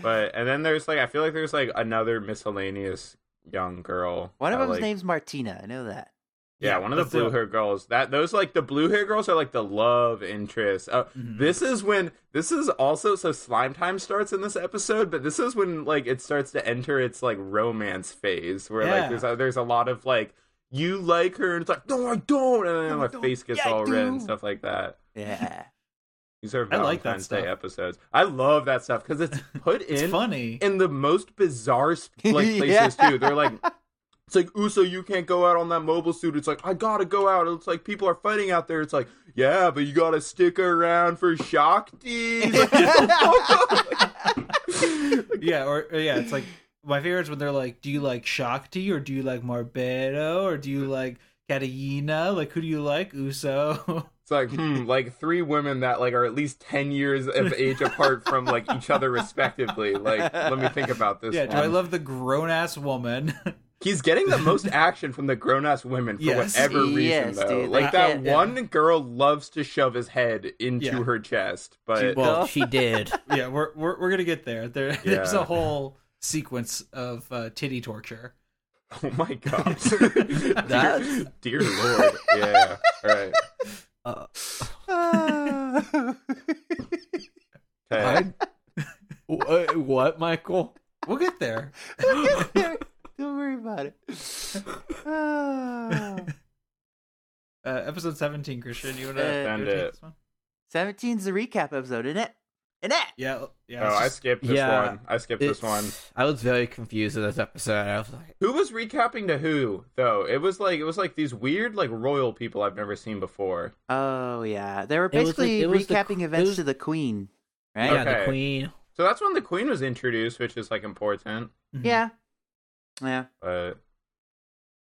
[SPEAKER 3] but and then there's like I feel like there's like another miscellaneous young girl.
[SPEAKER 2] One of them's
[SPEAKER 3] like,
[SPEAKER 2] name's Martina. I know that.
[SPEAKER 3] Yeah,
[SPEAKER 1] Yeah,
[SPEAKER 3] one of the blue hair girls. That those like the blue hair girls are like the love interest. Uh,
[SPEAKER 1] Mhm.
[SPEAKER 3] This is when this is also so slime time starts in this episode, but this is when like it starts to enter its like romance phase where
[SPEAKER 1] Yeah.
[SPEAKER 3] like there's a, there's a lot of like you like her and it's like no I don't and then
[SPEAKER 2] No,
[SPEAKER 3] my
[SPEAKER 2] don't.
[SPEAKER 3] face gets
[SPEAKER 2] Yeah,
[SPEAKER 3] all red and stuff like that.
[SPEAKER 2] Yeah.
[SPEAKER 3] These are
[SPEAKER 1] I like that
[SPEAKER 3] Valentine's Day
[SPEAKER 1] stuff.
[SPEAKER 3] episodes. I love that stuff because it's put
[SPEAKER 1] It's
[SPEAKER 3] in
[SPEAKER 1] funny.
[SPEAKER 3] in the most bizarre like places
[SPEAKER 2] Yeah.
[SPEAKER 3] too. They're like, it's like Uso, you can't go out on that mobile suit. It's like I gotta go out. It's like people are fighting out there. It's like yeah, but you gotta stick around for Shakti. Like,
[SPEAKER 1] yeah, or, or yeah, it's like my favorite is when they're like, "Do you like Shakti or do you like Marbero or do you like Katarina? Like, who do you like, Uso?"
[SPEAKER 3] It's like hmm, like three women that like are at least ten years of age apart from like each other respectively. Like, let me think about this.
[SPEAKER 1] yeah, do I love the grown ass woman?
[SPEAKER 3] He's getting the most action from the grown ass women for
[SPEAKER 1] Yes.
[SPEAKER 3] whatever reason,
[SPEAKER 2] Yes,
[SPEAKER 3] though.
[SPEAKER 2] dude,
[SPEAKER 3] like that
[SPEAKER 2] can't- yeah.
[SPEAKER 3] one girl loves to shove his head into
[SPEAKER 1] Yeah.
[SPEAKER 3] her chest, but
[SPEAKER 4] Well, she did.
[SPEAKER 1] yeah, we're we're we're gonna get there. There, there's a whole sequence of uh, titty torture.
[SPEAKER 3] oh my god, dear, dear lord, yeah. All right,
[SPEAKER 4] Uh,
[SPEAKER 3] okay.
[SPEAKER 4] I, Wha- what, Michael?
[SPEAKER 1] We'll get there.
[SPEAKER 2] Don't worry about it.
[SPEAKER 1] Uh, episode 17, Christian. You wanna,
[SPEAKER 2] Uh,
[SPEAKER 3] Send
[SPEAKER 1] take
[SPEAKER 3] it.
[SPEAKER 1] this one?
[SPEAKER 2] 17's the recap episode, isn't it? Isn't it?
[SPEAKER 1] Yeah, yeah.
[SPEAKER 3] Oh,
[SPEAKER 1] it's
[SPEAKER 3] I
[SPEAKER 1] just-
[SPEAKER 3] skipped this
[SPEAKER 4] Yeah,
[SPEAKER 3] one. I skipped this one.
[SPEAKER 4] I was very confused with this episode. I was like,
[SPEAKER 3] Who was recapping to who though? It was like it was like these weird like royal people I've never seen before.
[SPEAKER 2] Oh yeah, they were
[SPEAKER 4] It was
[SPEAKER 2] basically
[SPEAKER 4] it was the
[SPEAKER 2] recapping
[SPEAKER 4] qu-
[SPEAKER 2] events
[SPEAKER 4] was-
[SPEAKER 2] to the Queen, right?
[SPEAKER 4] yeah,
[SPEAKER 3] Okay.
[SPEAKER 4] the queen.
[SPEAKER 3] So that's when the queen was introduced, which is like important.
[SPEAKER 1] Mhm.
[SPEAKER 2] Yeah, yeah.
[SPEAKER 3] But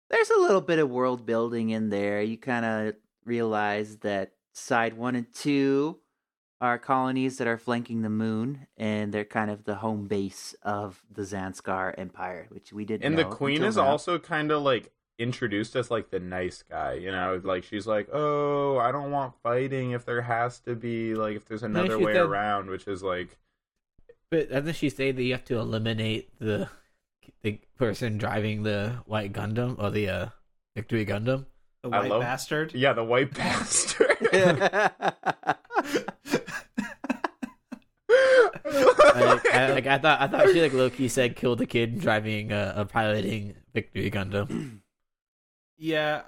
[SPEAKER 2] There's a little bit of world building in there. You kind of realize that side one and two are colonies that are flanking the moon, and they're kind of the home base of the Zanskar Empire, which we didn't.
[SPEAKER 3] and the queen is
[SPEAKER 2] now.
[SPEAKER 3] also kind of like introduced as like the nice guy, you know, like she's like, "Oh, I don't want fighting if there has to be like if there's another way
[SPEAKER 4] said-
[SPEAKER 3] around," which is like
[SPEAKER 4] But doesn't she say that you have to eliminate the the person driving the white Gundam or the uh, Victory Gundam?
[SPEAKER 1] The white
[SPEAKER 3] love-
[SPEAKER 1] bastard.
[SPEAKER 3] yeah, the white bastard.
[SPEAKER 4] Like, I, like I thought, I thought she like Loki said, kill the kid driving uh, a piloting Victory Gundam.
[SPEAKER 1] Yeah,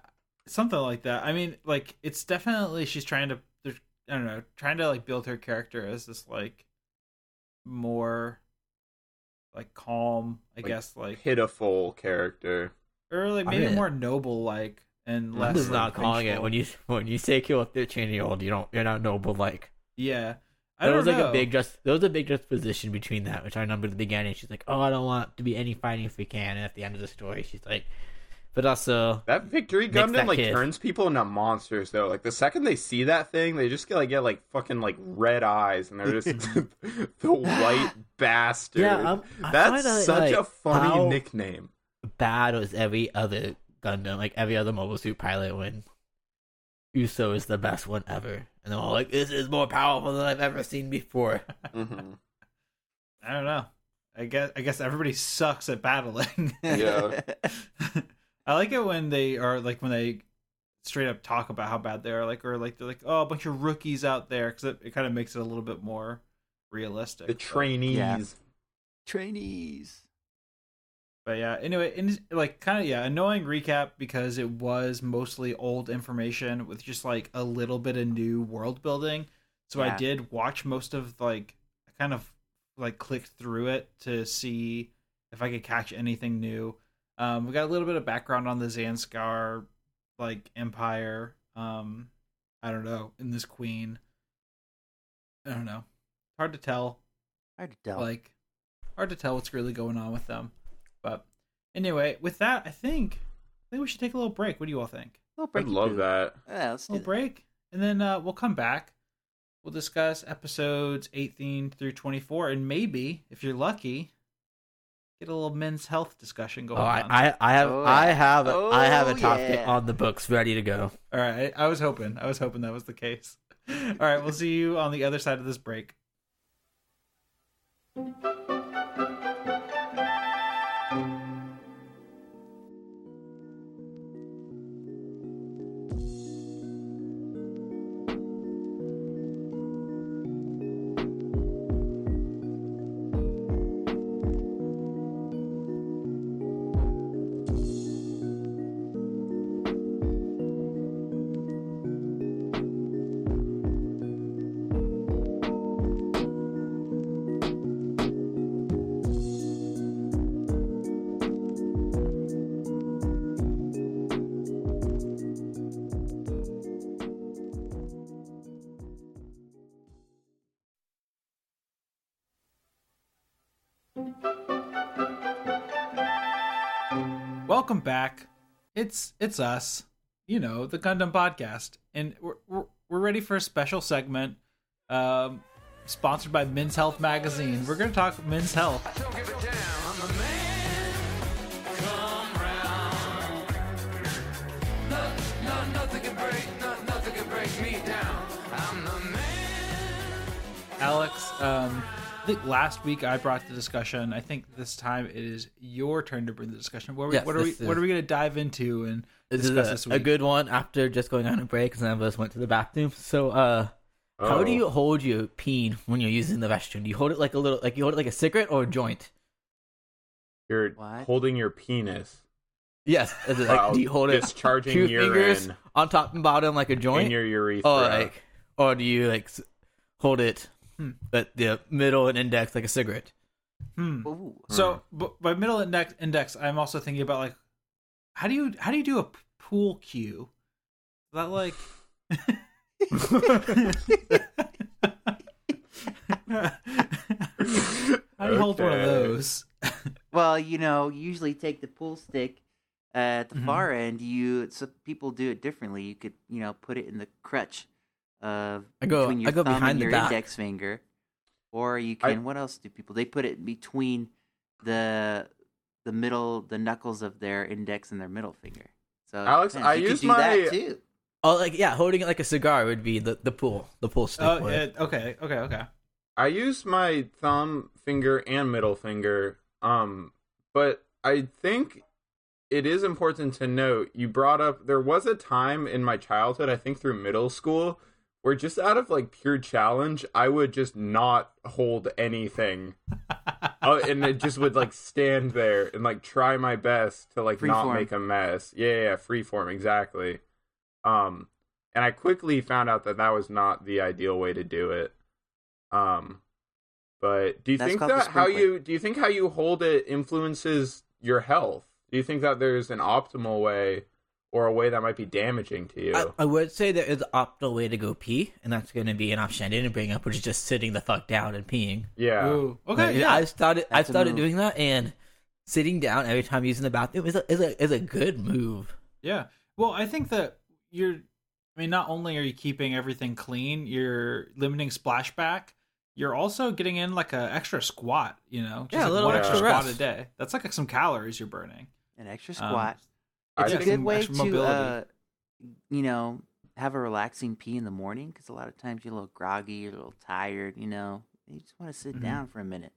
[SPEAKER 1] something like that. I mean, like it's definitely she's trying to. I don't know, trying to like build her character as this like more like calm, I
[SPEAKER 3] Like,
[SPEAKER 1] guess, like
[SPEAKER 3] pitiful character.
[SPEAKER 1] or like
[SPEAKER 4] I
[SPEAKER 1] maybe
[SPEAKER 4] mean-
[SPEAKER 1] more noble, like and
[SPEAKER 3] Mhm.
[SPEAKER 1] less.
[SPEAKER 4] This is
[SPEAKER 1] like,
[SPEAKER 4] not calling it when you when you say kill a thirteen year old, you don't you're not noble like.
[SPEAKER 1] Yeah, I
[SPEAKER 4] There
[SPEAKER 1] don't
[SPEAKER 4] was like
[SPEAKER 1] know.
[SPEAKER 4] a big just there was a big juxtaposition between that, which I remember at the beginning. She's like, "Oh, I don't want to be any fighting if we can," and at the end of the story, she's like, "But also,
[SPEAKER 3] That victory
[SPEAKER 4] Makes
[SPEAKER 3] Gundam like
[SPEAKER 4] kid.
[SPEAKER 3] turns people into monsters though. Like the second they see that thing, they just get like get like fucking like red eyes and they're just the white bastard.
[SPEAKER 4] yeah, I'm, I
[SPEAKER 3] That's
[SPEAKER 4] find,
[SPEAKER 3] such
[SPEAKER 4] like,
[SPEAKER 3] a funny
[SPEAKER 4] how
[SPEAKER 3] nickname.
[SPEAKER 4] Bad was every other Gundam, like every other mobile suit pilot when Uso is the best one ever, and they're all like, "This is more powerful than I've ever seen before."
[SPEAKER 3] hmm
[SPEAKER 1] I don't know. I guess I guess everybody sucks at battling.
[SPEAKER 3] Yeah.
[SPEAKER 1] I like it when they are like when they straight up talk about how bad they are, like or like they're like, oh, a bunch of rookies out there, because it, it kind of makes it a little bit more realistic.
[SPEAKER 3] The
[SPEAKER 1] But-
[SPEAKER 3] trainees.
[SPEAKER 2] Yeah. Trainees.
[SPEAKER 1] But yeah, anyway, and like kind of yeah, annoying recap because it was mostly old information with just like a little bit of new world building. So I did watch most of like I kind of like clicked through it to see if I could catch anything new. Um, we got a little bit of background on the Zanscare like empire. Um, I don't know, in this queen. I don't know. Hard to tell
[SPEAKER 2] Hard to tell.
[SPEAKER 1] like hard to tell what's really going on with them but anyway with that i think i think we should take a little break what do you all think
[SPEAKER 2] Little
[SPEAKER 3] break.
[SPEAKER 2] I'd
[SPEAKER 3] love
[SPEAKER 2] poo.
[SPEAKER 3] that.
[SPEAKER 2] Yeah, let's
[SPEAKER 1] a
[SPEAKER 2] do
[SPEAKER 1] little
[SPEAKER 2] that.
[SPEAKER 1] break and then uh, we'll come back we'll discuss episodes 18 through 24 and maybe if you're lucky get a little men's health discussion going
[SPEAKER 4] Oh,
[SPEAKER 1] on
[SPEAKER 4] I, I, I have,
[SPEAKER 2] Oh,
[SPEAKER 4] I
[SPEAKER 2] yeah.
[SPEAKER 4] have, a, I have a
[SPEAKER 2] Oh,
[SPEAKER 4] topic
[SPEAKER 2] yeah.
[SPEAKER 4] on the books ready to go.
[SPEAKER 1] all right i was hoping i was hoping that was the case all right we'll see you on the other side of this break back. It's it's us, you know, the Gundam podcast, and we're we're, we're ready for a special segment, um, sponsored by Men's Health magazine. We're gonna talk men's health. Alex, um, think last week I brought the discussion. I think this time it is your turn to bring the discussion. What are we,
[SPEAKER 4] Yes,
[SPEAKER 1] what are we
[SPEAKER 4] is-
[SPEAKER 1] what are we gonna dive into and
[SPEAKER 4] This is
[SPEAKER 1] discuss
[SPEAKER 4] a,
[SPEAKER 1] this
[SPEAKER 4] a
[SPEAKER 1] week?
[SPEAKER 4] good one after just going on a break because none of us went to the bathroom. So, uh, how
[SPEAKER 3] Oh.
[SPEAKER 4] do you hold your peen when you're using the restroom? Do you hold it like a little, like you hold it like a cigarette or a joint?
[SPEAKER 3] You're
[SPEAKER 2] What?
[SPEAKER 3] holding your penis.
[SPEAKER 4] Yes. Is it like,
[SPEAKER 3] Wow,
[SPEAKER 4] do you hold it
[SPEAKER 3] discharging
[SPEAKER 4] two
[SPEAKER 3] urine
[SPEAKER 4] fingers on top and bottom like a joint?
[SPEAKER 3] in your urethra.
[SPEAKER 4] or like, or do you like hold it
[SPEAKER 1] Hmm.
[SPEAKER 4] at the middle and index like a cigarette?
[SPEAKER 1] Hmm.
[SPEAKER 2] Ooh.
[SPEAKER 1] So, b- by middle index, index, I'm also thinking about like, how do you how do you do a pool cue? Is that like? how do you hold one of those?
[SPEAKER 2] Well, you know, you usually take the pool stick uh, at the
[SPEAKER 1] Mhm.
[SPEAKER 2] far end. You so people do it differently. You could, you know, put it in the crutch of
[SPEAKER 4] I go-
[SPEAKER 2] between your
[SPEAKER 4] I go
[SPEAKER 2] thumb
[SPEAKER 4] behind
[SPEAKER 2] and your
[SPEAKER 4] back.
[SPEAKER 2] index finger, or you
[SPEAKER 3] I-
[SPEAKER 2] can. what else do people? They put it between the the middle, the knuckles of their index and their middle finger. So
[SPEAKER 3] Alex,
[SPEAKER 2] depends.
[SPEAKER 3] I
[SPEAKER 2] you could
[SPEAKER 3] use
[SPEAKER 2] do
[SPEAKER 3] my-
[SPEAKER 2] that too.
[SPEAKER 4] Oh, like yeah, holding it like a cigar would be the the pool, the pool stick.
[SPEAKER 1] Oh,
[SPEAKER 4] one.
[SPEAKER 1] yeah, okay, okay, okay.
[SPEAKER 3] I use my thumb finger and middle finger. Um, but I think it is important to note you brought up there was a time in my childhood, I think through middle school, where just out of like pure challenge, I would just not hold anything. uh, and it just would like stand there and like try my best to like not
[SPEAKER 2] Freeform.
[SPEAKER 3] make a mess. Yeah, yeah, yeah freeform exactly. Um, and I quickly found out that that was not the ideal way to do it. Um, but do you
[SPEAKER 2] That's
[SPEAKER 3] think that how
[SPEAKER 2] sprinkler.
[SPEAKER 3] you do you think how you hold it influences your health? Do you think that there's an optimal way or a way that might be damaging to you?
[SPEAKER 4] I, I would say there is an optimal way to go pee, and that's going to be an option I didn't bring up, which is just sitting the fuck down and peeing.
[SPEAKER 3] yeah.
[SPEAKER 1] Ooh, okay,
[SPEAKER 4] Like,
[SPEAKER 1] yeah.
[SPEAKER 4] I started. I
[SPEAKER 2] That's a
[SPEAKER 4] started doing that, and sitting down every time using the bathroom is a is a is a good move.
[SPEAKER 1] Yeah. Well, I think that you're. I mean, not only are you keeping everything clean, you're limiting splashback. You're also getting in like a extra squat. You know,
[SPEAKER 4] Yeah, a
[SPEAKER 1] like
[SPEAKER 4] little
[SPEAKER 1] one
[SPEAKER 3] extra
[SPEAKER 1] squat a day. That's like some calories you're burning.
[SPEAKER 2] An extra
[SPEAKER 1] Um,
[SPEAKER 2] squat.
[SPEAKER 3] I
[SPEAKER 2] It's a good way to, uh, you know, have a relaxing pee in the morning because a lot of times you're a little groggy, you're a little tired. You know, you just want to sit
[SPEAKER 1] Mhm.
[SPEAKER 2] down for a minute.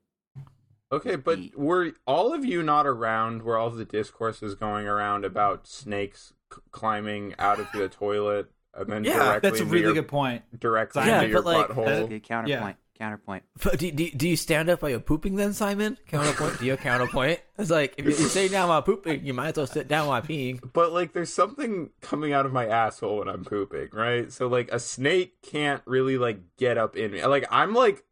[SPEAKER 3] Okay, but
[SPEAKER 2] Eat.
[SPEAKER 3] were all of you not around where all of the discourse is going around about snakes c- climbing out of the toilet and then
[SPEAKER 4] Yeah,
[SPEAKER 3] directly
[SPEAKER 1] That's a really
[SPEAKER 3] your,
[SPEAKER 1] good point.
[SPEAKER 3] directly
[SPEAKER 1] Yeah,
[SPEAKER 3] into your
[SPEAKER 4] but, like,
[SPEAKER 2] That's a good counterpoint. Counterpoint.
[SPEAKER 4] But do, do, do you stand up while you're pooping then, Simon? Counterpoint? Do you counterpoint? It's like, if you're sitting down while pooping, you might as well sit down while peeing.
[SPEAKER 3] But like, there's something coming out of my asshole when I'm pooping, right? So like, a snake can't really like get up in me. Like, I'm like,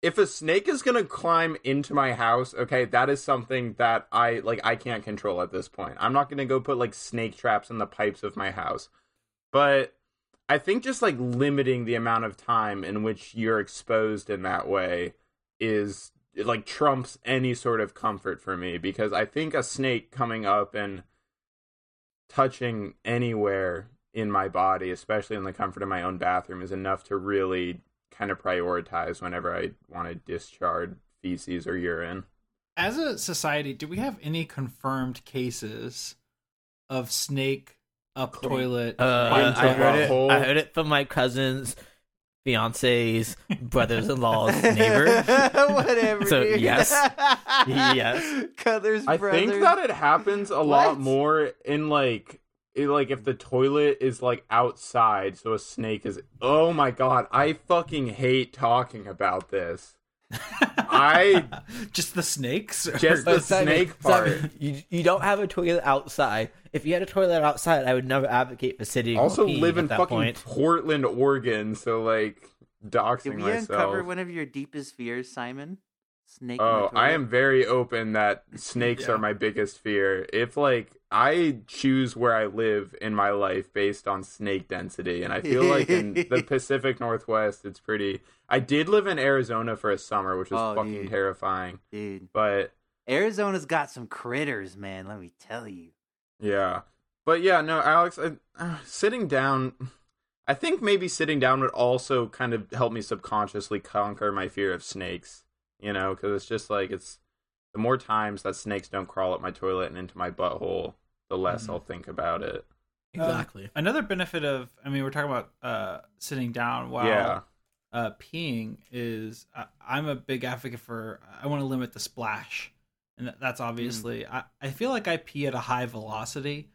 [SPEAKER 3] if a snake is gonna climb into my house, okay, that is something that I like. I can't control at this point. I'm not gonna go put like snake traps in the pipes of my house, but I think just like limiting the amount of time in which you're exposed in that way is like trumps any sort of comfort for me because I think a snake coming up and touching anywhere in my body, especially in the comfort of my own bathroom, is enough to really kind of prioritize whenever I want to discharge feces or urine.
[SPEAKER 1] As a society, do we have any confirmed cases of snake up toilet?
[SPEAKER 4] Uh, I heard it.
[SPEAKER 3] butthole.
[SPEAKER 4] I heard it from my cousin's fiance's brothers-in-law's neighbor.
[SPEAKER 2] Whatever.
[SPEAKER 4] So,
[SPEAKER 2] dude.
[SPEAKER 4] yes. Yes.
[SPEAKER 2] Colors
[SPEAKER 3] I
[SPEAKER 2] brothers.
[SPEAKER 3] think that it happens a lot more in like it, like if the toilet is like outside, so a snake is. Oh my god, I fucking hate talking about this. I
[SPEAKER 1] just the snakes.
[SPEAKER 3] Just the snake
[SPEAKER 4] Simon,
[SPEAKER 3] part.
[SPEAKER 4] you, you don't have a toilet outside. If you had a toilet outside, I would never advocate for sitting. or
[SPEAKER 3] also
[SPEAKER 4] peeing
[SPEAKER 3] live
[SPEAKER 4] at
[SPEAKER 3] in
[SPEAKER 4] that
[SPEAKER 3] fucking
[SPEAKER 4] point.
[SPEAKER 3] Portland, Oregon, so like doxing
[SPEAKER 2] Did we
[SPEAKER 3] myself.
[SPEAKER 2] uncover one of your deepest fears, Simon? Snake.
[SPEAKER 3] Oh, I am very open that snakes
[SPEAKER 1] Yeah.
[SPEAKER 3] are my biggest fear. If like I choose where I live in my life based on snake density, and I feel like in the Pacific Northwest, it's pretty. I did live in Arizona for a summer, which was
[SPEAKER 2] Oh,
[SPEAKER 3] fucking
[SPEAKER 2] dude.
[SPEAKER 3] terrifying.
[SPEAKER 2] dude.
[SPEAKER 3] But
[SPEAKER 2] Arizona's got some critters, man. Let me tell you.
[SPEAKER 3] Yeah, but yeah, no, Alex, I, uh, sitting down. I think maybe sitting down would also kind of help me subconsciously conquer my fear of snakes. You know, because it's just like it's the more times that snakes don't crawl up my toilet and into my butthole, the less
[SPEAKER 1] Mhm.
[SPEAKER 3] I'll think about it.
[SPEAKER 4] Exactly.
[SPEAKER 1] Another benefit of, I mean, we're talking about uh, sitting down while
[SPEAKER 3] Yeah.
[SPEAKER 1] uh, peeing is I, I'm a big advocate for. I want to limit the splash, and that's obviously. I, I feel like I pee at a high velocity.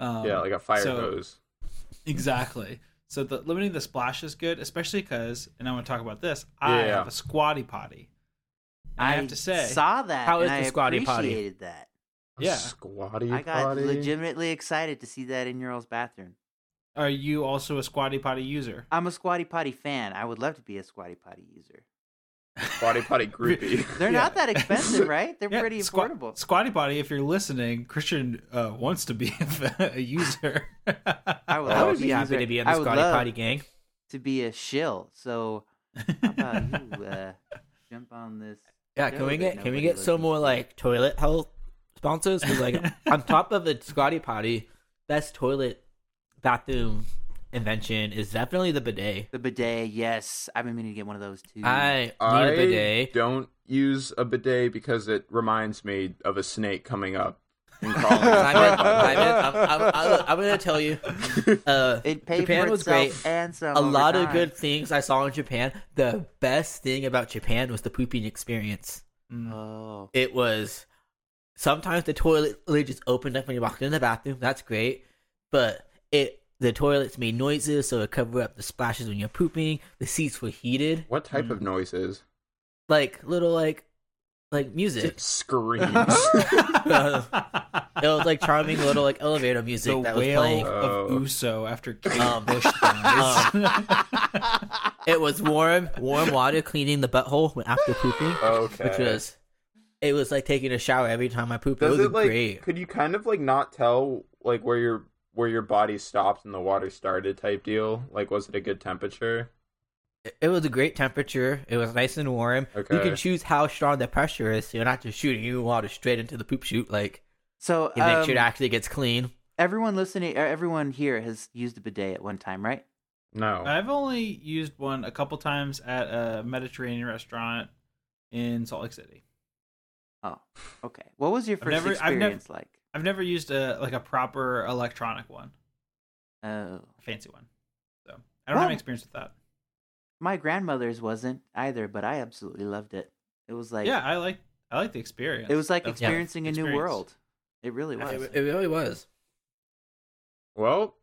[SPEAKER 1] Um,
[SPEAKER 3] yeah, like a fire
[SPEAKER 1] so-
[SPEAKER 3] hose.
[SPEAKER 1] Exactly. So the limiting the splash is good, especially because, and I want to talk about this. I
[SPEAKER 3] Yeah.
[SPEAKER 1] have a squatty potty. And I, have to say,
[SPEAKER 2] saw that.
[SPEAKER 4] How
[SPEAKER 2] and
[SPEAKER 4] is the
[SPEAKER 2] I
[SPEAKER 4] squatty potty?
[SPEAKER 2] appreciated that.
[SPEAKER 1] Yeah.
[SPEAKER 3] Squatty
[SPEAKER 2] I got
[SPEAKER 3] potty.
[SPEAKER 2] legitimately excited to see that in your all's bathroom.
[SPEAKER 1] are you also a squatty potty user?
[SPEAKER 2] I'm a squatty potty fan. I would love to be a squatty potty user.
[SPEAKER 3] Squatty potty groupie.
[SPEAKER 2] They're
[SPEAKER 1] Yeah.
[SPEAKER 2] not that expensive, right? They're
[SPEAKER 1] Yeah,
[SPEAKER 2] pretty
[SPEAKER 1] squa-
[SPEAKER 2] affordable.
[SPEAKER 1] Squatty potty. If you're listening, Christian uh, wants to be a user.
[SPEAKER 2] I would,
[SPEAKER 4] I would be
[SPEAKER 2] to
[SPEAKER 4] happy to be in the
[SPEAKER 2] I would
[SPEAKER 4] Scotty
[SPEAKER 2] love
[SPEAKER 4] Potty gang.
[SPEAKER 2] to be a shill. So how about you uh, jump on this?
[SPEAKER 4] Yeah, can we get can we get some more like toilet health sponsors? Because like on top of the Squatty Potty, best toilet bathroom invention is definitely the bidet.
[SPEAKER 2] the bidet? Yes, I've been meaning to get one of those too.
[SPEAKER 4] I need
[SPEAKER 3] I
[SPEAKER 4] a bidet.
[SPEAKER 3] don't use a bidet because it reminds me of a snake coming up and crawling.
[SPEAKER 4] Simon,
[SPEAKER 3] into my
[SPEAKER 4] Simon. I'm, I'm, I'm, I'm gonna tell you, uh,
[SPEAKER 2] it paid
[SPEAKER 4] Japan
[SPEAKER 2] for
[SPEAKER 4] was great.
[SPEAKER 2] and some.
[SPEAKER 4] a
[SPEAKER 2] over
[SPEAKER 4] lot of good things I saw in Japan. The best thing about Japan was the pooping experience.
[SPEAKER 1] Mm.
[SPEAKER 2] Oh,
[SPEAKER 4] It was sometimes the toilet lid just opened up when you walked in the bathroom. That's great, but it the toilets made noises so it covered up the splashes when you're pooping. The seats were heated,
[SPEAKER 3] What type of
[SPEAKER 1] Mm.
[SPEAKER 3] noises?
[SPEAKER 4] like little like like music.
[SPEAKER 3] Screams.
[SPEAKER 4] It was like charming little like elevator music
[SPEAKER 1] the
[SPEAKER 4] that was
[SPEAKER 1] whale
[SPEAKER 4] playing.
[SPEAKER 3] Oh.
[SPEAKER 1] of Uso after Kate
[SPEAKER 4] Um,
[SPEAKER 1] Bush dies.
[SPEAKER 4] It was warm, warm water cleaning the butthole after pooping,
[SPEAKER 3] okay.
[SPEAKER 4] which was it was like taking a shower every time I pooped.
[SPEAKER 3] Does
[SPEAKER 4] it was
[SPEAKER 3] it like?
[SPEAKER 4] great.
[SPEAKER 3] Could you kind of like not tell like where your where your body stopped and the water started type deal? Like, was it a good temperature?
[SPEAKER 4] It- It was a great temperature. It was nice and warm. You can choose how strong the pressure is, so you're not just shooting you water straight into the poop chute. Like
[SPEAKER 2] so
[SPEAKER 4] you make
[SPEAKER 2] um,
[SPEAKER 4] sure it actually gets clean.
[SPEAKER 2] everyone listening, uh, everyone here has used a bidet at one time, right?
[SPEAKER 3] No.
[SPEAKER 1] I've only used one a couple times at a Mediterranean restaurant in Salt Lake City.
[SPEAKER 2] Oh, okay. What was your first
[SPEAKER 1] never- I've never-
[SPEAKER 2] experience like?
[SPEAKER 1] I've never used a like a proper electronic one,
[SPEAKER 2] Oh,
[SPEAKER 1] a fancy one. So I don't have any experience with that.
[SPEAKER 2] My grandmother's wasn't either, but I absolutely loved it. It was like
[SPEAKER 1] yeah, I like I like the experience.
[SPEAKER 2] it was like
[SPEAKER 1] of-
[SPEAKER 2] experiencing a new
[SPEAKER 1] experience.
[SPEAKER 2] world. It really was.
[SPEAKER 4] It, it really was.
[SPEAKER 3] Well,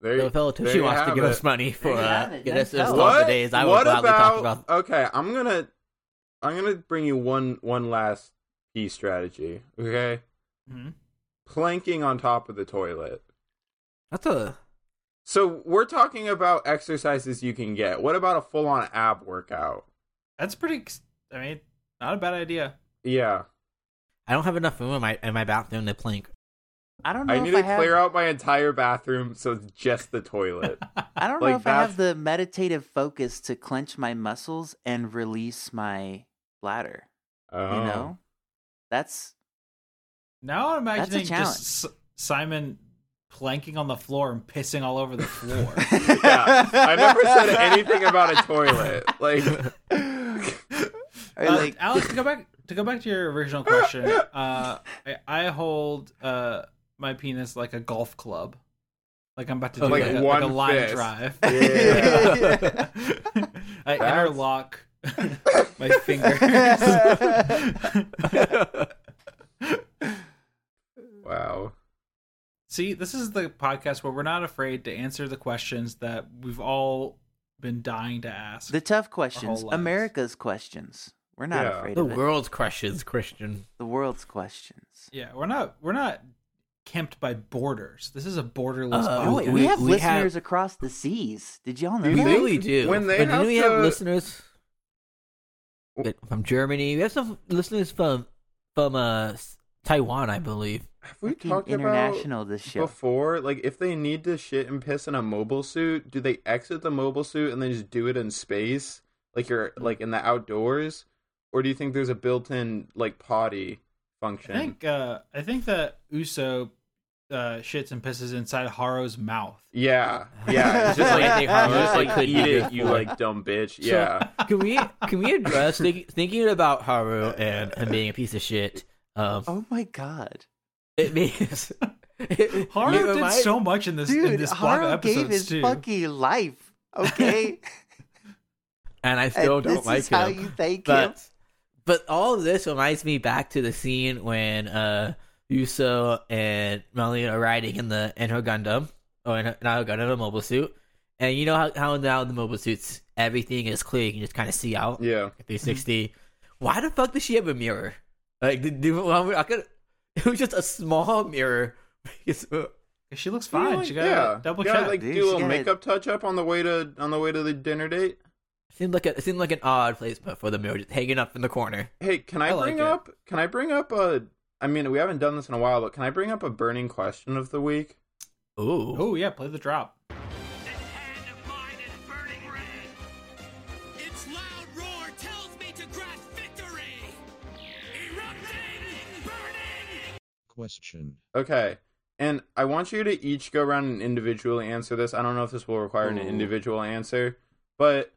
[SPEAKER 3] there,
[SPEAKER 4] So if El
[SPEAKER 3] there
[SPEAKER 4] Tucci
[SPEAKER 3] you
[SPEAKER 4] wants to give
[SPEAKER 3] it.
[SPEAKER 4] us money for
[SPEAKER 2] There you
[SPEAKER 4] uh, get us to
[SPEAKER 2] help.
[SPEAKER 4] the
[SPEAKER 3] What?
[SPEAKER 4] days, I would
[SPEAKER 3] what
[SPEAKER 4] gladly
[SPEAKER 3] about?
[SPEAKER 4] talk about.
[SPEAKER 3] Okay, I'm gonna, I'm gonna bring you one one last key strategy. Okay,
[SPEAKER 1] Mhm.
[SPEAKER 3] Planking on top of the toilet.
[SPEAKER 4] That's a
[SPEAKER 3] So we're talking about exercises you can get. What about a full on ab workout?
[SPEAKER 1] That's pretty. I mean, not a bad idea.
[SPEAKER 3] Yeah,
[SPEAKER 4] I don't have enough room in my in my bathroom to plank.
[SPEAKER 2] I don't know
[SPEAKER 3] I
[SPEAKER 2] if
[SPEAKER 3] need
[SPEAKER 2] I
[SPEAKER 3] to
[SPEAKER 2] have.
[SPEAKER 3] clear out my entire bathroom so it's just the toilet.
[SPEAKER 2] I don't know
[SPEAKER 3] like
[SPEAKER 2] if I have the meditative focus to clench my muscles and release my bladder.
[SPEAKER 3] Oh.
[SPEAKER 2] You know, that's
[SPEAKER 1] Now I'm imagining just S- Simon planking on the floor and pissing all over the floor.
[SPEAKER 3] yeah, I never said anything about a toilet. Like,
[SPEAKER 2] Or
[SPEAKER 1] Uh,
[SPEAKER 2] like
[SPEAKER 1] Alex, to go back to go back to your original question, uh, I, I hold uh, my penis like a golf club, like I'm about to do
[SPEAKER 4] Like
[SPEAKER 1] like, a,
[SPEAKER 3] one
[SPEAKER 1] like a line
[SPEAKER 3] fist.
[SPEAKER 1] drive.
[SPEAKER 3] Yeah.
[SPEAKER 1] I
[SPEAKER 3] That's-
[SPEAKER 1] interlock my fingers.
[SPEAKER 3] Wow.
[SPEAKER 1] See, this is the podcast where we're not afraid to answer the questions that we've all been dying to ask.
[SPEAKER 2] the tough questions. America's questions. We're not
[SPEAKER 3] Yeah.
[SPEAKER 2] afraid
[SPEAKER 4] the
[SPEAKER 2] of The
[SPEAKER 4] world's questions, Christian.
[SPEAKER 2] The world's questions.
[SPEAKER 1] yeah, we're not we're not camped by borders. This is a borderless
[SPEAKER 4] Uh,
[SPEAKER 2] Oh,
[SPEAKER 1] podcast.
[SPEAKER 2] wait, we,
[SPEAKER 4] we-
[SPEAKER 2] have
[SPEAKER 4] we have-
[SPEAKER 2] listeners across the seas. Did y'all know
[SPEAKER 3] Do you
[SPEAKER 4] We
[SPEAKER 2] that?
[SPEAKER 4] really do.
[SPEAKER 3] when they
[SPEAKER 4] but
[SPEAKER 3] have
[SPEAKER 4] then we
[SPEAKER 3] to-
[SPEAKER 4] have listeners from Germany. We have some listeners from from uh Taiwan, I believe.
[SPEAKER 3] Have we
[SPEAKER 2] Fucking
[SPEAKER 3] talked about
[SPEAKER 2] international this show.
[SPEAKER 3] before? Like, if they need to shit and piss in a mobile suit, do they exit the mobile suit and then just do it in space, like you're like in the outdoors, or do you think there's a built-in like potty function?
[SPEAKER 1] I think uh, I think that Uso uh, shits and pisses inside Haro's mouth.
[SPEAKER 3] Yeah, yeah. It's just like
[SPEAKER 4] think
[SPEAKER 3] you just like
[SPEAKER 4] be
[SPEAKER 3] eat it, you like dumb bitch.
[SPEAKER 4] So,
[SPEAKER 3] Yeah.
[SPEAKER 4] can we can we address think, thinking about Haro and him being a piece of shit? Um,
[SPEAKER 2] Oh my god.
[SPEAKER 4] It means it, Haro
[SPEAKER 1] did
[SPEAKER 4] remind-
[SPEAKER 1] so much in this in
[SPEAKER 2] Dude,
[SPEAKER 1] this block
[SPEAKER 2] Haro
[SPEAKER 1] of
[SPEAKER 2] gave his
[SPEAKER 1] too.
[SPEAKER 2] fucking life. Okay?
[SPEAKER 4] and I still
[SPEAKER 2] and
[SPEAKER 4] don't
[SPEAKER 2] this
[SPEAKER 4] like
[SPEAKER 2] is how you thank him.
[SPEAKER 4] but but all of this reminds me back to the scene when uh Uso and Melanie are riding in the in her Gundam or in her, not her Gundam, a mobile suit, and you know how how now in the mobile suits everything is clear, you can just kind of see out.
[SPEAKER 3] Yeah.
[SPEAKER 4] 360. Why the fuck does she have a mirror? Like, did, did, I could. It was just a small mirror. Uh,
[SPEAKER 1] She looks fine.
[SPEAKER 3] Like,
[SPEAKER 1] she got
[SPEAKER 3] yeah.
[SPEAKER 1] double
[SPEAKER 3] yeah,
[SPEAKER 1] check.
[SPEAKER 3] like
[SPEAKER 2] Dude,
[SPEAKER 3] do a little
[SPEAKER 2] got-
[SPEAKER 3] makeup touch up on the way to on the way to the dinner date.
[SPEAKER 4] seemed like a, it seemed like an odd placement for the mirror, just hanging up in the corner.
[SPEAKER 3] Hey, can I,
[SPEAKER 1] I like
[SPEAKER 3] bring
[SPEAKER 1] it.
[SPEAKER 3] up? Can I bring up a? I mean, we haven't done this in a while, but can I bring up a burning question of the week?
[SPEAKER 4] Ooh,
[SPEAKER 1] oh yeah, play the drop.
[SPEAKER 5] Question.
[SPEAKER 3] Okay, and I want you to each go around and individually answer this. I don't know if this will require an
[SPEAKER 2] Ooh.
[SPEAKER 3] individual answer, but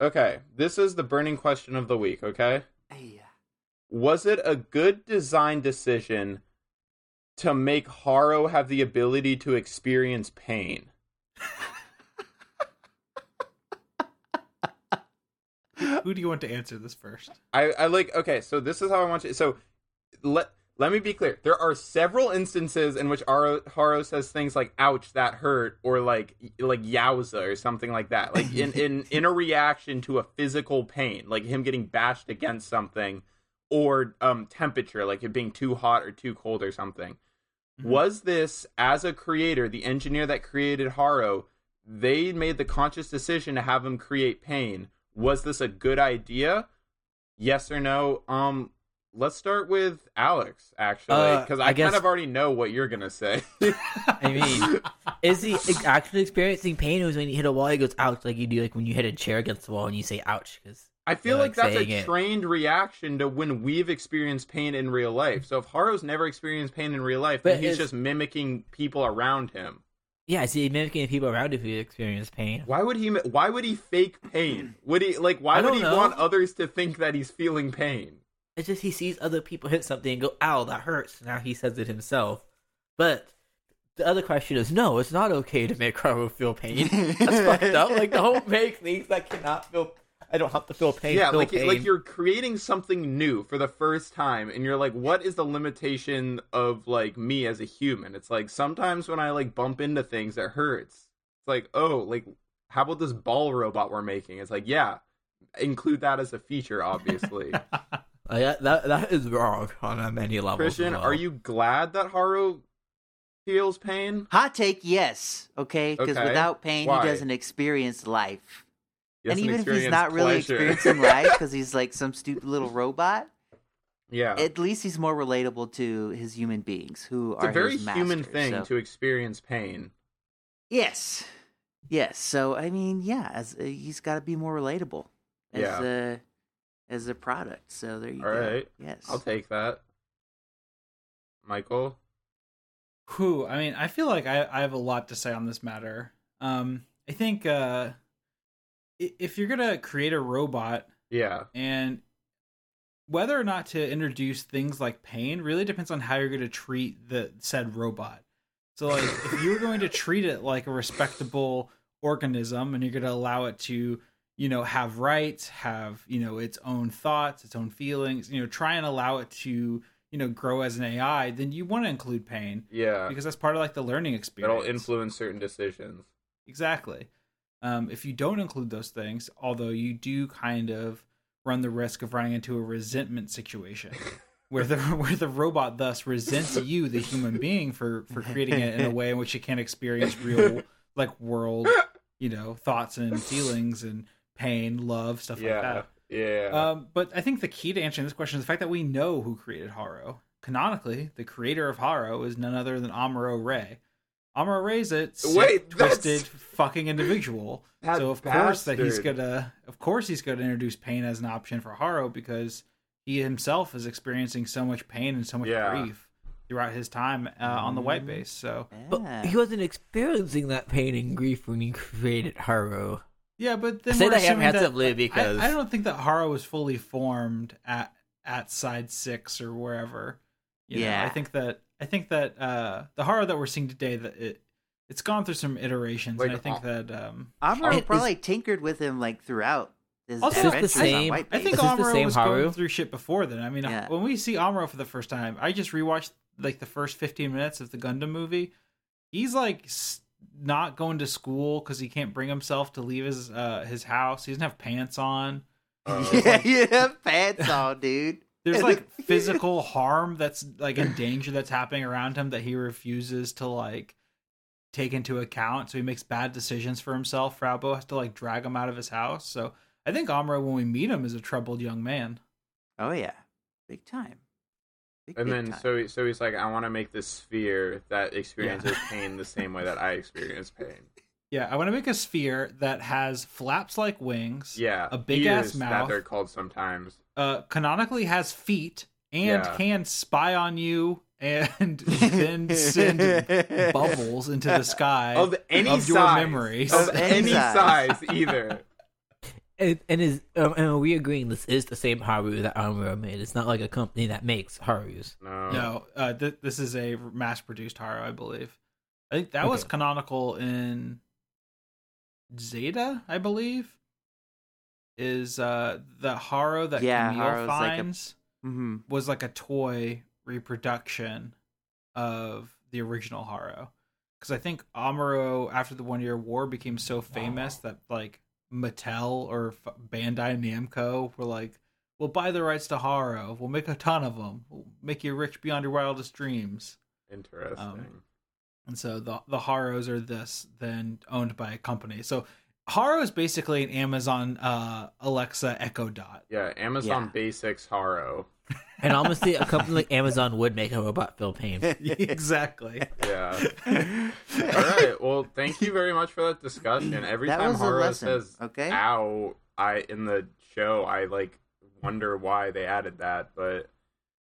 [SPEAKER 3] okay, this is the burning question of the week. Okay,
[SPEAKER 2] Hey,
[SPEAKER 3] was it a good design decision to make Haro have the ability to experience pain?
[SPEAKER 1] Who do you want to answer this first?
[SPEAKER 3] I, I like okay, so this is how I want you so let let me be clear. There are several instances in which Haro, Haro says things like ouch that hurt or like like yowza or something like that. Like in, in in a reaction to a physical pain, like him getting bashed against something or um temperature, like it being too hot or too cold or something.
[SPEAKER 1] Mhm.
[SPEAKER 3] Was this as a creator, the engineer that created Haro, they made the conscious decision to have him create pain. Was this a good idea? Yes or no? Um, let's start with Alex actually,
[SPEAKER 4] Uh,
[SPEAKER 3] because
[SPEAKER 4] I
[SPEAKER 3] I,
[SPEAKER 4] guess-
[SPEAKER 3] kind of already know what you're gonna say.
[SPEAKER 4] I mean, is he actually experiencing pain, or is when you hit a wall, he goes ouch, like you do, like when you hit a chair against the wall and you say ouch? Because
[SPEAKER 3] I feel
[SPEAKER 4] Yeah,
[SPEAKER 3] like that's a
[SPEAKER 4] it.
[SPEAKER 3] trained reaction to when we've experienced pain in real life. So if Haro's never experienced pain in real life,
[SPEAKER 4] But
[SPEAKER 3] then he's just mimicking people around him.
[SPEAKER 4] yeah, is he mimicking people around if he experience pain?
[SPEAKER 3] Why would he? Why would he fake pain? Would he like? Why would he
[SPEAKER 4] know.
[SPEAKER 3] want others to think that he's feeling pain?
[SPEAKER 4] It's just he sees other people hit something and go, ow, that hurts. Now he says it himself. But the other question is no, it's not okay to make Haro feel pain. That's fucked up. Like don't make things that cannot feel. I don't have to feel pain.
[SPEAKER 3] yeah,
[SPEAKER 4] feel
[SPEAKER 3] like
[SPEAKER 4] pain.
[SPEAKER 3] like you're creating something new for the first time, and you're like, what is the limitation of like me as a human? It's like sometimes when I like bump into things, it hurts. It's like, oh, like how about this ball robot we're making? It's like, yeah, include that as a feature, obviously.
[SPEAKER 4] Uh, yeah, that that is wrong on uh, many levels.
[SPEAKER 3] Christian,
[SPEAKER 4] well.
[SPEAKER 3] are you glad that Haro feels pain?
[SPEAKER 2] Hot take, yes. Okay, because
[SPEAKER 3] Okay.
[SPEAKER 2] without pain,
[SPEAKER 3] Why?
[SPEAKER 2] he doesn't experience life.
[SPEAKER 3] Yes,
[SPEAKER 2] and even if he's
[SPEAKER 3] experience
[SPEAKER 2] not really experiencing life because he's like some stupid little robot,
[SPEAKER 3] yeah,
[SPEAKER 2] at least he's more relatable to his human beings who
[SPEAKER 3] it's
[SPEAKER 2] are
[SPEAKER 3] a very
[SPEAKER 2] his
[SPEAKER 3] human thing
[SPEAKER 2] so-
[SPEAKER 3] to experience pain.
[SPEAKER 2] Yes, yes. So I mean, yeah, as uh, he's got to be more relatable as
[SPEAKER 3] Yeah.
[SPEAKER 2] a as a product. So there you
[SPEAKER 3] All
[SPEAKER 2] go.
[SPEAKER 3] right.
[SPEAKER 2] Yes.
[SPEAKER 3] I'll take that. Michael,
[SPEAKER 1] Who? I mean, I feel like I, I have a lot to say on this matter. Um, I think uh, if you're gonna create a robot
[SPEAKER 3] yeah,
[SPEAKER 1] and whether or not to introduce things like pain really depends on how you're going to treat the said robot. So, like, if you're going to treat it like a respectable organism and you're going to allow it to, you know, have rights, have, you know, its own thoughts, its own feelings, you know, try and allow it to, you know, grow as an AI, then you want to include pain
[SPEAKER 3] yeah,
[SPEAKER 1] because that's part of like the learning experience.
[SPEAKER 3] it'll influence certain decisions.
[SPEAKER 1] Exactly. Um, if you don't include those things, although you do kind of run the risk of running into a resentment situation where the where the robot thus resents you, the human being, for for creating it in a way in which it can't experience real like world, you know, thoughts and feelings and pain, love, stuff like that.
[SPEAKER 3] yeah,
[SPEAKER 1] Um, but I think the key to answering this question is the fact that we know who created Haro. Canonically, the creator of Haro is none other than Amuro Ray. Amuro Ray's a sick,
[SPEAKER 3] Wait,
[SPEAKER 1] twisted fucking individual. So of course that he's gonna, of course he's gonna introduce pain as an option for Haro because he himself is experiencing so much pain and so much
[SPEAKER 3] Yeah.
[SPEAKER 1] grief throughout his time uh, on the white base. So
[SPEAKER 4] But he wasn't experiencing that pain and grief when he created Haro.
[SPEAKER 1] Yeah, but
[SPEAKER 4] I
[SPEAKER 1] then
[SPEAKER 4] say
[SPEAKER 1] we're
[SPEAKER 4] that
[SPEAKER 1] assuming
[SPEAKER 4] apprehensively because
[SPEAKER 1] I, I don't think that Haro was fully formed at at side six or wherever. You know,
[SPEAKER 2] Yeah.
[SPEAKER 1] I think that I think that uh, the Haro that we're seeing today that it it's gone through some iterations,
[SPEAKER 3] Like,
[SPEAKER 1] and I think
[SPEAKER 3] uh,
[SPEAKER 1] that um,
[SPEAKER 2] Amuro
[SPEAKER 4] It
[SPEAKER 2] probably tinkered with him like throughout his
[SPEAKER 1] Also,
[SPEAKER 4] the same-
[SPEAKER 1] I think
[SPEAKER 4] Is this the
[SPEAKER 1] Amuro was
[SPEAKER 4] Haro?
[SPEAKER 1] going through shit before then. I mean,
[SPEAKER 2] Yeah.
[SPEAKER 1] when we see Amuro for the first time, I just rewatched like the first fifteen minutes of the Gundam movie. He's like s- not going to school because he can't bring himself to leave his uh, his house. He doesn't have pants on.
[SPEAKER 3] Uh,
[SPEAKER 2] yeah, you have pants on, dude.
[SPEAKER 1] there's like physical harm that's like in danger that's happening around him that he refuses to like take into account so he makes bad decisions for himself Fraw Bow has to like drag him out of his house so i think amuro when we meet him is a troubled young man
[SPEAKER 2] Oh yeah, big time. Big,
[SPEAKER 3] and
[SPEAKER 2] big
[SPEAKER 3] then
[SPEAKER 2] time.
[SPEAKER 3] so he- so he's like, I want to make this sphere that experiences pain the same way that I experience pain.
[SPEAKER 1] yeah i want to make a sphere that has flaps like wings
[SPEAKER 3] Yeah,
[SPEAKER 1] A big-ass
[SPEAKER 3] ears
[SPEAKER 1] mouth.
[SPEAKER 3] that they're called sometimes.
[SPEAKER 1] uh canonically has feet and
[SPEAKER 3] Yeah.
[SPEAKER 1] can spy on you and then send bubbles into the sky
[SPEAKER 3] Of any
[SPEAKER 1] of your
[SPEAKER 3] size,
[SPEAKER 1] memories.
[SPEAKER 3] of
[SPEAKER 2] Of any
[SPEAKER 3] any
[SPEAKER 2] size.
[SPEAKER 3] size either.
[SPEAKER 4] And, and is um, and are we agreeing this is the same Haro that Amuro made? It's not like a company that makes Haros.
[SPEAKER 3] No,
[SPEAKER 1] No, uh, th- this is a mass-produced Haro, I believe. I think that was canonical in Zeta, I believe. Is uh, the Haro that
[SPEAKER 2] Yeah,
[SPEAKER 1] Kamille
[SPEAKER 2] Haro's like a-
[SPEAKER 1] finds
[SPEAKER 2] hmm
[SPEAKER 1] was like a toy reproduction of the original Haro. Because I think Amuro, after the One Year War, became so famous that like Mattel or Bandai Namco were like, "We'll buy the rights to Haro. We'll make a ton of them. We'll make you rich beyond your wildest dreams."
[SPEAKER 3] interesting.
[SPEAKER 1] Um, And so the the Haros are this then owned by a company. So Haro is basically an Amazon uh, Alexa Echo Dot.
[SPEAKER 3] yeah, Amazon
[SPEAKER 2] Yeah.
[SPEAKER 3] Basics Haro.
[SPEAKER 4] And honestly, a company like Amazon would make a robot feel pain.
[SPEAKER 1] exactly.
[SPEAKER 3] Yeah. All right. Well, thank you very much for that discussion. Every
[SPEAKER 2] That
[SPEAKER 3] time
[SPEAKER 2] was a
[SPEAKER 3] Haro
[SPEAKER 2] lesson,
[SPEAKER 3] says
[SPEAKER 2] okay?
[SPEAKER 3] "ow," I in the show, I like wonder why they added that, but.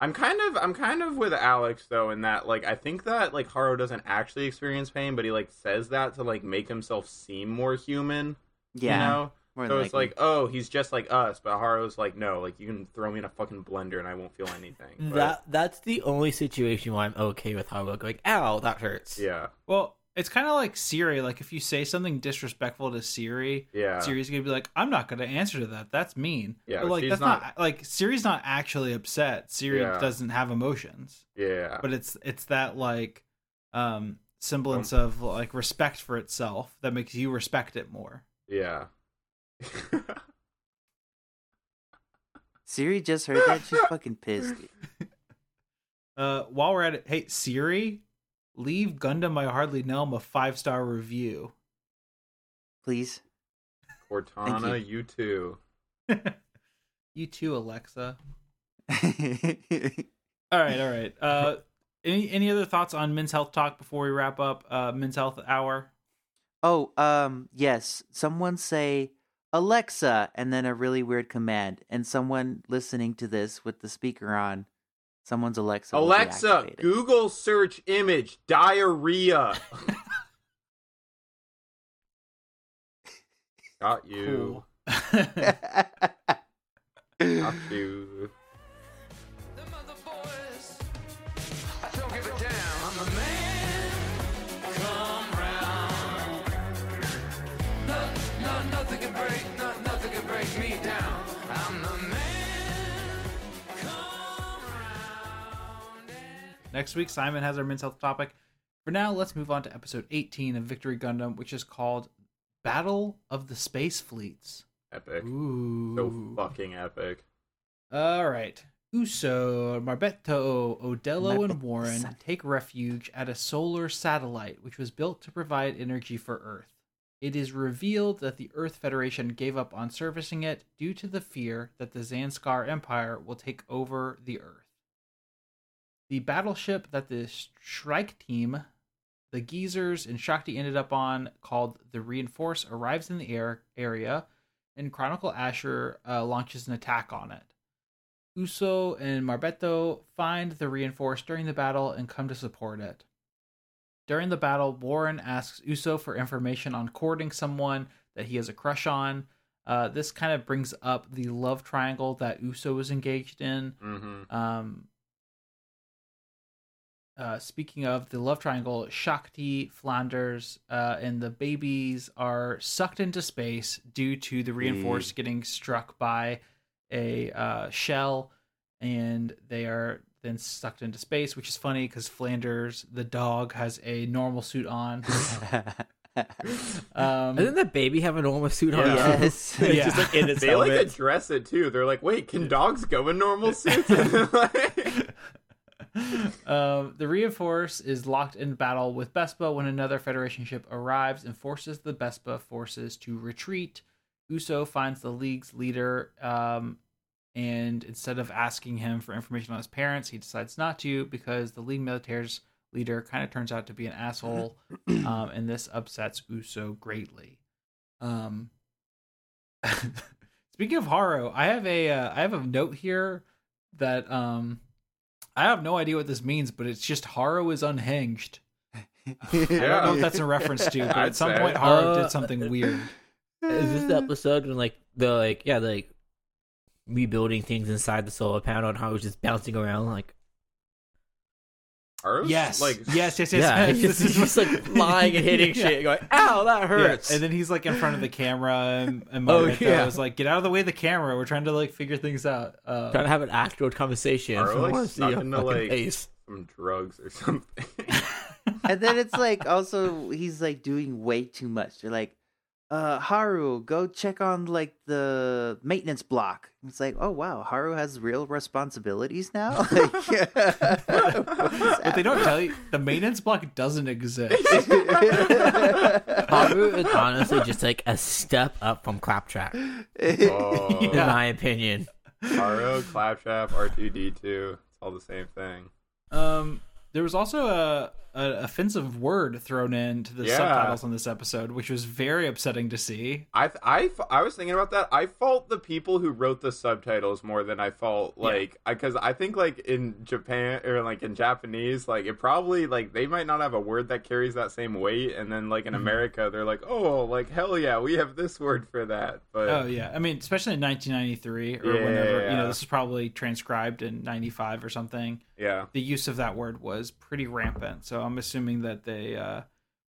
[SPEAKER 3] I'm kind of I'm kind of with Alex though in that like I think that like Haro doesn't actually experience pain, but he like says that to like make himself seem more human.
[SPEAKER 2] Yeah.
[SPEAKER 3] You know?
[SPEAKER 2] More
[SPEAKER 3] So it's
[SPEAKER 2] likely.
[SPEAKER 3] like, oh, he's just like us, but Haro's like, no, like you can throw me in a fucking blender and I won't feel anything. But,
[SPEAKER 4] That that's the only situation where I'm okay with Haro going, "Ow, that hurts."
[SPEAKER 3] yeah,
[SPEAKER 1] Well, it's kind of like Siri. Like if you say something disrespectful to Siri,
[SPEAKER 3] yeah,
[SPEAKER 1] Siri's gonna be like, "I'm not gonna answer to that. That's mean."
[SPEAKER 3] Yeah,
[SPEAKER 1] but like that's
[SPEAKER 3] not-
[SPEAKER 1] not... like Siri's not actually upset. Siri
[SPEAKER 3] Yeah.
[SPEAKER 1] doesn't have emotions,
[SPEAKER 3] yeah.
[SPEAKER 1] but it's it's that like um semblance
[SPEAKER 3] Um,
[SPEAKER 1] of like respect for itself that makes you respect it more.
[SPEAKER 3] yeah.
[SPEAKER 2] Siri just heard that. She's fucking pissed.
[SPEAKER 1] Uh, while we're at it, hey Siri, leave Gundam I Hardly Know 'Em a five star review.
[SPEAKER 2] Please.
[SPEAKER 3] Cortana,
[SPEAKER 2] you.
[SPEAKER 3] you too.
[SPEAKER 1] you too, Alexa. All right, all right. Uh, any any other thoughts on men's health talk before we wrap up? Uh, men's health hour.
[SPEAKER 2] oh, um, yes. Someone say Alexa and then a really weird command. And someone listening to this with the speaker on, someone's Alexa.
[SPEAKER 3] Alexa. Google search image diarrhea. Got you.
[SPEAKER 1] Cool.
[SPEAKER 3] Got you.
[SPEAKER 1] Next week, Simon has our men's health topic. For now, let's move on to episode 18 of Victory Gundam, which is called Battle of the Space Fleets.
[SPEAKER 3] Epic.
[SPEAKER 1] Ooh.
[SPEAKER 3] So fucking epic.
[SPEAKER 1] All right. Uso, Marbetto, Odelo, and Warren take refuge at a solar satellite which was built to provide energy for Earth. It is revealed that the Earth Federation gave up on servicing it due to the fear that the Zanscare Empire will take over the Earth. The battleship that the Shrike Team, the Geezers, and Shakti ended up on, called the Reinforce, arrives in the air area, and Chronicle Asher uh, launches an attack on it. Uso and Marbetto find the Reinforce during the battle and come to support it. During the battle, Warren asks Uso for information on courting someone that he has a crush on. Uh, this kind of brings up the love triangle that Uso was engaged in.
[SPEAKER 3] Mm-hmm.
[SPEAKER 1] Um, uh, speaking of the love triangle, Shakti, Flanders, uh, and the babies are sucked into space due to the reinforce getting struck by a uh, shell, and they are then sucked into space, which is funny because Flanders, the dog, has a normal suit on. Um,
[SPEAKER 4] Doesn't the baby have a normal suit on?
[SPEAKER 3] Yeah.
[SPEAKER 2] yes.
[SPEAKER 4] It's
[SPEAKER 1] Yeah.
[SPEAKER 4] just like in its
[SPEAKER 3] They like
[SPEAKER 4] helmet.
[SPEAKER 3] address it too. They're like, wait, can dogs go in normal suits? Like-
[SPEAKER 1] um, the Reinforce is locked in battle with Bespa when another Federation ship arrives and forces the Bespa forces to retreat. Uso finds the League's leader, um, and instead of asking him for information on his parents, he decides not to because the League military's leader kind of turns out to be an asshole, um, and this upsets Uso greatly. Um, speaking of Haro, I have a uh, I have a note here that um I have no idea what this means, but it's just Haro is unhinged. I don't know if that's a reference to, but
[SPEAKER 3] I'd
[SPEAKER 1] at some
[SPEAKER 3] say.
[SPEAKER 1] point Haro
[SPEAKER 4] Uh,
[SPEAKER 1] did something weird.
[SPEAKER 4] Is this the episode when like the like yeah the, like rebuilding things inside the solar panel and how it was just bouncing around like
[SPEAKER 3] Ours?
[SPEAKER 1] Yes,
[SPEAKER 3] Like,
[SPEAKER 1] yes, yes, yes.
[SPEAKER 4] yeah
[SPEAKER 1] yes.
[SPEAKER 4] he's just, just like lying and hitting
[SPEAKER 1] Yeah.
[SPEAKER 4] shit going ow that
[SPEAKER 1] Yeah,
[SPEAKER 4] hurts
[SPEAKER 1] And then he's like in front of the camera, and, and
[SPEAKER 4] Oh,
[SPEAKER 1] Margareta
[SPEAKER 4] yeah.
[SPEAKER 1] was like, "Get out of the way of the camera. We're trying to like figure things out." Uh,
[SPEAKER 4] trying to have an actual conversation
[SPEAKER 3] Are,
[SPEAKER 4] I
[SPEAKER 3] like,
[SPEAKER 4] want to see
[SPEAKER 3] stuck
[SPEAKER 4] your
[SPEAKER 3] into, like-
[SPEAKER 4] face
[SPEAKER 3] some drugs or something.
[SPEAKER 2] and then it's like also he's like doing way too much. They're like, uh, Haro, go check on like the maintenance block. It's like, oh wow, Haro has real responsibilities now. Like,
[SPEAKER 1] but they don't tell you the maintenance block doesn't exist.
[SPEAKER 4] Haro is honestly just like a step up from Claptrap in
[SPEAKER 3] oh,
[SPEAKER 1] Yeah.
[SPEAKER 4] my opinion
[SPEAKER 3] Haro, Claptrap, R2D2. It's all the same thing.
[SPEAKER 1] Um, there was also a an offensive word thrown into the
[SPEAKER 3] Yeah.
[SPEAKER 1] subtitles on this episode, which was very upsetting to see.
[SPEAKER 3] I, I, I was thinking about that. I fault the people who wrote the subtitles more than I fault like because I, think like in Japan or like in Japanese, like it probably like they might not have a word that carries that same weight, and then like in
[SPEAKER 1] Mhm.
[SPEAKER 3] America, they're like, oh, like hell yeah, we have this word for that. But
[SPEAKER 1] Oh yeah, I mean, especially in 1993 or
[SPEAKER 3] Yeah,
[SPEAKER 1] whenever you know this is probably transcribed in 95 or something.
[SPEAKER 3] yeah,
[SPEAKER 1] The use of that word was pretty rampant, so I'm assuming that they uh,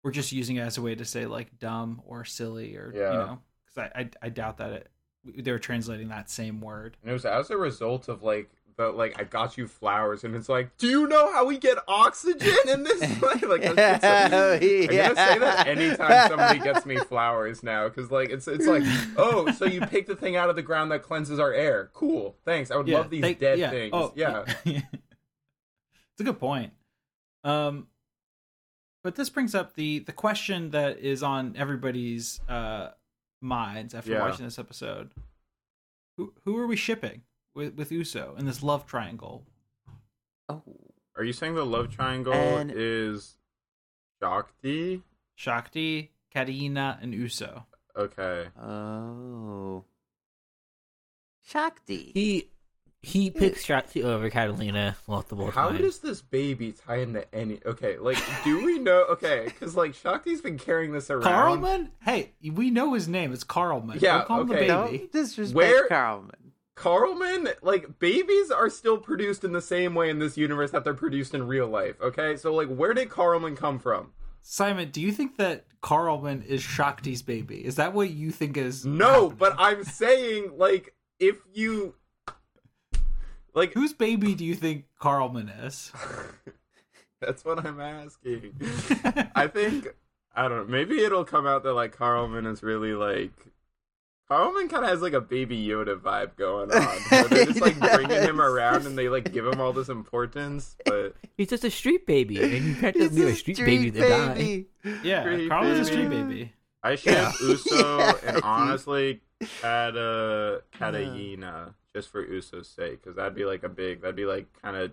[SPEAKER 1] were just using it as a way to say like dumb or silly or
[SPEAKER 3] Yeah.
[SPEAKER 1] you know, because I, I I doubt that it they were translating that same word.
[SPEAKER 3] and it was as a result of like. The, like I got you flowers, and it's like, do you know how we get oxygen in this? Like, that's, that's I'm gonna say that anytime somebody gets me flowers now, because like it's it's like, oh, so you pick the thing out of the ground that cleanses our air. Cool, thanks. I would love these
[SPEAKER 1] they-
[SPEAKER 3] dead
[SPEAKER 1] yeah.
[SPEAKER 3] things.
[SPEAKER 1] Oh,
[SPEAKER 3] yeah,
[SPEAKER 1] it's a good point. Um, but this brings up the the question that is on everybody's uh minds after
[SPEAKER 3] Yeah.
[SPEAKER 1] watching this episode. Who who are we shipping with with Uso in this love triangle?
[SPEAKER 2] Oh,
[SPEAKER 3] Are you saying the love triangle
[SPEAKER 2] And-
[SPEAKER 3] is Shakti?
[SPEAKER 1] Shakti, Katarina, and Uso.
[SPEAKER 3] Okay.
[SPEAKER 2] oh, Shakti.
[SPEAKER 4] He he picks Shakti over Catalina multiple
[SPEAKER 3] How
[SPEAKER 4] times.
[SPEAKER 3] does this baby tie into any? Okay, like, do we know? Okay, because like Shakti's been carrying this around.
[SPEAKER 1] Carlman? Hey, we know his name. It's Carlman.
[SPEAKER 3] Yeah,
[SPEAKER 1] Don't call him
[SPEAKER 3] okay.
[SPEAKER 1] the
[SPEAKER 2] Don't
[SPEAKER 1] baby.
[SPEAKER 2] disrespect
[SPEAKER 3] Where-
[SPEAKER 2] Carlman.
[SPEAKER 3] Carlman, like babies are still produced in the same way in this universe that they're produced in real life. Okay, so like, where did Carlman come from?
[SPEAKER 1] Simon, do you think that Carlman is Shakti's baby? Is that what you think is
[SPEAKER 3] No,
[SPEAKER 1] happening?
[SPEAKER 3] but I'm saying like if you like
[SPEAKER 1] whose baby do you think Carlman is?
[SPEAKER 3] that's what I'm asking. I think I don't know. Maybe it'll come out that like Carlman is really like Carlman kind of has like a baby Yoda vibe going on. where they're just like bringing him around and they like give him all this importance, but
[SPEAKER 4] He's just a street baby, and you can't
[SPEAKER 2] He's
[SPEAKER 4] just leave
[SPEAKER 2] a
[SPEAKER 4] a street, baby to die.
[SPEAKER 1] Yeah,
[SPEAKER 3] Street
[SPEAKER 1] Carlman's a street baby.
[SPEAKER 3] I ship
[SPEAKER 4] Yeah.
[SPEAKER 3] Uso and honestly Kata Katarina just for Uso's sake because that'd be like a big that'd be like kind of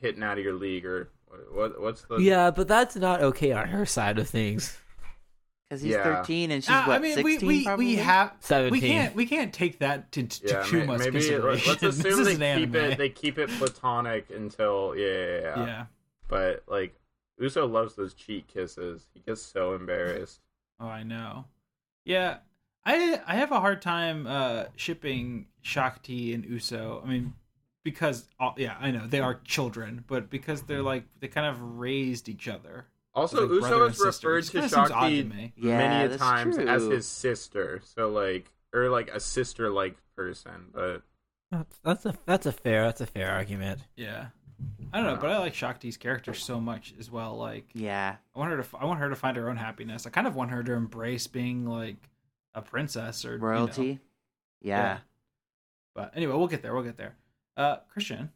[SPEAKER 3] hitting out of your league or what, what what's the
[SPEAKER 4] Yeah, but that's not okay on her side of things.
[SPEAKER 2] Because he's
[SPEAKER 3] Yeah.
[SPEAKER 2] 13 and she's
[SPEAKER 1] Uh,
[SPEAKER 2] what,
[SPEAKER 1] I mean,
[SPEAKER 2] 16
[SPEAKER 1] we we,
[SPEAKER 2] probably?
[SPEAKER 1] we have we can't we can't take that to, to
[SPEAKER 3] yeah
[SPEAKER 1] too
[SPEAKER 3] may-
[SPEAKER 1] much
[SPEAKER 3] maybe
[SPEAKER 1] consideration.
[SPEAKER 3] let's
[SPEAKER 1] this
[SPEAKER 3] assume
[SPEAKER 1] is
[SPEAKER 3] they keep
[SPEAKER 1] anime.
[SPEAKER 3] it they keep it platonic until yeah yeah, yeah yeah
[SPEAKER 1] yeah.
[SPEAKER 3] but like Uso loves those cheek kisses he gets so embarrassed
[SPEAKER 1] Oh, I know. Yeah, I I have a hard time uh shipping Shakti and Uso. I mean, because uh, yeah, I know they are children, but because they're like they kind of raised each other.
[SPEAKER 3] also
[SPEAKER 1] Like
[SPEAKER 3] Uso
[SPEAKER 1] and
[SPEAKER 3] is referred to
[SPEAKER 1] kinda seems odd
[SPEAKER 3] Shakti
[SPEAKER 1] to me.
[SPEAKER 2] Yeah,
[SPEAKER 3] many a
[SPEAKER 2] that's
[SPEAKER 3] times as his sister so like or like a sister like person but
[SPEAKER 4] That's, that's a that's a fair that's a fair argument.
[SPEAKER 1] Yeah, I don't know, but I like Shakti's character so much as well. Like,
[SPEAKER 2] Yeah.
[SPEAKER 1] I want her to f- I want her to find her own happiness. I kind of want her to embrace being like a princess or you know.
[SPEAKER 2] Royalty. Yeah.
[SPEAKER 1] But anyway, we'll get there. We'll get there. Uh, Christian,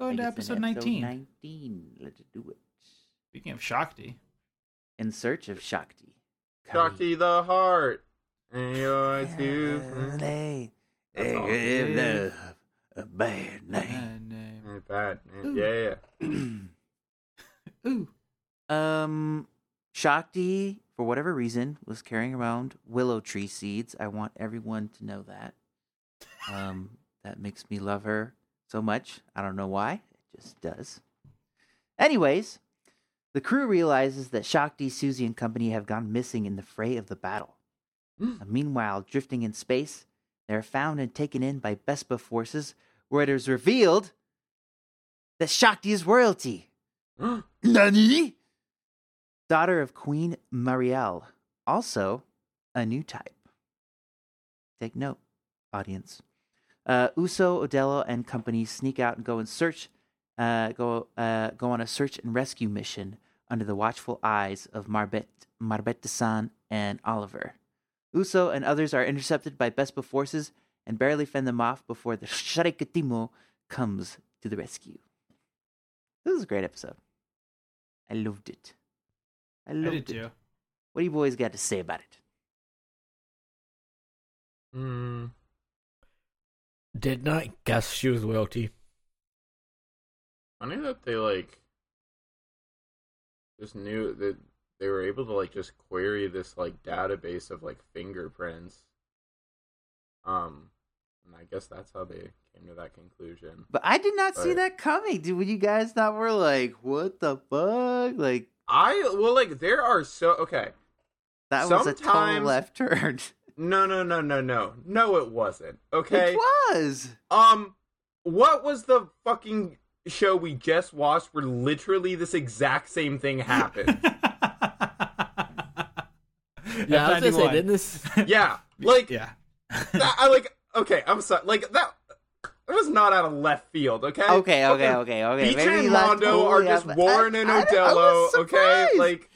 [SPEAKER 1] go
[SPEAKER 2] I
[SPEAKER 1] into
[SPEAKER 2] think
[SPEAKER 1] episode nineteen.
[SPEAKER 2] 19. Let's do it.
[SPEAKER 1] Speaking of Shakti,
[SPEAKER 2] In search of Shakti.
[SPEAKER 3] Shakti the heart and you're too
[SPEAKER 2] They,
[SPEAKER 3] That's all.
[SPEAKER 2] give love a bad name.
[SPEAKER 1] bad name.
[SPEAKER 3] Bad
[SPEAKER 1] Ooh.
[SPEAKER 3] yeah yeah
[SPEAKER 1] Ooh,
[SPEAKER 2] um, Shakti, for whatever reason, was carrying around willow tree seeds. I want everyone to know that. Um, that makes me love her so much. I don't know why. It just does. Anyways, the crew realizes that Shakti, Susie, and company have gone missing in the fray of the battle. Uh, meanwhile, drifting in space, they are found and taken in by Bespa forces, where it is revealed that Shakti is royalty. Nani? Daughter of Queen Marielle. Also, a new type. Take note, audience. Uh, Uso, Odelo, and company sneak out and go and search, uh, go, uh, go on a search and rescue mission under the watchful eyes of Marbet, Marbette-san and Oliver. Uso and others are intercepted by Bespa forces and barely fend them off before the Sharikatimo comes to the rescue. This is a great episode. I loved it. I
[SPEAKER 1] I
[SPEAKER 2] loved
[SPEAKER 1] did
[SPEAKER 2] it.
[SPEAKER 1] too.
[SPEAKER 2] What do you boys got to say about it?
[SPEAKER 3] Mm,
[SPEAKER 4] Did not guess she was royalty.
[SPEAKER 3] funny that they like just knew that they were able to like just query this like database of like fingerprints. Um, and I guess that's how they came to that conclusion.
[SPEAKER 2] But I did not see that coming. Dude, when you guys not were like, what the fuck? Like
[SPEAKER 3] I well, like there are so okay.
[SPEAKER 2] that was a total left turn.
[SPEAKER 3] No, no, no, no, no, no. It wasn't. Okay.
[SPEAKER 2] It was.
[SPEAKER 3] Um, what was the fucking show we just watched where literally this exact same thing happened?
[SPEAKER 4] Yeah, I was gonna say, didn't this?
[SPEAKER 3] yeah, like
[SPEAKER 1] yeah.
[SPEAKER 3] that, I like. Okay, I'm sorry. Like that. It was not out of left field. Okay.
[SPEAKER 2] Okay, okay, okay, okay.
[SPEAKER 3] Beach
[SPEAKER 2] Maybe
[SPEAKER 3] and
[SPEAKER 2] not
[SPEAKER 3] Mondo are just Warren
[SPEAKER 2] I-
[SPEAKER 3] and
[SPEAKER 2] I- I
[SPEAKER 3] Odelo.
[SPEAKER 2] was
[SPEAKER 3] okay, like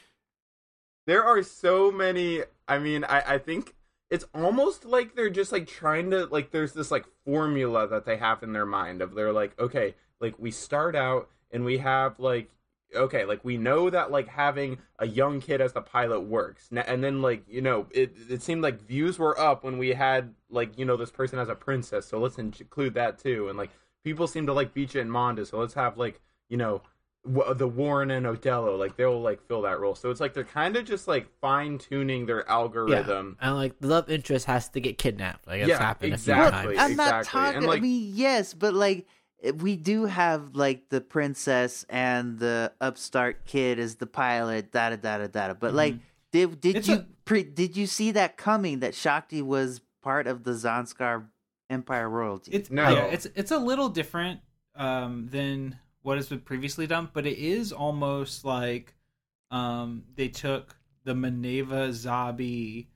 [SPEAKER 3] there are so many. I mean, I I think it's almost like they're just like trying to like. There's this like formula that they have in their mind of they're like, okay, like we start out and we have like. Okay, like we know that like having a young kid as the pilot works, and then like you know it it seemed like views were up when we had like you know this person as a princess, so let's include that too, and like people seem to like Beecha and Mondo, so let's have like you know w- the Warren and Odelo, like they'll like fill that role. So it's like they're kind of just like fine tuning their algorithm.
[SPEAKER 4] and like the love interest has to get kidnapped. Like it's
[SPEAKER 3] Yeah,
[SPEAKER 4] happened
[SPEAKER 3] exactly.
[SPEAKER 4] a few times.
[SPEAKER 2] I'm not
[SPEAKER 3] exactly.
[SPEAKER 2] talking.
[SPEAKER 3] And, like-
[SPEAKER 2] I mean, yes, but like we do have like the princess and the upstart kid as the pilot. Da da da da da. But like, did did
[SPEAKER 1] It's
[SPEAKER 2] you
[SPEAKER 1] a-
[SPEAKER 2] pre, did you see that coming? That Shakti was part of the Zanscare Empire royalty.
[SPEAKER 1] It's
[SPEAKER 3] No.
[SPEAKER 1] yeah, it's it's a little different um, than what has been previously done, but it is almost like um, they took the Mineva Zabi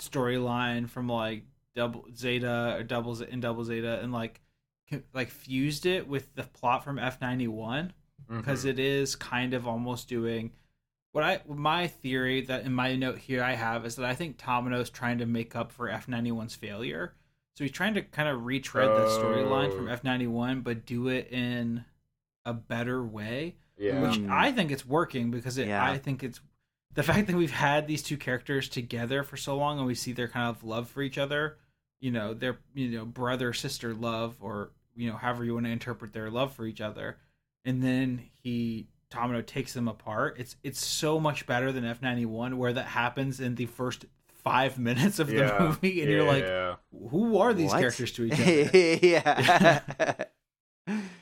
[SPEAKER 1] storyline from like double Zeta or doubles Z- and double Zeta and like co- like fused it with the plot from F ninety one
[SPEAKER 3] Mhm.
[SPEAKER 1] because it is kind of almost doing what I my theory that in my note here I have is that I think Tomino's trying to make up for F91's failure. So he's trying to kind of retread the storyline from
[SPEAKER 3] Oh.
[SPEAKER 1] F91 but do it in a better way,
[SPEAKER 3] yeah,
[SPEAKER 1] which
[SPEAKER 2] Mm.
[SPEAKER 1] I think it's working because it,
[SPEAKER 2] Yeah.
[SPEAKER 1] I think it's the fact that we've had these two characters together for so long and we see their kind of love for each other, you know, their you know brother sister love or you know however you want to interpret their love for each other, and then he Tomino takes them apart. It's it's so much better than F ninety one where that happens in the first five minutes of the
[SPEAKER 3] yeah,
[SPEAKER 1] movie, and
[SPEAKER 3] yeah,
[SPEAKER 1] you're like,
[SPEAKER 3] yeah.
[SPEAKER 1] who are these
[SPEAKER 2] What?
[SPEAKER 1] characters to each other?
[SPEAKER 2] yeah.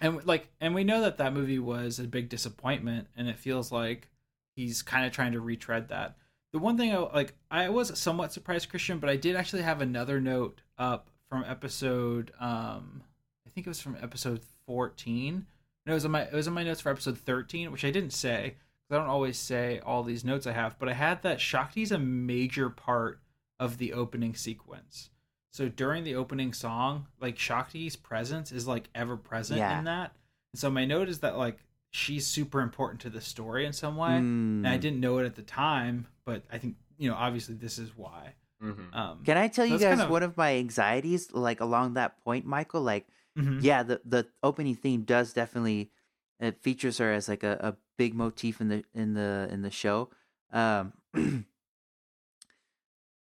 [SPEAKER 1] and like and we know that that movie was a big disappointment and it feels like he's kind of trying to retread that the one thing i like i was somewhat surprised christian but i did actually have another note up from episode um i think it was from episode 14 no it was on my it was on my notes for episode 13 which i didn't say i don't always say all these notes i have but i had that shakti's a major part of the opening sequence so during the opening song, like Shakti's presence is like ever present
[SPEAKER 2] Yeah.
[SPEAKER 1] in that. And so my note is that like she's super important to the story in some way.
[SPEAKER 2] Mm.
[SPEAKER 1] And I didn't know it at the time, but I think you know obviously this is why.
[SPEAKER 3] Mhm.
[SPEAKER 1] Um,
[SPEAKER 2] Can I tell you guys
[SPEAKER 1] kind of-
[SPEAKER 2] one of my anxieties, like along that point, Michael? Like,
[SPEAKER 1] mhm.
[SPEAKER 2] yeah, the the opening theme does definitely it features her as like a, a big motif in the in the in the show. Um,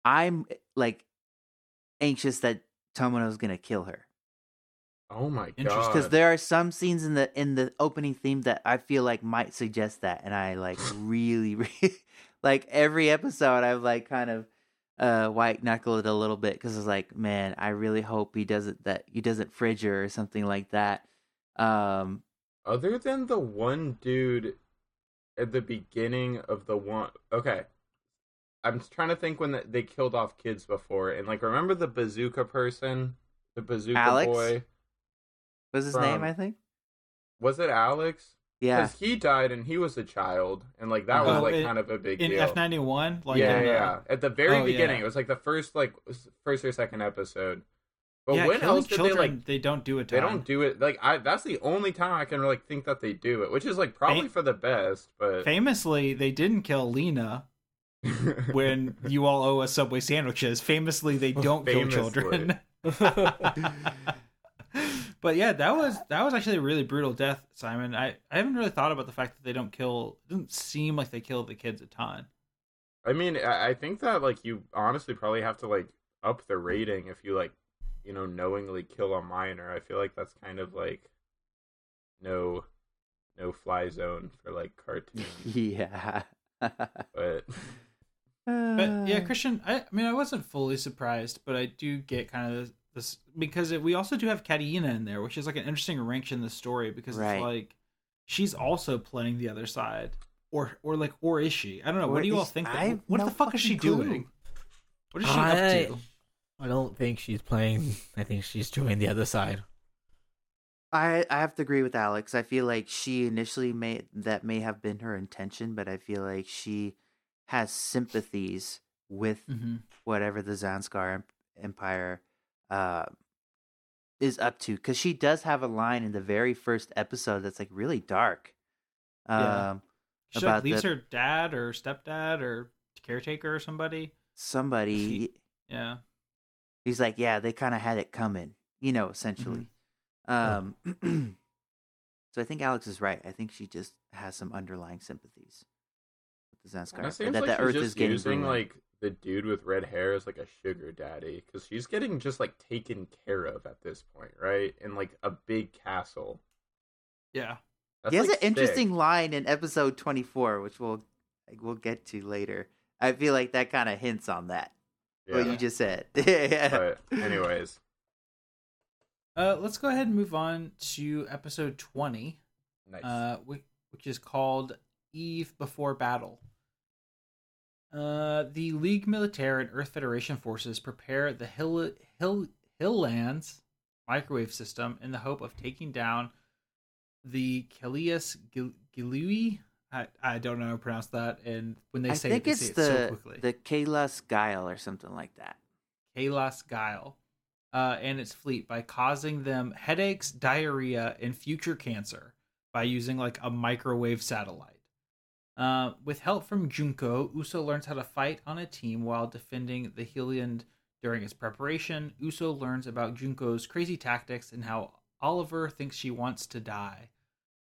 [SPEAKER 2] I'm like anxious that Tomino's gonna kill her
[SPEAKER 3] Oh my
[SPEAKER 1] Interesting.
[SPEAKER 3] god!
[SPEAKER 2] because there are some scenes in the in the opening theme that I feel like might suggest that, and I like really, really like every episode. I've like kind of uh white knuckle it a little bit because it's like, man, I really hope he doesn't that he doesn't fridge her or something like that. Um,
[SPEAKER 3] Other than the one dude at the beginning of the one, okay. I'm trying to think when they killed off kids before, and like remember the bazooka person, the bazooka
[SPEAKER 2] Alex?
[SPEAKER 3] boy.
[SPEAKER 2] Was his
[SPEAKER 3] From-
[SPEAKER 2] name? I think.
[SPEAKER 3] Was it Alex?
[SPEAKER 2] Yeah.
[SPEAKER 3] Because he died and he was a child, and like that was
[SPEAKER 1] Oh,
[SPEAKER 3] like
[SPEAKER 1] in-
[SPEAKER 3] kind of a big deal.
[SPEAKER 1] in
[SPEAKER 3] deal.
[SPEAKER 1] F ninety one, like
[SPEAKER 3] yeah,
[SPEAKER 1] in the-
[SPEAKER 3] yeah. At the very
[SPEAKER 1] Oh,
[SPEAKER 3] beginning,
[SPEAKER 1] yeah.
[SPEAKER 3] it was like the first like first or second episode. But
[SPEAKER 1] yeah,
[SPEAKER 3] when else did
[SPEAKER 1] children,
[SPEAKER 3] they like?
[SPEAKER 1] they don't do it.
[SPEAKER 3] They don't do it like I. That's the only time I can like think that they do it, which is like probably
[SPEAKER 1] Fam-
[SPEAKER 3] for the best. But
[SPEAKER 1] Famously, they didn't kill Lena when you all owe us Subway sandwiches. Famously, they don't kill children. but yeah, that was that was actually a really brutal death, Simon. I, I haven't really thought about the fact that they don't kill. It doesn't seem like they kill the kids a ton.
[SPEAKER 3] I mean, I I think that like you honestly probably have to like up the rating if you like, you know, knowingly kill a minor. I feel like that's kind of like no, no fly zone for like cartoons.
[SPEAKER 2] yeah.
[SPEAKER 3] but
[SPEAKER 1] But yeah, Christian, I, I mean, I wasn't fully surprised, but I do get kind of this because it, we also do have Katina in there, which is like an interesting wrench in the story because
[SPEAKER 2] Right.
[SPEAKER 1] it's like she's also playing the other side, or or like, or is she? I don't know.
[SPEAKER 2] Or
[SPEAKER 1] what do you all think? That, what
[SPEAKER 2] no
[SPEAKER 1] the fuck is she
[SPEAKER 2] clue.
[SPEAKER 1] doing? What is she
[SPEAKER 4] I-
[SPEAKER 1] up to?
[SPEAKER 4] I don't think she's playing. I think she's doing the other side.
[SPEAKER 2] I I have to agree with Alex. I feel like she initially may that may have been her intention, but I feel like she has sympathies with
[SPEAKER 1] hmm
[SPEAKER 2] whatever the Zanscare Empire uh, is up to, because she does have a line in the very first episode that's like really dark.
[SPEAKER 1] Yeah.
[SPEAKER 2] Um,
[SPEAKER 1] She
[SPEAKER 2] About
[SPEAKER 1] like, leaves
[SPEAKER 2] the-
[SPEAKER 1] her dad or stepdad or caretaker or somebody.
[SPEAKER 2] somebody
[SPEAKER 1] Yeah.
[SPEAKER 2] he's like, yeah, they kind of had it coming, you know, essentially. Um, so I think Alex is right. I think she just has some underlying sympathies with the Zanscare
[SPEAKER 3] And
[SPEAKER 2] Empire,
[SPEAKER 3] it seems
[SPEAKER 2] that
[SPEAKER 3] like
[SPEAKER 2] the
[SPEAKER 3] she's
[SPEAKER 2] Earth
[SPEAKER 3] just
[SPEAKER 2] is getting
[SPEAKER 3] using like the dude with red hair is like a sugar daddy because she's getting just like taken care of at this point, right? In like a big castle.
[SPEAKER 1] Yeah.
[SPEAKER 3] That's,
[SPEAKER 2] he has
[SPEAKER 3] like,
[SPEAKER 2] an interesting line in episode 24 which we'll like, we'll get to later i feel like that kind of hints on that what you just said yeah
[SPEAKER 3] But anyways,
[SPEAKER 1] Uh, let's go ahead and move on to episode 20.
[SPEAKER 3] nice.
[SPEAKER 1] uh, which, which is called Eve Before Battle. Uh, the League Militaire and Earth Federation forces prepare the Hill Hill Hilllands microwave system in the hope of taking down the Kilius Gilui. I, I don't know how to pronounce that, and when they
[SPEAKER 2] i
[SPEAKER 1] say
[SPEAKER 2] think
[SPEAKER 1] it, they
[SPEAKER 2] it's
[SPEAKER 1] say it so
[SPEAKER 2] the
[SPEAKER 1] quickly.
[SPEAKER 2] the kalas guile or something like that
[SPEAKER 1] Kalas Guile uh, and its fleet by causing them headaches, diarrhea, and future cancer by using like a microwave satellite. Uh, with help from Junko, Uso learns how to fight on a team while defending the Heliand during its preparation. Uso learns about Junko's crazy tactics and how Oliver thinks she wants to die.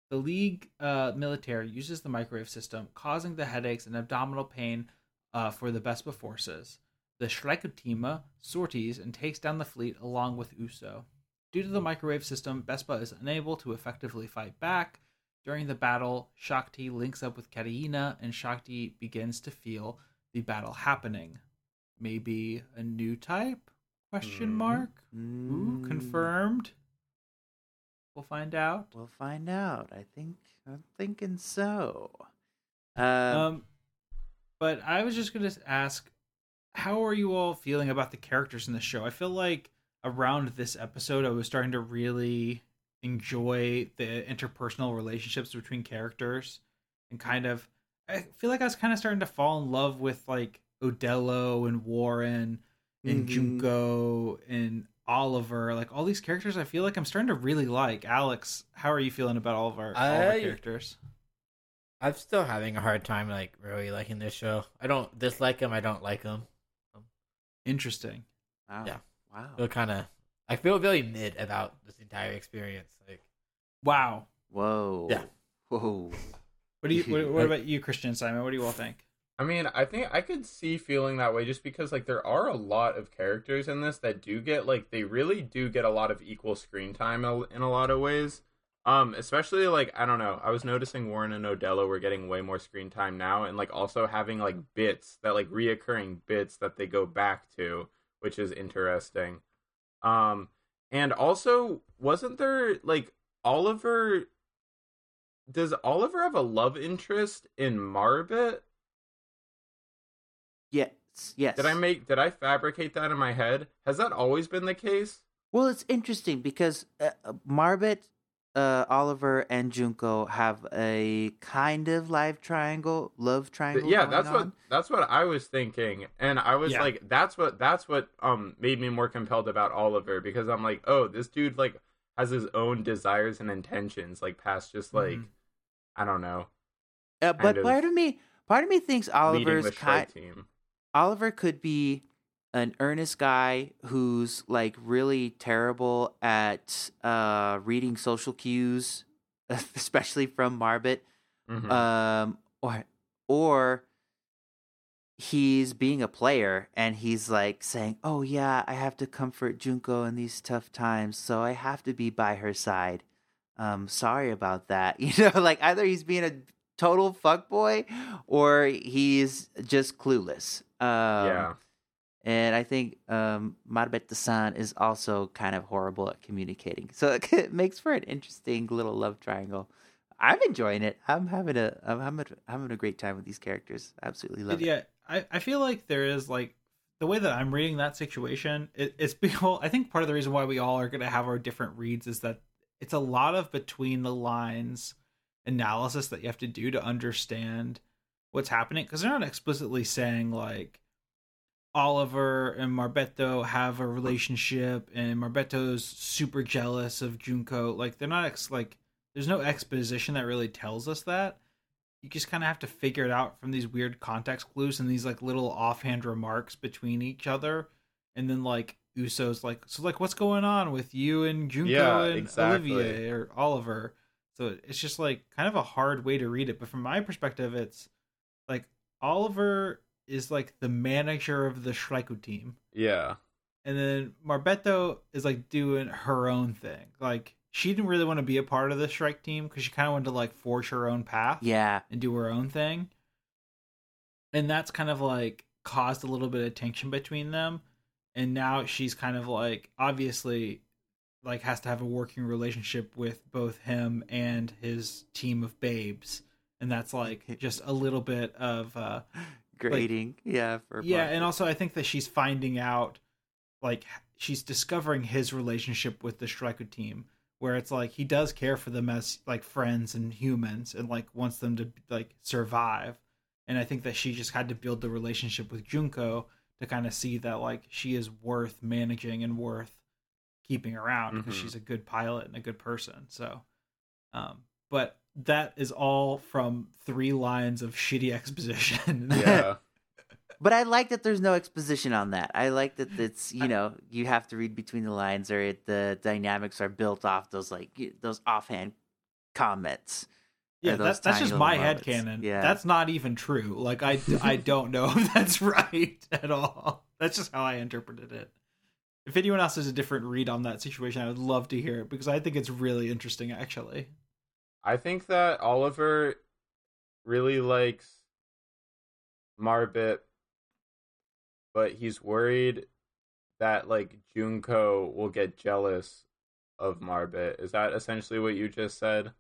[SPEAKER 1] The League uh, military uses the microwave system, causing the headaches and abdominal pain uh, for the Vespa forces. The Schreckotema sorties and takes down the fleet along with Uso. Due to the microwave system, Bespa is unable to effectively fight back. During the battle, Shakti links up with Katarina, and Shakti begins to feel the battle happening. Maybe a new type? Question
[SPEAKER 3] Hmm.
[SPEAKER 1] mark. Ooh,
[SPEAKER 2] Mm,
[SPEAKER 1] confirmed. We'll find out.
[SPEAKER 2] we'll find out i think i'm thinking so um,
[SPEAKER 1] Um, but I was just gonna ask, how are you all feeling about the characters in the show? I feel like around this episode, I was starting to really enjoy the interpersonal relationships between characters, and kind of, I feel like I was kind of starting to fall in love with like Odelo and Warren and
[SPEAKER 2] Mhm.
[SPEAKER 1] Junko and Oliver, like all these characters. I feel like I'm starting to really like. Alex, how are you feeling about all of our, all of our characters?
[SPEAKER 4] I'm still having a hard time like really liking this show. I don't dislike them. I don't like them.
[SPEAKER 1] Interesting.
[SPEAKER 2] wow.
[SPEAKER 4] yeah.
[SPEAKER 2] wow
[SPEAKER 4] I feel kind of. I feel really mid about this entire experience. Like
[SPEAKER 1] Wow.
[SPEAKER 2] whoa
[SPEAKER 4] Yeah.
[SPEAKER 2] whoa
[SPEAKER 1] What do you? What, what about you, Christian Simon? What do you all think?
[SPEAKER 3] I mean, I think I could see feeling that way just because like there are a lot of characters in this that do get like they really do get a lot of equal screen time in a- in a lot of ways. Um, especially like I don't know, I was noticing Warren and Odelo were getting way more screen time now, and like also having like bits that like reoccurring bits that they go back to, which is interesting. Um, and also wasn't there like Oliver? Does Oliver have a love interest in Marbet?
[SPEAKER 2] yes yes
[SPEAKER 3] Did I make? Did I fabricate that in my head? Has that always been the case?
[SPEAKER 2] Well, it's interesting because uh, uh, Marbet, uh, Oliver, and Junko have a kind of live triangle, love triangle.
[SPEAKER 3] yeah,
[SPEAKER 2] going
[SPEAKER 3] that's what that's what I was thinking, and I was
[SPEAKER 1] Yeah.
[SPEAKER 3] like, that's what that's what um made me more compelled about Oliver because I'm like, oh, this dude like has his own desires and intentions, like past just like
[SPEAKER 1] Mhm.
[SPEAKER 3] I don't know,
[SPEAKER 2] Uh, but
[SPEAKER 3] of
[SPEAKER 2] part of me, part of me thinks Oliver's
[SPEAKER 3] the
[SPEAKER 2] kind.
[SPEAKER 3] Shrike team.
[SPEAKER 2] Oliver could be an earnest guy who's like really terrible at uh, reading social cues, especially from Marbet.
[SPEAKER 3] Mhm.
[SPEAKER 2] um or or he's being a player and he's like saying oh yeah i have to comfort junko in these tough times so i have to be by her side um sorry about that. You know, like either he's being a total fuckboy or he's just clueless. Um,
[SPEAKER 3] yeah.
[SPEAKER 2] And I think um, Marbetta-san is also kind of horrible at communicating. So it makes for an interesting little love triangle. I'm enjoying it. I'm having a I'm having a, having a great time with these characters. Absolutely love it.
[SPEAKER 1] yeah, I, I feel like there is like the way that I'm reading that situation. It, it's because I think part of the reason why we all are going to have our different reads is that it's a lot of between the lines analysis that you have to do to understand what's happening because they're not explicitly saying like Oliver and Marbetto have a relationship and Marbetto's super jealous of Junko. Like they're not ex- like there's no exposition that really tells us that. You just kind of have to figure it out from these weird context clues and these like little offhand remarks between each other. And then like Uso's like, so like what's going on with you and Junko
[SPEAKER 3] Yeah,
[SPEAKER 1] and
[SPEAKER 3] exactly.
[SPEAKER 1] Olivier or Oliver? So it's just like kind of a hard way to read it. But from my perspective, it's like Oliver is like the manager of the Shrike team.
[SPEAKER 3] Yeah.
[SPEAKER 1] And then Marbetto is like doing her own thing. Like she didn't really want to be a part of the Shrike team because she kind of wanted to like forge her own path
[SPEAKER 2] Yeah.
[SPEAKER 1] and do her own thing. And that's kind of like caused a little bit of tension between them. And now she's kind of like obviously like has to have a working relationship with both him and his team of babes. And that's like just a little bit of uh
[SPEAKER 2] Grading. yeah. For
[SPEAKER 1] yeah,
[SPEAKER 2] Mark.
[SPEAKER 1] and also I think that she's finding out, like she's discovering his relationship with the Shrike team, where it's like he does care for them as like friends and humans, and like wants them to like survive. And I think that she just had to build the relationship with Junko to kind of see that like she is worth managing and worth keeping around because
[SPEAKER 3] Mhm.
[SPEAKER 1] she's a good pilot and a good person. So, um, but that is all from three lines of shitty exposition.
[SPEAKER 3] Yeah.
[SPEAKER 2] But I like that there's no exposition on that. I like that it's you know you have to read between the lines, or it, the dynamics are built off those like those offhand comments.
[SPEAKER 1] Yeah, that's that's just my
[SPEAKER 2] moments.
[SPEAKER 1] headcanon.
[SPEAKER 2] Yeah,
[SPEAKER 1] That's not even true. Like I I don't know if that's right at all. That's just how I interpreted it. If anyone else has a different read on that situation, I would love to hear it because I think it's really interesting actually.
[SPEAKER 3] I think that Oliver really likes Marbit, but he's worried that like Junko will get jealous of Marbit. Is that essentially what you just said?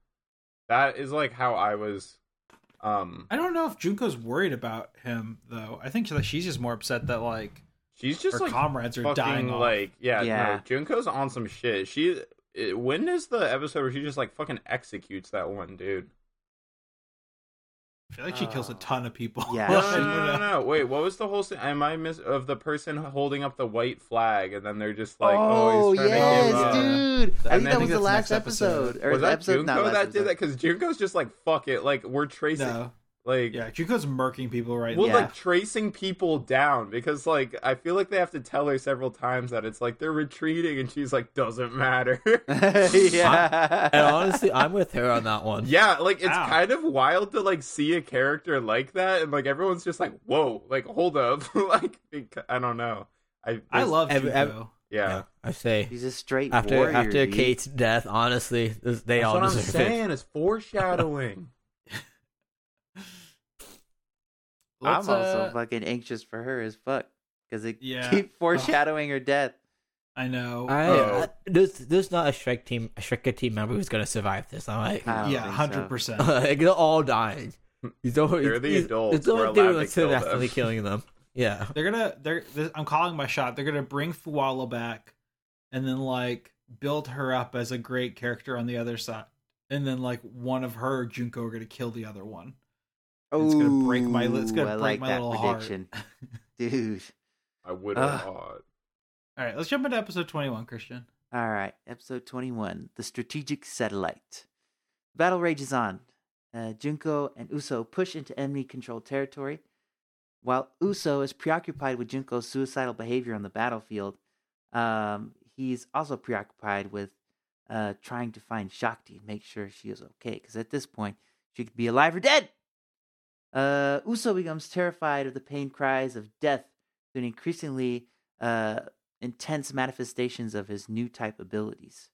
[SPEAKER 3] That is like how I was um
[SPEAKER 1] I don't know if Junko's worried about him though. I think that she's just more upset that like
[SPEAKER 3] she's just
[SPEAKER 1] her
[SPEAKER 3] like
[SPEAKER 1] comrades are dying
[SPEAKER 3] fucking
[SPEAKER 1] off.
[SPEAKER 3] like yeah,
[SPEAKER 2] Yeah.
[SPEAKER 3] no, Junko's on some shit. She it, when is the episode where she just like fucking executes that one dude?
[SPEAKER 1] I feel like she kills a
[SPEAKER 2] Uh,
[SPEAKER 1] ton of people.
[SPEAKER 2] yeah,
[SPEAKER 3] No, no, no, no, no. Wait, what was the whole? Scene? Am I miss of the person holding up the white flag, and then they're just like, "Oh, he's
[SPEAKER 2] yes,
[SPEAKER 3] to give up."
[SPEAKER 2] dude! I think that was the last
[SPEAKER 1] episode.
[SPEAKER 2] episode. Or
[SPEAKER 3] Was that
[SPEAKER 2] episode,
[SPEAKER 3] Junko
[SPEAKER 2] last
[SPEAKER 3] that
[SPEAKER 2] episode.
[SPEAKER 3] did that? Because Junko's just like, "Fuck it," like we're tracing,
[SPEAKER 1] No.
[SPEAKER 3] Like,
[SPEAKER 1] Yeah, Junko's murking people right
[SPEAKER 3] well,
[SPEAKER 1] now.
[SPEAKER 2] Yeah.
[SPEAKER 3] like tracing people down because, like, I feel like they have to tell her several times that it's like they're retreating, and she's like, "Doesn't matter."
[SPEAKER 2] yeah.
[SPEAKER 4] And honestly, I'm with her on that one.
[SPEAKER 3] Yeah, like it's
[SPEAKER 1] Ow.
[SPEAKER 3] kind of wild to like see a character like that, and like everyone's just like, "Whoa!" Like, hold up, like bec- I don't know. I
[SPEAKER 1] I love
[SPEAKER 4] Every-
[SPEAKER 1] Junko.
[SPEAKER 4] every-
[SPEAKER 3] yeah.
[SPEAKER 4] Yeah, I say
[SPEAKER 2] He's a straight
[SPEAKER 4] after
[SPEAKER 2] warrior.
[SPEAKER 4] after
[SPEAKER 2] dude.
[SPEAKER 4] Kate's death, honestly, they
[SPEAKER 3] That's
[SPEAKER 4] all
[SPEAKER 3] what I'm saying. It's foreshadowing.
[SPEAKER 1] Let's,
[SPEAKER 2] I'm also
[SPEAKER 1] uh,
[SPEAKER 2] fucking anxious for her as fuck because they
[SPEAKER 1] Yeah.
[SPEAKER 2] keep foreshadowing her death.
[SPEAKER 1] I know.
[SPEAKER 4] I,
[SPEAKER 3] Oh.
[SPEAKER 4] I, there's there's not a Shrike team a Shrike team member who's gonna survive this. I'm like,
[SPEAKER 2] I don't
[SPEAKER 1] yeah,
[SPEAKER 2] think so.
[SPEAKER 1] hundred percent.
[SPEAKER 4] like they're all dying. You don't.
[SPEAKER 3] They're the adults.
[SPEAKER 4] It's
[SPEAKER 3] We're
[SPEAKER 4] only
[SPEAKER 3] allowed
[SPEAKER 4] like
[SPEAKER 3] to kill them.
[SPEAKER 4] accidentally killing them. Yeah.
[SPEAKER 1] They're gonna they're, they I'm calling my shot. They're gonna bring Fuala back, and then like build her up as a great character on the other side, and then like one of her Junko are gonna kill the other one. It's gonna break my- it's gonna
[SPEAKER 2] I
[SPEAKER 1] break
[SPEAKER 2] like
[SPEAKER 1] my
[SPEAKER 2] that
[SPEAKER 1] little heart.
[SPEAKER 2] dude.
[SPEAKER 3] I would have thought.
[SPEAKER 1] All right, let's jump into episode twenty one, Christian.
[SPEAKER 2] All right, episode 21 The Strategic Satellite. Battle rages on. Uh, Junko and Uso push into enemy controlled territory. While Uso is preoccupied with Junko's suicidal behavior on the battlefield, um, he's also preoccupied with uh, trying to find Shakti and make sure she is okay, because at this point, she could be alive or dead. Uh, Uso becomes terrified of the pain cries of death to an increasingly uh, intense manifestations of his new type abilities.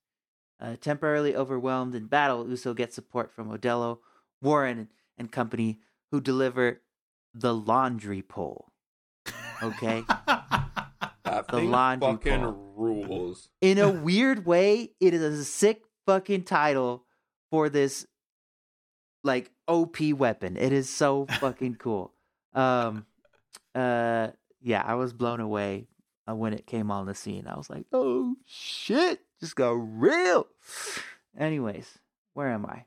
[SPEAKER 2] Uh, temporarily overwhelmed in battle, Uso gets support from Odelo, Warren, and company, who deliver the laundry pole. Okay. The laundry
[SPEAKER 3] fucking
[SPEAKER 2] pole.
[SPEAKER 3] rules.
[SPEAKER 2] in a weird way, it is a sick fucking title for this like OP weapon. It is so fucking cool. Um uh yeah, I was blown away uh, when it came on the scene. I was like, "Oh shit, just got real." Anyways, where am I?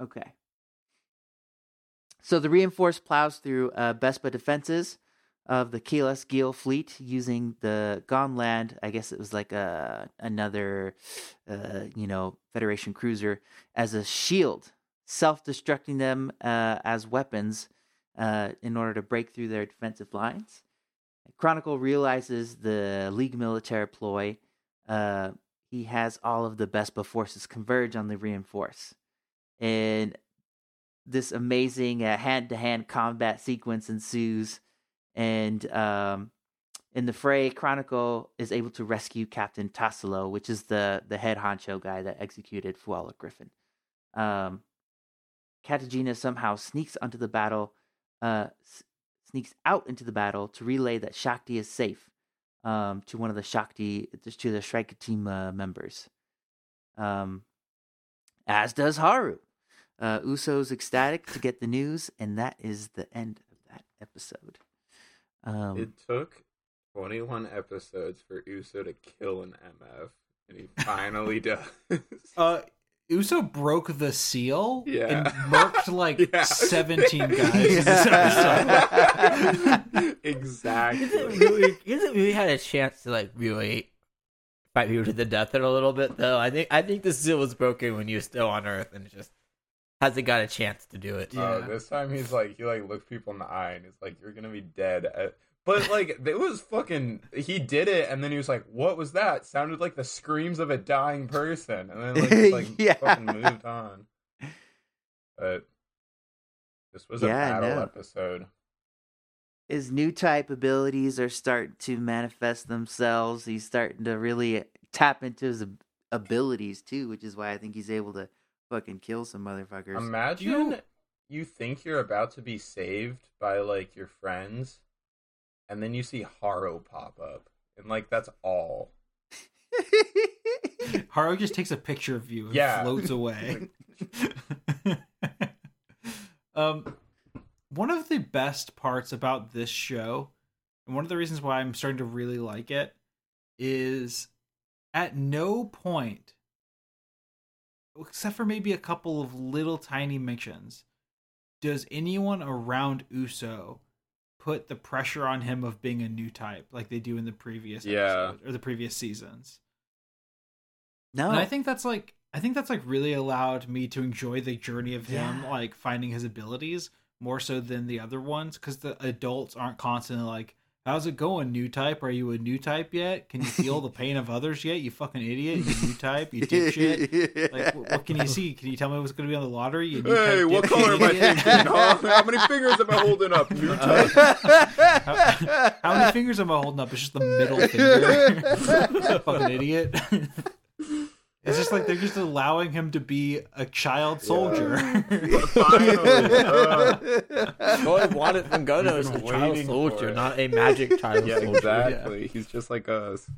[SPEAKER 2] Okay. So the reinforced plows through uh, Bespa defenses of the Keyless Gil fleet using the Gonland. I guess it was like a another, uh, you know, Federation cruiser as a shield, self-destructing them uh, as weapons uh, in order to break through their defensive lines. Chronicle realizes the League military ploy. Uh, he has all of the Bespa forces converge on the reinforce, and this amazing uh, hand-to-hand combat sequence ensues and um, in the fray, Chronicle is able to rescue Captain Tassilo, which is the the head honcho guy that executed Fuala Griffon. Um, Katejina somehow sneaks onto the battle, uh, s- sneaks out into the battle to relay that Shakti is safe um, to one of the Shakti to the Shrike team uh, members. Um, as does Haru. Uh, Uso's ecstatic to get the news, and that is the end of that episode. Um,
[SPEAKER 3] It took 21 episodes for Uso to kill an MF, and he finally does.
[SPEAKER 1] Uh, Uso broke the seal
[SPEAKER 3] Yeah.
[SPEAKER 1] and murked like
[SPEAKER 3] Yeah.
[SPEAKER 1] 17 guys in this episode.
[SPEAKER 3] exactly.
[SPEAKER 4] He hasn't really, he hasn't really had a chance to like really fight people to the death in a little bit though. I think I think the seal was broken when you was still on Earth and just hasn't got a chance to do it.
[SPEAKER 3] Oh,
[SPEAKER 1] Yeah.
[SPEAKER 3] this time he's like, he like looks people in the eye and he's like, "You're gonna be dead." At... But like, it was fucking. He did it, and then he was like, "What was that?" Sounded like the screams of a dying person, and then like, just, like
[SPEAKER 2] Yeah.
[SPEAKER 3] fucking moved on. But this was a
[SPEAKER 2] Yeah, I
[SPEAKER 3] battle episode.
[SPEAKER 2] his new type abilities are starting to manifest themselves. He's starting to really tap into his abilities too, which is why I think he's able to fucking kill some motherfuckers.
[SPEAKER 3] Imagine
[SPEAKER 1] You-
[SPEAKER 3] you think you're about to be saved by like your friends, and then you see Haro pop up, and like that's all.
[SPEAKER 1] Haro just takes a picture of you and
[SPEAKER 3] Yeah.
[SPEAKER 1] floats away. um, one of the best parts about this show, and one of the reasons why I'm starting to really like it, is at no point, except for maybe a couple of little tiny mentions, does anyone around Uso put the pressure on him of being a new type like they do in the previous
[SPEAKER 3] Yeah.
[SPEAKER 1] episode, or the previous seasons.
[SPEAKER 2] no,
[SPEAKER 1] And I think that's like I think that's like really allowed me to enjoy the journey of him
[SPEAKER 2] Yeah.
[SPEAKER 1] like finding his abilities more so than the other ones because the adults aren't constantly like, "How's it going, new type? Are you a new type yet? Can you feel the pain of others yet? You fucking idiot! You new type? You dipshit! Like, wh- what can you see? Can you tell me what's going to be on the lottery? You new
[SPEAKER 3] Hey,
[SPEAKER 1] type
[SPEAKER 3] what
[SPEAKER 1] dipshit
[SPEAKER 3] color am I thinking? Huh? How many fingers am I holding up? New uh, type.
[SPEAKER 1] How, how many fingers am I holding up? It's just the middle finger. Fucking idiot. It's just like they're just allowing him to be a child soldier.
[SPEAKER 3] Finally. uh,
[SPEAKER 4] All I wanted from Gono is a child soldier, not a magic child
[SPEAKER 3] yeah,
[SPEAKER 4] soldier.
[SPEAKER 3] exactly. He's just like us.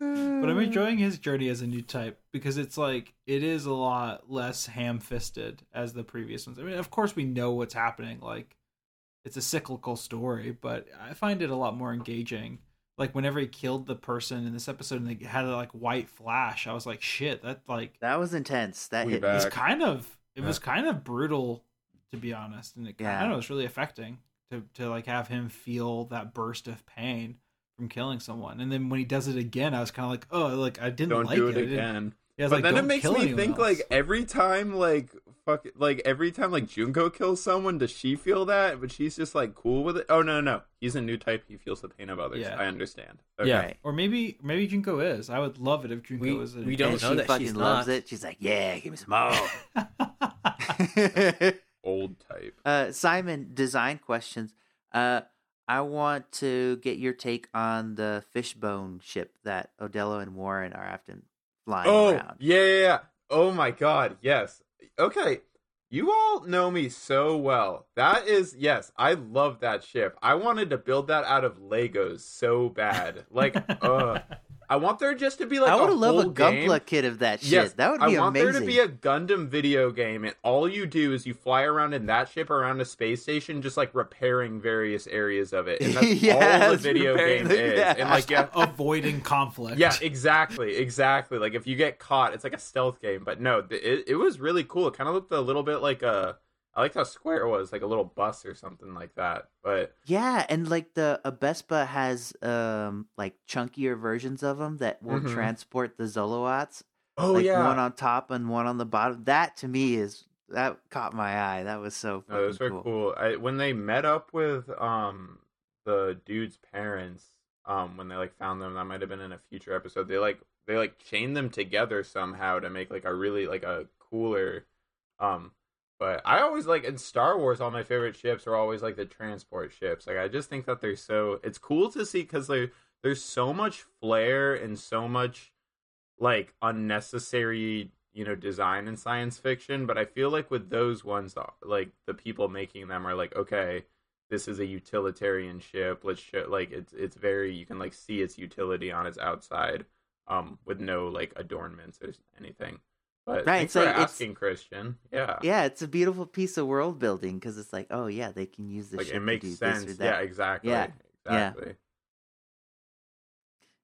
[SPEAKER 1] but I'm enjoying his journey as a new type because it's like it is a lot less ham-fisted as the previous ones. I mean, of course we know what's happening. Like it's a cyclical story, but I find it a lot more engaging. Like whenever he killed the person in this episode and they had a like white flash, I was like, shit, that like
[SPEAKER 2] that was intense. That
[SPEAKER 3] We
[SPEAKER 2] hit
[SPEAKER 3] back.
[SPEAKER 2] me.
[SPEAKER 1] it's kind of it
[SPEAKER 3] Yeah.
[SPEAKER 1] was kind of brutal to be honest, and it
[SPEAKER 2] Yeah.
[SPEAKER 1] I don't know, it's really affecting to to like have him feel that burst of pain from killing someone, and then when he does it again, I was kind of like, oh, like I didn't
[SPEAKER 3] Don't
[SPEAKER 1] like
[SPEAKER 3] do
[SPEAKER 1] it,
[SPEAKER 3] it again.
[SPEAKER 1] Yeah, I was
[SPEAKER 3] But
[SPEAKER 1] like,
[SPEAKER 3] then it makes me think
[SPEAKER 1] else."
[SPEAKER 3] like every time like fuck like every time like Junko kills someone, does she feel that? But she's just like cool with it. Oh no no no, he's a new type. He feels the pain of others.
[SPEAKER 1] Yeah.
[SPEAKER 3] I understand.
[SPEAKER 4] Yeah.
[SPEAKER 2] Right.
[SPEAKER 1] or maybe maybe Junko is. I would love it if Junko
[SPEAKER 4] We-
[SPEAKER 1] was. A,
[SPEAKER 4] we don't know
[SPEAKER 2] she
[SPEAKER 4] that
[SPEAKER 2] fucking
[SPEAKER 4] she's
[SPEAKER 2] loves
[SPEAKER 4] not.
[SPEAKER 2] it. She's like, "Yeah, give me some more."
[SPEAKER 3] Old type.
[SPEAKER 2] uh, Simon, design questions. Uh, I want to get your take on the fishbone ship that Odelo and Warren are often flying
[SPEAKER 3] Oh,
[SPEAKER 2] around.
[SPEAKER 3] yeah, yeah, yeah. Oh my god, yes. Okay. You all know me so well. That is yes, I love that ship. I wanted to build that out of Legos so bad. Like, uh I want there just to be like
[SPEAKER 2] I
[SPEAKER 3] a
[SPEAKER 2] would love a
[SPEAKER 3] whole game.
[SPEAKER 2] Gunpla kit of that shit.
[SPEAKER 3] Yes,
[SPEAKER 2] that would be
[SPEAKER 3] I want
[SPEAKER 2] amazing.
[SPEAKER 3] there to be a Gundam video game, and all you do is you fly around in that ship around a space station, just like repairing various areas of it, and that's all the video
[SPEAKER 2] repairing
[SPEAKER 3] game
[SPEAKER 2] the-
[SPEAKER 3] is.
[SPEAKER 2] yeah.
[SPEAKER 3] And like, yeah,
[SPEAKER 1] Avoiding conflict.
[SPEAKER 3] yeah, exactly, exactly. Like if you get caught, it's like a stealth game. But no, it it was really cool. It kind of looked a little bit like a. I liked how square it was, like a little bus or something like that. But
[SPEAKER 2] Yeah, and like the Abespa has um like chunkier versions of them that will
[SPEAKER 3] Mhm.
[SPEAKER 2] transport the Zoloats.
[SPEAKER 3] oh
[SPEAKER 2] like
[SPEAKER 3] yeah,
[SPEAKER 2] one on top and one on the bottom. That to me is that caught my eye. That was so
[SPEAKER 3] No, those were
[SPEAKER 2] cool.
[SPEAKER 3] cool. I, when they met up with um the dude's parents, um when they like found them, that might have been in a future episode. They like they like chained them together somehow to make like a really like a cooler um but I always like in Star Wars all my favorite ships are always like the transport ships. Like I just think that they're so it's cool to see cuz they there's so much flair and so much like unnecessary you know design in science fiction but i feel like with those ones uh, like the people making them are like okay this is a utilitarian ship let's show like it's it's very you can like see its utility on its outside um with no like adornments or anything but
[SPEAKER 2] Right,
[SPEAKER 3] thanks
[SPEAKER 2] it's
[SPEAKER 3] for
[SPEAKER 2] like- it's-
[SPEAKER 3] asking christian yeah
[SPEAKER 2] Yeah, it's a beautiful piece of world building because it's like, oh yeah, they can use this.
[SPEAKER 3] like
[SPEAKER 2] ship
[SPEAKER 3] it
[SPEAKER 2] to
[SPEAKER 3] makes
[SPEAKER 2] do this
[SPEAKER 3] sense
[SPEAKER 2] or that.
[SPEAKER 3] yeah exactly
[SPEAKER 2] Yeah, yeah.
[SPEAKER 3] exactly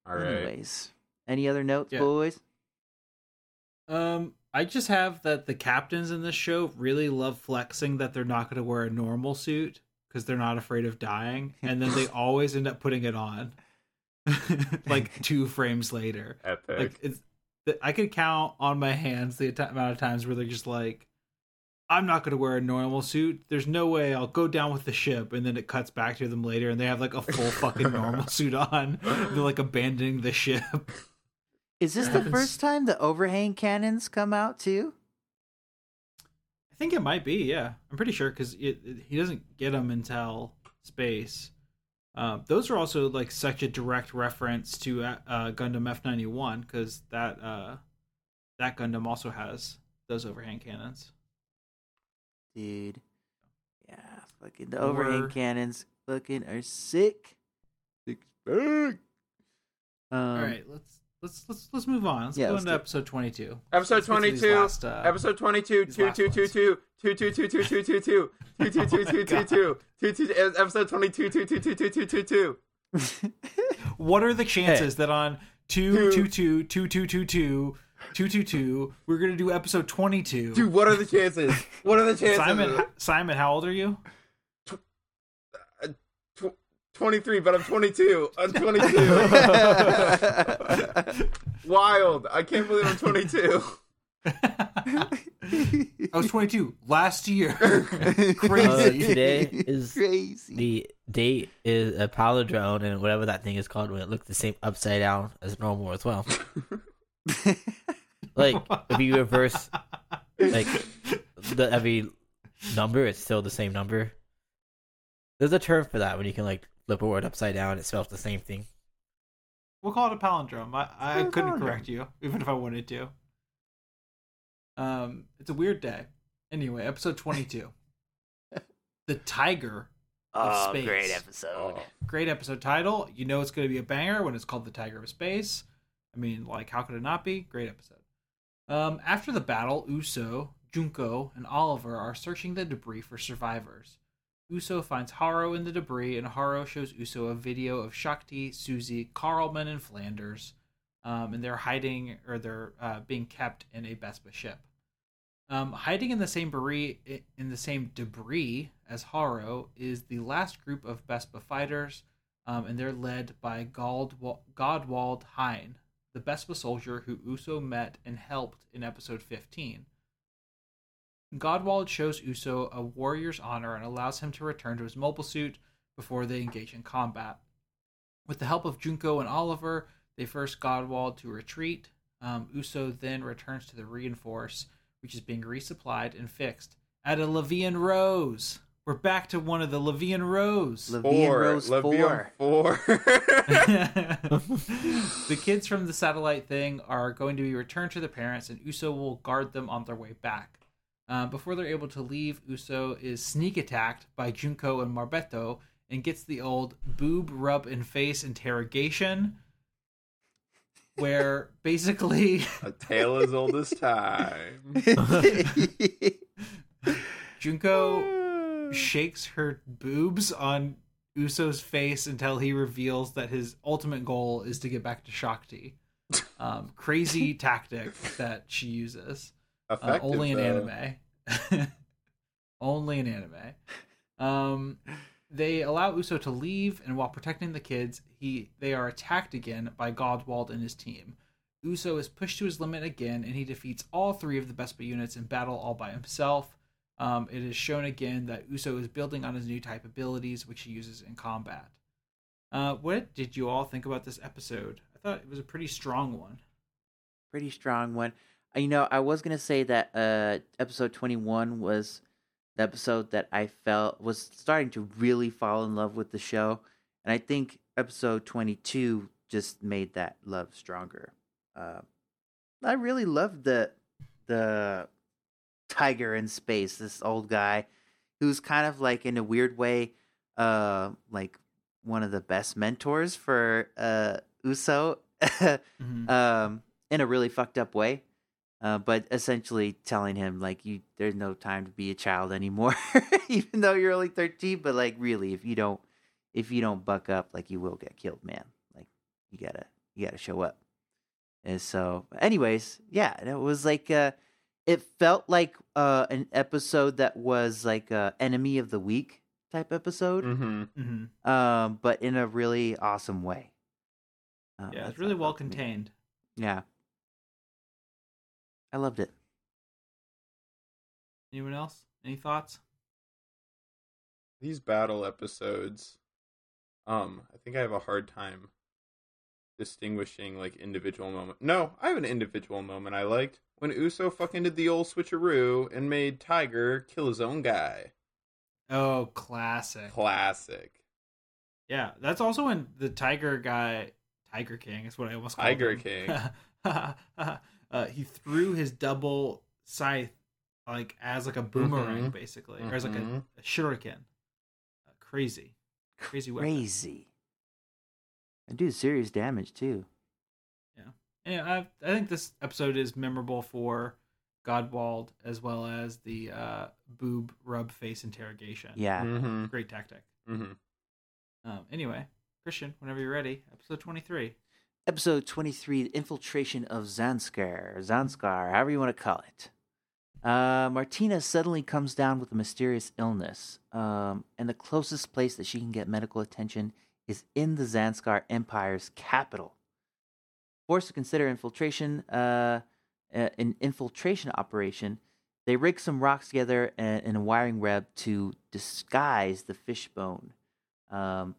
[SPEAKER 3] all right
[SPEAKER 2] Anyways, any other notes,
[SPEAKER 1] Yeah.
[SPEAKER 2] boys?
[SPEAKER 1] Um, I just have that the captains in this show really love flexing that they're not going to wear a normal suit because they're not afraid of dying, and then they always end up putting it on, like two frames later.
[SPEAKER 3] epic
[SPEAKER 1] Like it's, I could count on my hands the amount of times where they're just like, "I'm not going to wear a normal suit. There's no way I'll go down with the ship," and then it cuts back to them later, and they have like a full fucking normal suit on. They're like abandoning the ship.
[SPEAKER 2] Is this the first time the overhang cannons come out too?
[SPEAKER 1] I think it might be. Yeah, I'm pretty sure because he doesn't get them until space. Um, those are also like such a direct reference to uh, uh, Gundam F91 because that uh, that Gundam also has those overhand cannons.
[SPEAKER 2] Dude. Yeah, fucking the overhang
[SPEAKER 1] Or-
[SPEAKER 2] cannons fucking are sick. Sick as. Um,
[SPEAKER 1] All right, let's let's let's let's move on. Let's
[SPEAKER 2] yeah,
[SPEAKER 1] go
[SPEAKER 2] let's
[SPEAKER 1] into episode 22.
[SPEAKER 3] Episode
[SPEAKER 1] to
[SPEAKER 3] 22,
[SPEAKER 1] uh,
[SPEAKER 3] episode 22,
[SPEAKER 1] these
[SPEAKER 3] 2,
[SPEAKER 1] last
[SPEAKER 3] 2, 2,
[SPEAKER 1] ones.
[SPEAKER 3] 2, 2, 2, 2, 2, 2, 2, 2, 2, 2, 2, 2, 2, 2, 2, 2, 2, episode 22, 2, 2, 2, 2, 2, 2, 2.
[SPEAKER 1] What are the chances that on two
[SPEAKER 3] Two.
[SPEAKER 1] two two two two two two two two two we're gonna do episode 22?
[SPEAKER 3] Dude, what are the chances? What are the chances?
[SPEAKER 1] Simon, Simon, how old are you?
[SPEAKER 3] Tw- 23, but I'm 22. I'm 22. Wild. I can't believe I'm 22.
[SPEAKER 1] I was 22 last year.
[SPEAKER 4] Uh,
[SPEAKER 1] Crazy.
[SPEAKER 4] today is
[SPEAKER 2] crazy.
[SPEAKER 4] the date is a palindrome and whatever that thing is called when it looks the same upside down as normal as well. like if you reverse like the every number, it's still the same number. There's a term for that when you can like flip a word upside down, it spells the same thing.
[SPEAKER 1] We'll call it a palindrome. I, I
[SPEAKER 2] It's
[SPEAKER 1] couldn't
[SPEAKER 2] palindrome.
[SPEAKER 1] correct you, even if I wanted to. Um, it's a weird day. Anyway, episode 22. the Tiger.
[SPEAKER 2] oh,
[SPEAKER 1] space.
[SPEAKER 2] great episode.
[SPEAKER 1] Great episode title. You know it's going to be a banger when it's called The Tiger of Space. I mean, like, how could it not be? Great episode. Um, after the battle, Uso, Junko, and Oliver are searching the debris for survivors. Uso finds Haro in the debris, and Haro shows Uso a video of Shakti, Susie, Carlman, and Flanders. Um, and they're hiding, or they're uh, being kept in a Bespa ship. Um, hiding in the same debris, in the same debris as Haro, is the last group of Bespa fighters, um, and they're led by Godwald Hein, the Bespa soldier who Uso met and helped in episode 15. Godwald shows Uso a warrior's honor and allows him to return to his mobile suit before they engage in combat. With the help of Junko and Oliver, they force Godwald to retreat. Um, Uso then returns to the reinforce, which is being resupplied and fixed at a Levian Rose. we're back to one of the Levian Rose.
[SPEAKER 2] Levian
[SPEAKER 3] Four.
[SPEAKER 2] Rose
[SPEAKER 3] Levian
[SPEAKER 2] four.
[SPEAKER 3] four.
[SPEAKER 1] the kids from the satellite thing are going to be returned to their parents, and Uso will guard them on their way back. Uh, before they're able to leave, Uso is sneak attacked by Junko and Marbetto and gets the old boob rub and face interrogation, where basically
[SPEAKER 3] A tale as old as time.
[SPEAKER 1] Junko shakes her boobs on Uso's face until he reveals that his ultimate goal is to get back to Shakti. Um, crazy tactic that she uses. Uh, only in
[SPEAKER 3] though.
[SPEAKER 1] anime. only in anime. Um, they allow Uso to leave, and while protecting the kids, he they are attacked again by Godwald and his team. Uso is pushed to his limit again, and he defeats all three of the Vespa units in battle all by himself. Um, it is shown again that Uso is building on his new type abilities, which he uses in combat. Uh, what did you all think about this episode? I thought it was a pretty strong one.
[SPEAKER 2] Pretty strong one. You know, I was gonna say that uh episode twenty one was the episode that I felt was starting to really fall in love with the show. And I think episode twenty two just made that love stronger. Uh, I really loved the the tiger in space, this old guy who's kind of like in a weird way, uh like one of the best mentors for uh Uso.
[SPEAKER 1] Mhm.
[SPEAKER 2] um, in a really fucked up way. Uh, but essentially telling him like you, there's no time to be a child anymore, even though you're only 13. But like really, if you don't, if you don't buck up, like you will get killed, man. Like you gotta, you gotta show up. And so, anyways, yeah, it was like, uh, it felt like uh, an episode that was like a enemy of the week type episode,
[SPEAKER 3] Mm-hmm.
[SPEAKER 1] Mhm.
[SPEAKER 2] um, but in a really awesome way. Uh,
[SPEAKER 1] Yeah, it's really well
[SPEAKER 2] felt me.
[SPEAKER 1] contained.
[SPEAKER 2] Yeah. I loved it.
[SPEAKER 1] Anyone else? Any thoughts?
[SPEAKER 3] These battle episodes, um, I think I have a hard time distinguishing like individual moment. No, I have an individual moment I liked when Uso fucking did the old switcheroo and made Tiger kill his own guy.
[SPEAKER 1] Oh, classic.
[SPEAKER 3] Classic.
[SPEAKER 1] Yeah, that's also when the Tiger guy, Tiger King, is what I almost called
[SPEAKER 3] Tiger
[SPEAKER 1] him.
[SPEAKER 3] King.
[SPEAKER 1] uh, he threw his double scythe like as like a boomerang,
[SPEAKER 3] Mhm.
[SPEAKER 1] basically, or as like a,
[SPEAKER 3] Mhm.
[SPEAKER 1] a shuriken. Uh, crazy, crazy weapon.
[SPEAKER 2] Crazy. And do serious damage too.
[SPEAKER 1] Yeah, I, I think this episode is memorable for Godwald as well as the uh, boob rub face interrogation.
[SPEAKER 2] Yeah.
[SPEAKER 3] Mm-hmm.
[SPEAKER 1] great tactic.
[SPEAKER 3] Mm-hmm.
[SPEAKER 1] Um, anyway, Christian, whenever you're ready, episode twenty three.
[SPEAKER 2] Episode 23 The Infiltration of Zanscare, Zanscare, however you want to call it. Uh, Martina suddenly comes down with a mysterious illness, um, and the closest place that she can get medical attention is in the Zanscare Empire's capital. Forced to consider infiltration, uh, an infiltration operation, they rig some rocks together in a wiring web to disguise the fishbone um,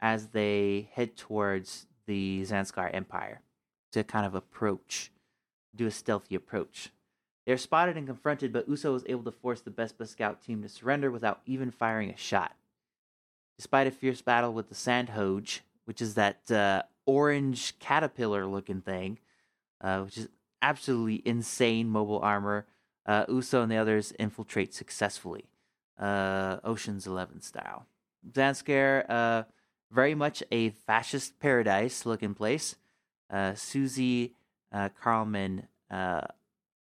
[SPEAKER 2] as they head towards the Zanscare Empire to kind of approach, do a stealthy approach. They're spotted and confronted, but Uso was able to force the Vespa scout team to surrender without even firing a shot. Despite a fierce battle with the Sandhoge, which is that uh, orange caterpillar looking thing, uh, which is absolutely insane mobile armor, uh, Uso and the others infiltrate successfully, uh, Ocean's Eleven style. Zanscare, uh, very much a fascist paradise looking place. Uh, Susie, uh, Carlman, uh,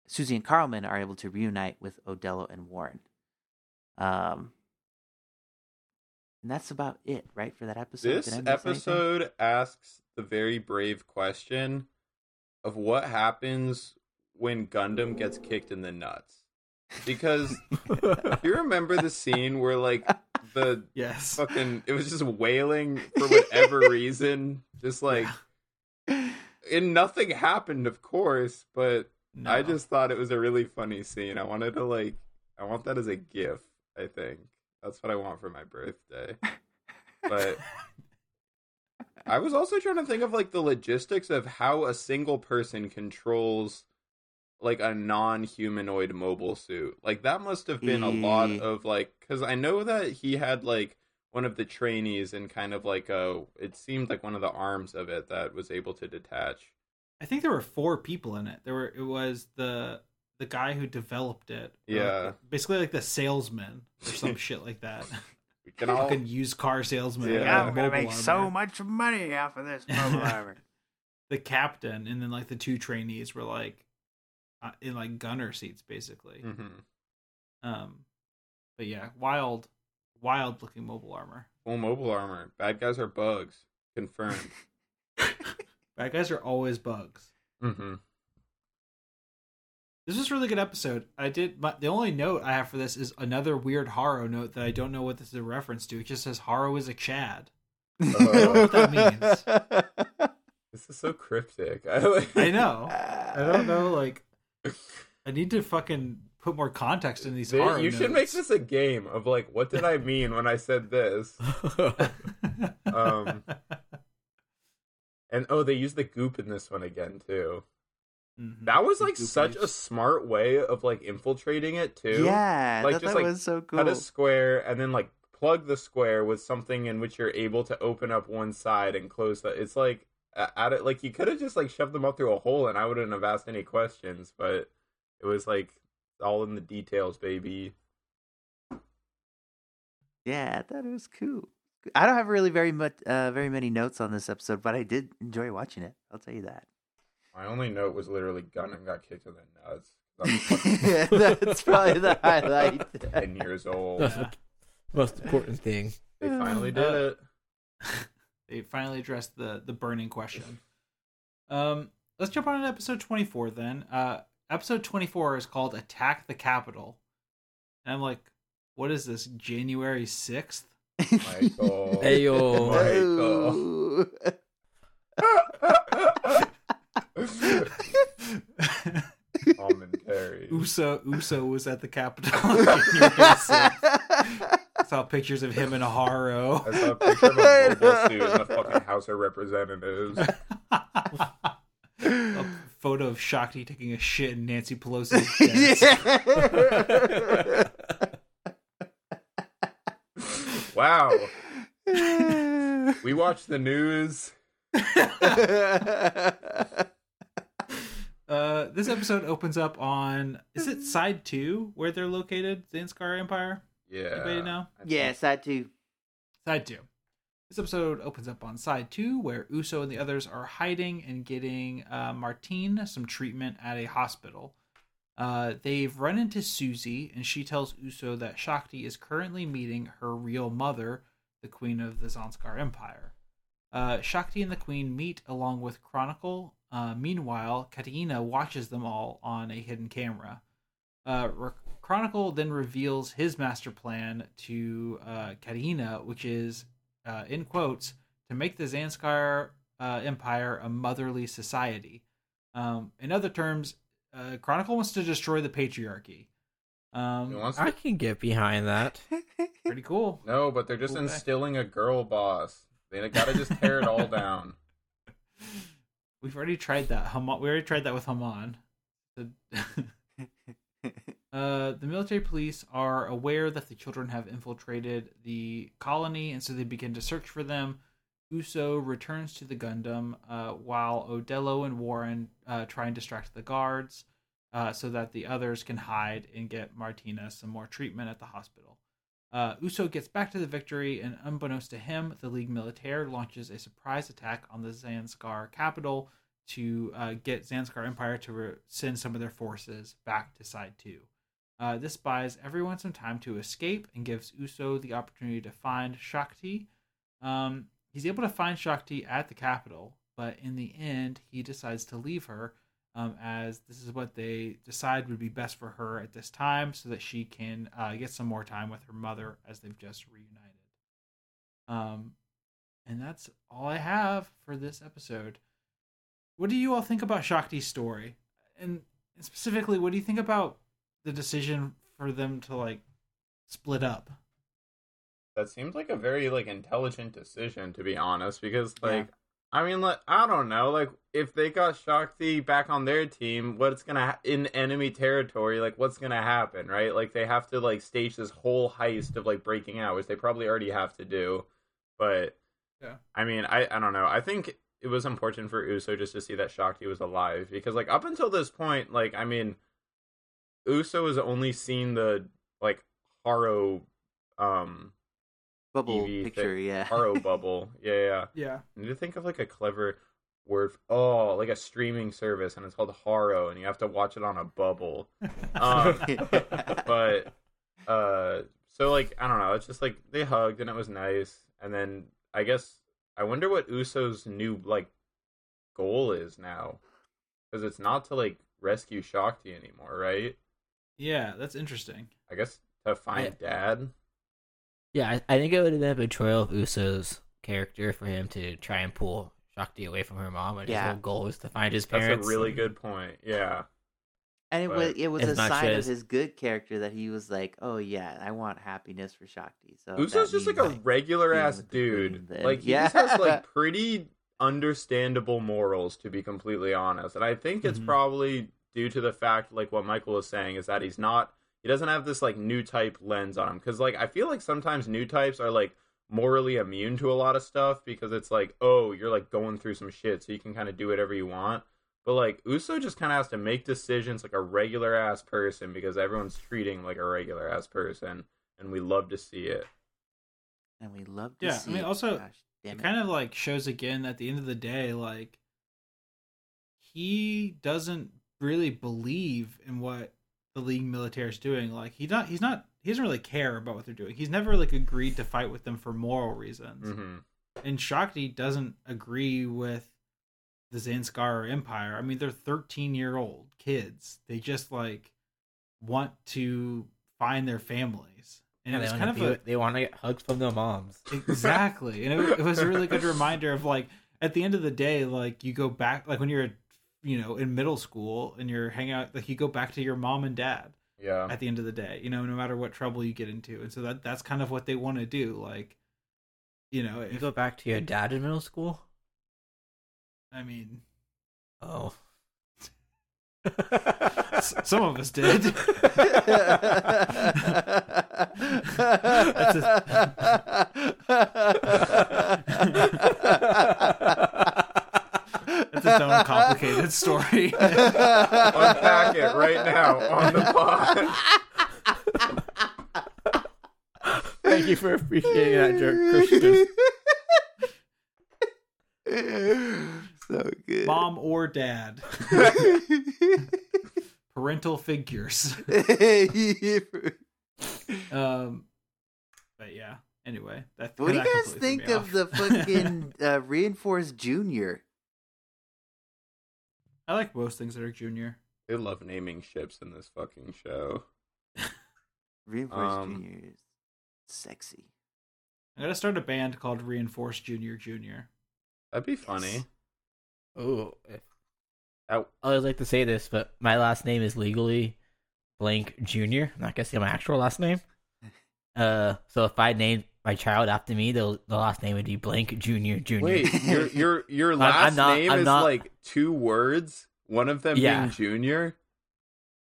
[SPEAKER 2] Susie and Carlman are able to reunite with Odelo and Warren. Um, and that's about it, right, for that episode.
[SPEAKER 3] This
[SPEAKER 2] miss anything?
[SPEAKER 3] episode asks the very brave question of what happens when Gundam gets kicked in the nuts. Because you remember the scene where like the
[SPEAKER 1] Yes.
[SPEAKER 3] fucking it was just wailing for whatever reason, just like and nothing happened, of course, but
[SPEAKER 1] No.
[SPEAKER 3] I just thought it was a really funny scene. I wanted to like I want that as a gif, I think. That's what I want for my birthday. But I was also trying to think of like the logistics of how a single person controls like a non-humanoid mobile suit. Like that must have been a lot
[SPEAKER 2] Eh.
[SPEAKER 3] of like cuz I know that he had like one of the trainees and kind of like a it seemed like one of the arms of it that was able to detach.
[SPEAKER 1] I think there were four people in it. There were it was the the guy who developed it. or
[SPEAKER 3] Yeah.
[SPEAKER 1] basically like the salesman or some shit like that.
[SPEAKER 3] We can all
[SPEAKER 1] Fucking used car salesman.
[SPEAKER 3] Yeah.
[SPEAKER 1] with
[SPEAKER 3] Yeah,
[SPEAKER 1] a
[SPEAKER 3] I'm
[SPEAKER 1] mobile armor.
[SPEAKER 2] much money off of this mobile armor.
[SPEAKER 1] The captain and then like the two trainees were like in like gunner seats basically.
[SPEAKER 3] Mhm.
[SPEAKER 1] Um, but yeah, wild, wild looking mobile armor.
[SPEAKER 3] Full mobile armor. Bad guys are bugs. Confirmed.
[SPEAKER 1] Bad guys are always bugs.
[SPEAKER 3] mhm.
[SPEAKER 1] This was a really good episode. I did, but the only note I have for this is another weird Haro note that I don't know what this is a reference to. It just says Haro is a Chad.
[SPEAKER 3] Uh,
[SPEAKER 1] what that means.
[SPEAKER 3] This is so cryptic. I, like,
[SPEAKER 1] I know. I don't know. Like, I need to fucking put more context in these
[SPEAKER 3] They-
[SPEAKER 1] Haro
[SPEAKER 3] you should make this a game of like, what did I mean when I said this? Um, And oh, they used the goop in this one again too.
[SPEAKER 1] Mhm.
[SPEAKER 3] That was like such a smart way of like infiltrating it too.
[SPEAKER 2] Yeah,
[SPEAKER 3] Like, just,
[SPEAKER 2] that
[SPEAKER 3] like,
[SPEAKER 2] was so cool.
[SPEAKER 3] Cut a square and then like plug the square with something in which you're able to open up one side and close the. It's like a- at it like you could have just like shoved them up through a hole and I wouldn't have asked any questions, but it was like all in the details, baby.
[SPEAKER 2] Yeah, I thought it was cool. I don't have really very much, uh, very many notes on this episode, but I did enjoy watching it. I'll tell you that.
[SPEAKER 3] My only note was literally Gunnan got kicked in the nuts. I'm
[SPEAKER 2] That's probably the highlight.
[SPEAKER 3] ten years old.
[SPEAKER 4] That's the most important thing.
[SPEAKER 3] They finally did
[SPEAKER 1] Uh,
[SPEAKER 3] it.
[SPEAKER 1] They finally addressed the the burning question. Um, let's jump on to episode twenty four then. Uh, episode twenty four is called "Attack the Capitol," and I'm like, what is this? January sixth?
[SPEAKER 3] Michael.
[SPEAKER 4] Ayo.
[SPEAKER 3] Michael. Commentary.
[SPEAKER 1] Uso Uso was at the Capitol. on January 6th. Saw pictures of him and Haro.
[SPEAKER 3] I saw a picture of a mobile suit in the fucking House of Representatives.
[SPEAKER 1] a photo of Shakti taking a shit in Nancy Pelosi's desk.
[SPEAKER 3] Wow. We watch the news.
[SPEAKER 1] Uh, this episode opens up on is it side two where they're located, Zanscare Empire?
[SPEAKER 3] Yeah.
[SPEAKER 1] Anybody know?
[SPEAKER 3] I think-
[SPEAKER 2] yes, I too.
[SPEAKER 1] Side two. This episode opens up on side two where Uso and the others are hiding and getting uh, Martine some treatment at a hospital. Uh, they've run into Susie, and she tells Uso that Shakti is currently meeting her real mother, the queen of the Zanscare Empire. Uh, Shakti and the queen meet along with Chronicle. Uh, meanwhile, Katejina watches them all on a hidden camera. Uh, Re- Chronicle then reveals his master plan to uh, Katejina, which is, uh, in quotes, to make the Zanscare uh, Empire a motherly society. Um, in other terms, uh, Chronicle wants to destroy the patriarchy. Um,
[SPEAKER 3] wants
[SPEAKER 4] I can get behind that.
[SPEAKER 1] pretty cool.
[SPEAKER 3] No, but they're just
[SPEAKER 1] Okay.
[SPEAKER 3] instilling a girl boss. They gotta just tear it all down.
[SPEAKER 1] We've already tried that. Haman, we already tried that with Haman. The, uh, the military police are aware that the children have infiltrated the colony, and so they begin to search for them. Uso returns to the Gundam uh, while Odelo and Warren uh, try and distract the guards uh, so that the others can hide and get Martina some more treatment at the hospital. Uh, Uso gets back to the victory, and unbeknownst to him, the League Militaire launches a surprise attack on the Zanscare capital to uh, get Zanscare Empire to re- send some of their forces back to Side 2. Uh, this buys everyone some time to escape and gives Uso the opportunity to find Shakti. Um, he's able to find Shakti at the capital, but in the end, he decides to leave her um, as this is what they decide would be best for her at this time so that she can uh, get some more time with her mother as they've just reunited. Um, and that's all I have for this episode. What do you all think about Shakti's story? And specifically, what do you think about the decision for them to like split up?
[SPEAKER 3] That seemed like a very like intelligent decision, to be honest, because like I mean, like, I don't know. Like, if they got Shakti back on their team, what's gonna ha- in enemy territory? Like, what's gonna happen, right? Like, they have to like stage this whole heist of like breaking out, which they probably already have to do. But
[SPEAKER 1] Yeah.
[SPEAKER 3] I mean, I I don't know. I think it was important for Uso just to see that Shakti was alive because, like, up until this point, like, I mean, Uso has only seen the like Haro, um,
[SPEAKER 2] Bubble
[SPEAKER 3] TV
[SPEAKER 2] picture,
[SPEAKER 3] thing.
[SPEAKER 2] yeah.
[SPEAKER 3] Haro bubble. Yeah, yeah.
[SPEAKER 1] Yeah.
[SPEAKER 3] I need to think of like a clever word. f- oh, like a streaming service, and it's called Haro, and you have to watch it on a bubble. Um, but uh, so like I don't know. It's just like they hugged, and it was nice. And then I guess I wonder what Uso's new like goal is now, because it's not to like rescue Shakti anymore, right?
[SPEAKER 1] Yeah, that's interesting.
[SPEAKER 3] I guess to find Dad.
[SPEAKER 4] Yeah, I, I think it would have been a betrayal of Uso's character for him to try and pull Shakti away from her mom, and
[SPEAKER 2] Yeah.
[SPEAKER 4] his whole goal was to find his
[SPEAKER 3] That's
[SPEAKER 4] parents.
[SPEAKER 3] a really good point. Yeah.
[SPEAKER 2] And it
[SPEAKER 3] But
[SPEAKER 2] was it was a sign
[SPEAKER 4] as-
[SPEAKER 2] of his good character that he was like, "Oh yeah, I want happiness for Shakti." So
[SPEAKER 3] Uso's just like
[SPEAKER 2] means,
[SPEAKER 3] a regular ass dude.
[SPEAKER 2] queen.
[SPEAKER 3] Like he
[SPEAKER 2] Yeah.
[SPEAKER 3] just has like pretty understandable morals to be completely honest. And I think it's
[SPEAKER 1] Mhm.
[SPEAKER 3] probably due to the fact like what Michael was saying is that he's not he doesn't have this like new type lens on him cuz like I feel like sometimes new types are like morally immune to a lot of stuff because it's like, "Oh, you're like going through some shit so you can kind of do whatever you want." But like Uso just kind of has to make decisions like a regular ass person because everyone's treating like a regular ass person and we love to see it.
[SPEAKER 2] and we love to
[SPEAKER 1] Yeah, I mean,
[SPEAKER 2] it.
[SPEAKER 1] also,
[SPEAKER 2] Gosh, damn
[SPEAKER 1] it kind of like shows again at the end of the day like he doesn't really believe in what the league military is doing like he not he's not he doesn't really care about what they're doing. He's never like agreed to fight with them for moral reasons.
[SPEAKER 3] Hmm
[SPEAKER 1] and shakti doesn't agree with the zanscare empire. I mean they're 13 year old kids. They just like want to find their families. And
[SPEAKER 4] Yeah,
[SPEAKER 1] it
[SPEAKER 4] they
[SPEAKER 1] was kind of a
[SPEAKER 4] with- they want to get hugs from their moms.
[SPEAKER 1] exactly. And it, it was a really good reminder of like at the end of the day like you go back like when you're you know in middle school and you're hanging out like you go back to your mom and dad
[SPEAKER 3] Yeah.
[SPEAKER 1] at the end of the day you know no matter what trouble you get into and so that that's kind of what they want to do like you know
[SPEAKER 4] You
[SPEAKER 1] if,
[SPEAKER 4] go back to your dad in middle school.
[SPEAKER 1] i mean
[SPEAKER 4] Oh,
[SPEAKER 1] some of us did that's its own complicated story
[SPEAKER 3] Unpack it right now on the pod.
[SPEAKER 4] thank you for appreciating that joke, Christian.
[SPEAKER 2] so good.
[SPEAKER 1] mom or dad parental figures um but yeah anyway that
[SPEAKER 2] what do you guys think of the fucking uh, reinforced junior?
[SPEAKER 1] I like most things that are junior
[SPEAKER 3] They love naming ships in this fucking show.
[SPEAKER 2] Reinforced
[SPEAKER 3] Um,
[SPEAKER 2] junior is sexy.
[SPEAKER 1] i'm gonna start a band called reinforced junior junior
[SPEAKER 3] That'd be funny.
[SPEAKER 4] Oh,
[SPEAKER 3] That,
[SPEAKER 4] I always like to say this, but my last name is legally blank Junior. I'm not gonna say my actual last name. Uh, so if I named my child after me, the the last name would be blank Junior Junior.
[SPEAKER 3] wait, your your your last
[SPEAKER 4] not-
[SPEAKER 3] name
[SPEAKER 4] I'm
[SPEAKER 3] is
[SPEAKER 4] not-
[SPEAKER 3] like two words. One of them
[SPEAKER 4] Yeah.
[SPEAKER 3] being Junior.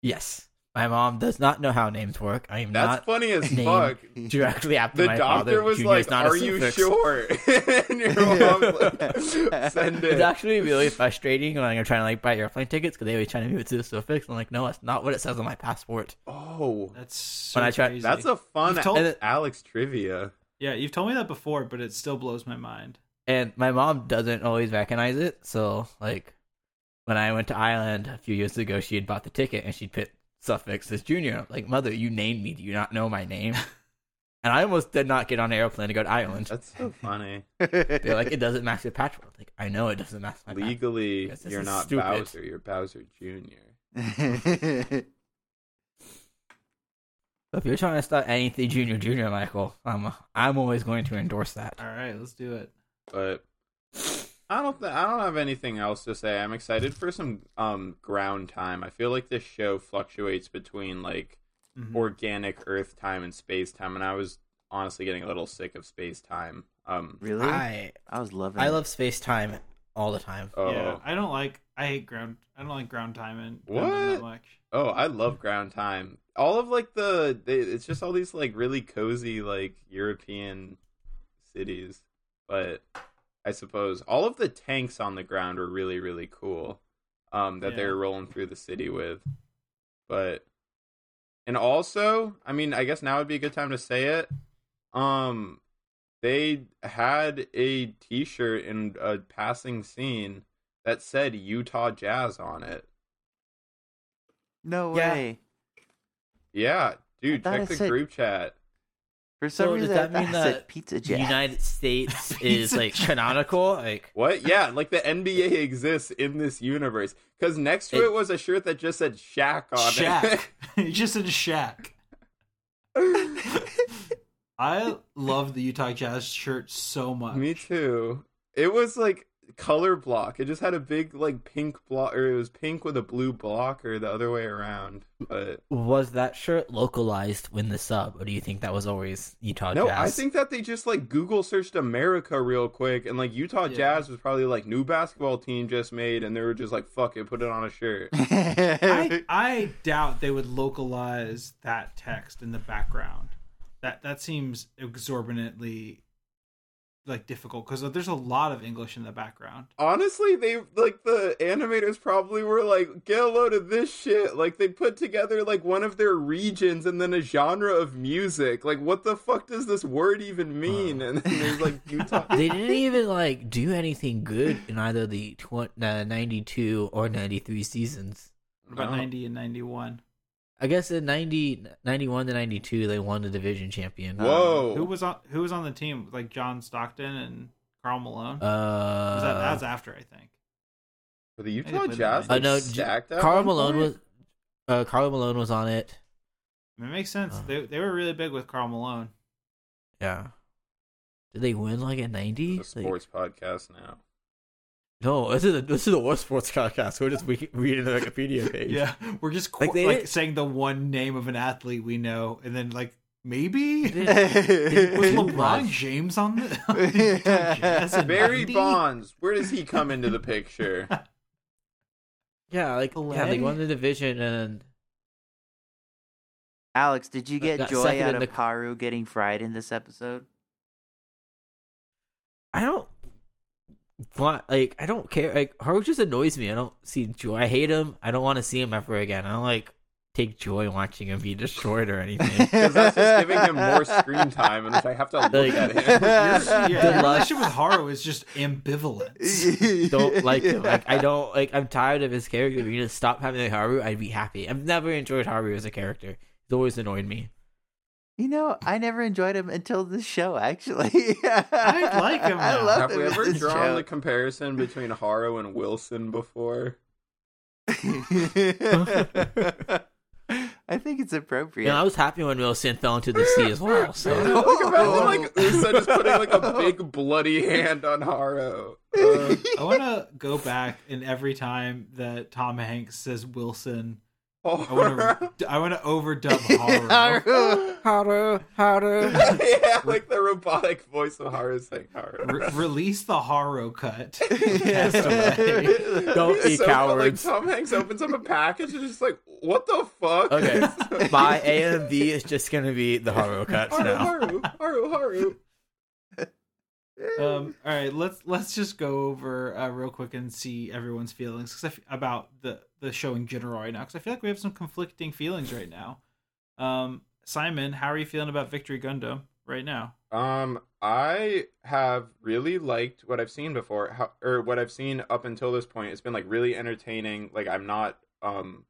[SPEAKER 4] Yes, my mom does not know how names work. I am
[SPEAKER 3] That's
[SPEAKER 4] not
[SPEAKER 3] funny as
[SPEAKER 4] named
[SPEAKER 3] fuck.
[SPEAKER 4] directly after
[SPEAKER 3] The
[SPEAKER 4] my
[SPEAKER 3] doctor
[SPEAKER 4] father.
[SPEAKER 3] was
[SPEAKER 4] Junior
[SPEAKER 3] like,
[SPEAKER 4] not
[SPEAKER 3] "Are you
[SPEAKER 4] suffix."
[SPEAKER 3] sure?" and your mom's like, "Send
[SPEAKER 4] It's actually really frustrating when you're trying to like buy airplane tickets because they always try to move it to the suffix. I'm like, no, that's not what it says on my passport.
[SPEAKER 3] Oh,
[SPEAKER 1] that's so
[SPEAKER 4] When I try-
[SPEAKER 1] crazy.
[SPEAKER 3] that's a fun
[SPEAKER 1] told-
[SPEAKER 3] Al- Alex trivia.
[SPEAKER 1] yeah you've told me that before but it still blows my mind
[SPEAKER 4] and my mom doesn't always recognize it. So like when I went to Ireland a few years ago, she had bought the ticket and she'd put suffix as junior. Like, mother, you named me. Do you not know my name? and I almost did not get on an airplane to go to Ireland.
[SPEAKER 3] That's so funny.
[SPEAKER 4] They're like, it doesn't match your patchwork. Like, I know it doesn't match my passport.
[SPEAKER 3] Legally,
[SPEAKER 4] Yes, this
[SPEAKER 3] you're not
[SPEAKER 4] stupid.
[SPEAKER 3] Bowser. You're Bowser Junior.
[SPEAKER 4] So if you're trying to start anything junior, junior, Michael, I'm I'm always going to endorse that.
[SPEAKER 1] all right let's do it
[SPEAKER 3] But I don't. Th- I don't have anything else to say. I'm excited for some um ground time. I feel like this show fluctuates between like
[SPEAKER 1] Mhm.
[SPEAKER 3] organic Earth time and space time, and I was honestly getting a little sick of space time. Um,
[SPEAKER 2] Really? I,
[SPEAKER 4] I
[SPEAKER 2] was loving.
[SPEAKER 4] I
[SPEAKER 2] it.
[SPEAKER 4] love space time all the time.
[SPEAKER 3] oh,
[SPEAKER 1] Yeah, I don't like. I hate ground. I don't like ground time and
[SPEAKER 3] What?
[SPEAKER 1] that much.
[SPEAKER 3] oh, I love ground time. All of like the, they, it's just all these like really cozy like European cities, but I suppose all of the tanks on the ground were really really cool. Um, that they were rolling through the city with, but and also, I mean, I guess now would be a good time to say it. Um, they had a T-shirt in a passing scene that said Utah Jazz on it.
[SPEAKER 2] No way.
[SPEAKER 3] Yeah, dude, check the
[SPEAKER 2] said-
[SPEAKER 3] group chat.
[SPEAKER 2] For some
[SPEAKER 4] So
[SPEAKER 2] reason,
[SPEAKER 4] does that
[SPEAKER 2] I
[SPEAKER 4] mean
[SPEAKER 2] thought said
[SPEAKER 4] that
[SPEAKER 2] Pizza
[SPEAKER 4] The United States is like canonical. Like
[SPEAKER 3] What? Yeah, like the NBA exists in this universe. Because next to
[SPEAKER 4] It-
[SPEAKER 3] it, was a shirt that just said Shaq on
[SPEAKER 1] Shaq. he just said Shaq. I love the Utah Jazz shirt so much.
[SPEAKER 3] Me too. It was like color block. It just had a big like pink block, or it was pink with a blue block, or the other way around. But
[SPEAKER 4] was that shirt localized when the sub, or do you think that was always Utah
[SPEAKER 3] no,
[SPEAKER 4] Jazz?
[SPEAKER 3] I think that they just like Google searched America real quick, and like Utah
[SPEAKER 1] Yeah.
[SPEAKER 3] Jazz was probably like new basketball team just made, and they were just like, "Fuck it, put it on a shirt."
[SPEAKER 1] I I doubt they would localize that text in the background. That that seems exorbitantly like difficult because there's a lot of English in the background.
[SPEAKER 3] Honestly, they like the animators probably were like, get a load of this shit. Like they put together like one of their regions and then a genre of music. Like what the fuck does this word even mean? And then there's like Utah.
[SPEAKER 4] they didn't even like do anything good in either the tw- uh, 92 or 93 seasons.
[SPEAKER 1] What about
[SPEAKER 3] No.
[SPEAKER 1] 90 and 91?
[SPEAKER 4] I guess in 90, 91 to 92, they won the division champion.
[SPEAKER 3] Whoa.
[SPEAKER 1] Who was on who was on the team? Like John Stockton and Karl Malone?
[SPEAKER 4] Uh,
[SPEAKER 1] was that that's after I think.
[SPEAKER 3] For the
[SPEAKER 1] They
[SPEAKER 3] Utah
[SPEAKER 1] put
[SPEAKER 3] Jazz,
[SPEAKER 1] in.
[SPEAKER 4] I
[SPEAKER 3] like,
[SPEAKER 4] know
[SPEAKER 3] stacked Karl
[SPEAKER 4] Malone was. Uh, Karl Malone was on it.
[SPEAKER 1] I mean, it makes sense.
[SPEAKER 4] Oh.
[SPEAKER 1] They they were really big with Karl Malone.
[SPEAKER 4] Yeah. Did they win like in 90?
[SPEAKER 3] It's a sports podcast now.
[SPEAKER 4] No, this is a, this is the worst sports podcast. We're just re- reading the Wikipedia page.
[SPEAKER 1] Yeah, we're just qu-
[SPEAKER 4] Like,
[SPEAKER 1] like,
[SPEAKER 4] they didn't-
[SPEAKER 1] saying the one name of an athlete we know, and then like maybe
[SPEAKER 4] They didn't-
[SPEAKER 1] was
[SPEAKER 4] Too
[SPEAKER 1] LeBron. James on the on the Utah Jazz in
[SPEAKER 3] Barry
[SPEAKER 1] 90?
[SPEAKER 3] Bonds, where does he come into the picture?
[SPEAKER 4] Yeah, like yeah, they won the division and
[SPEAKER 2] Alex, did you get joy out of
[SPEAKER 4] the-
[SPEAKER 2] Haro getting fried in this episode?
[SPEAKER 4] I don't want like I don't care. Like Haro just annoys me. I don't see joy. I hate him. I don't want to see him ever again. I don't like take joy watching him be destroyed or anything.
[SPEAKER 3] Because that's just giving him more screen time, and it's like, I have to look
[SPEAKER 4] Like-
[SPEAKER 3] at him.
[SPEAKER 1] yeah,
[SPEAKER 4] The
[SPEAKER 1] your
[SPEAKER 4] last-
[SPEAKER 1] relationship with Haro is just ambivalence.
[SPEAKER 4] don't like him. Like I don't like. I'm tired of his character. If you just stop having like Haro, I'd be happy. I've never enjoyed Haro as a character. He's always annoyed me.
[SPEAKER 2] You know, I never enjoyed him until this show. Actually,
[SPEAKER 1] I like him
[SPEAKER 2] I
[SPEAKER 1] now.
[SPEAKER 2] love
[SPEAKER 3] Have
[SPEAKER 2] him
[SPEAKER 3] we ever drawn
[SPEAKER 2] show.
[SPEAKER 3] the comparison between Haro and Wilson before?
[SPEAKER 2] I think it's appropriate.
[SPEAKER 4] You know, I was happy when Wilson fell into the sea as well. So
[SPEAKER 3] like imagine like Uso just putting like a big bloody hand on Haro. Uh,
[SPEAKER 1] I want to go back, and every time that Tom Hanks says Wilson, I oh. want to I want to overdub Haro.
[SPEAKER 2] Haro.
[SPEAKER 4] Haro, Haro.
[SPEAKER 3] yeah, like the robotic voice of Haro saying Haro.
[SPEAKER 1] Re- release the Haro cut. Castaway.
[SPEAKER 4] Don't be
[SPEAKER 3] So,
[SPEAKER 4] cowards.
[SPEAKER 3] Like Tom Hanks opens up a package and is just like, "What the fuck?"
[SPEAKER 4] Okay, my A and B is just gonna be the Haro cut
[SPEAKER 3] Haro,
[SPEAKER 4] now.
[SPEAKER 3] Haro, Haro, Haro.
[SPEAKER 1] Um, all right, let's let's just go over uh, real quick and see everyone's feelings 'cause I f- about the the show in general right now. Because I feel like we have some conflicting feelings right now. Um, Simon, how are you feeling about Victory Gundam right now?
[SPEAKER 3] Um, I have really liked what I've seen before, how, or what I've seen up until this point. It's been like really entertaining. Like I'm not um